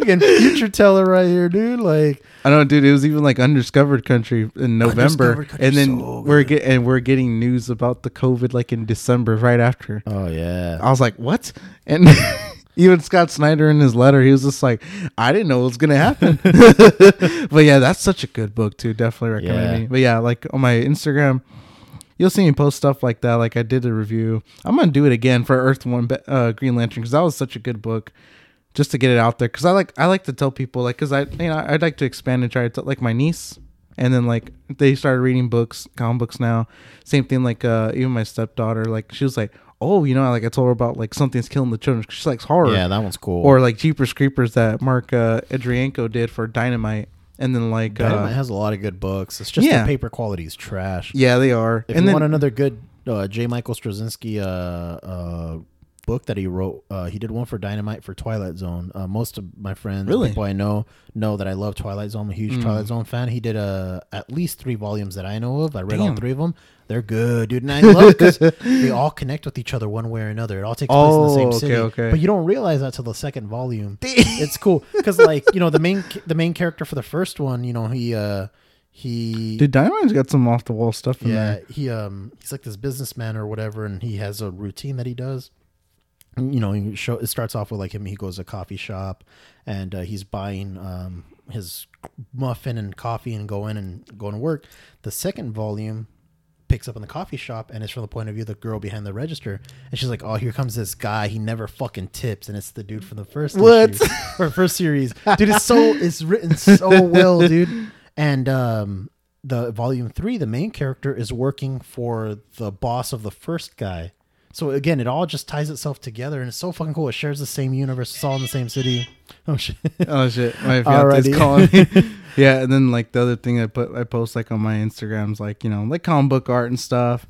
again future teller right here dude like I don't know, dude. It was even like undiscovered country in November, Country, and then so we're good. get and we're getting news about the COVID like in December, right after. oh yeah I was like, what? And even Scott Snyder in his letter, he was just like, I didn't know it was gonna happen. but yeah, that's such a good book too. Definitely recommend Yeah. me. But yeah, like on my Instagram, you'll see me post stuff like that. Like I did a review. I'm gonna do it again for Earth One, uh, Green Lantern, because that was such a good book. Just to get it out there, because I like I like to tell people like, because I you know I'd like to expand and try to tell, like my niece. And then like they started reading books, comic books now. Same thing like uh even my stepdaughter, like she was like, Oh, you know, like I told her about like something's killing the children. She likes horror yeah that one's cool or like Jeepers Creepers that Mark uh, Andreyko did for Dynamite, and then like Dynamite uh, has a lot of good books it's just Yeah. the paper quality is trash yeah, they are. if and you then want another good uh, J. Michael Straczynski uh, uh, book that he wrote, uh, he did one for Dynamite for Twilight Zone. Uh, most of my friends, Really? people I know, know that I love Twilight Zone. I'm a huge Mm. Twilight Zone fan. He did uh, at least three volumes that I know of. I read all three of them. They're good, dude, and I love it because they all connect with each other one way or another. It all takes place in the same Oh, okay, city, okay. but you don't realize that till the second volume. it's cool because, like, you know, the main the main character for the first one, you know, he uh, he dude, Dynamite's got some off the wall stuff in yeah, there. he um he's like this businessman or whatever, and he has a routine that he does. You know, he show it starts off with like him. He goes to a coffee shop, and uh, he's buying um his muffin and coffee and going and going to work. The second volume picks up in the coffee shop, and it's from the point of view of the girl behind the register, and she's like, "Oh, here comes this guy. He never fucking tips," and it's the dude from the first What? issue, or first series, dude. It's so it's written so well, dude. And um, the volume three, the main character is working for the boss of the first guy. So again, it all just ties itself together, and it's so fucking cool. It shares the same universe. It's all in the same city. Oh shit! Oh shit, my fiance's calling me. yeah, and then like the other thing I put, I post like on my Instagrams, like you know, like comic book art and stuff,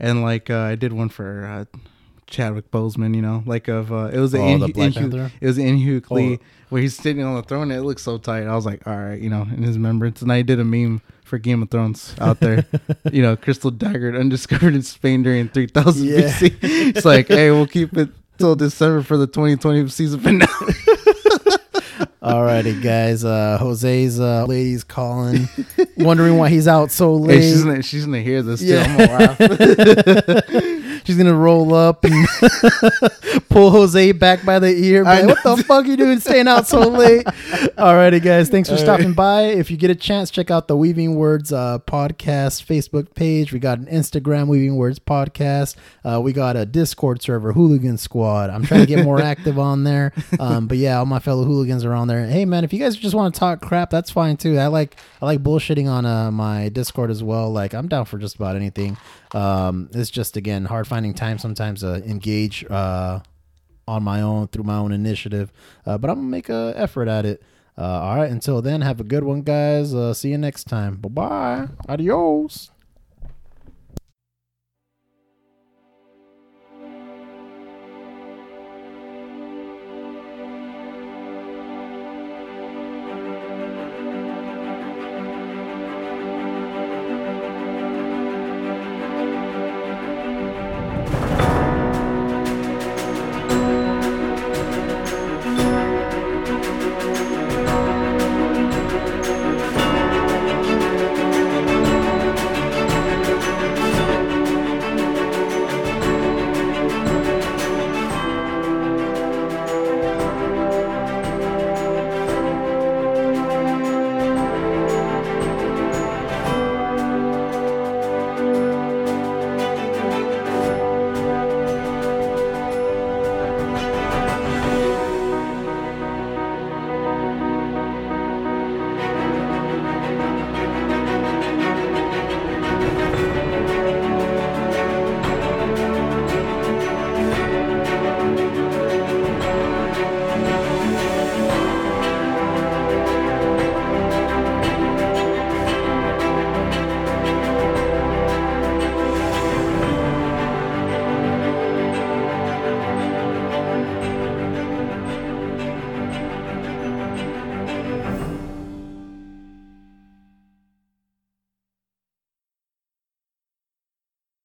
and like uh, I did one for uh, Chadwick Boseman, you know, like of uh, it was Oh, Inhu- the Black Panther? it was the Inhuke Lee Oh. where he's sitting on the throne. And it looks so tight. I was like, all right, you know, in his remembrance, and I did a meme for Game of Thrones out there, you know, Crystal Dagger undiscovered in Spain during 3000 Yeah. BC. It's like, hey, we'll keep it till December for the 2020 season finale. Alrighty, guys. Uh, Jose's uh, lady's calling, wondering why he's out so late. Hey, she's gonna she's gonna hear this too. Yeah. I'm gonna laugh. She's gonna roll up and pull Jose back by the ear. But what the fuck you doing staying out so late? Alrighty, guys. Thanks for All right. stopping by. If you get a chance, check out the Weaving Words uh, podcast Facebook page. We got an Instagram Weaving Words podcast. Uh, we got a Discord server, Hooligan Squad. I'm trying to get more active on there. Um, but yeah, all my fellow hooligans are on there. Hey man, if you guys just want to talk crap, that's fine too. I like I like bullshitting on uh, my Discord as well. Like I'm down for just about anything. Um, it's just again hard finding time sometimes to engage uh, on my own through my own initiative. Uh, but I'm gonna make a effort at it. Uh, all right. Until then, have a good one, guys. Uh, see you next time. Bye bye. Adios.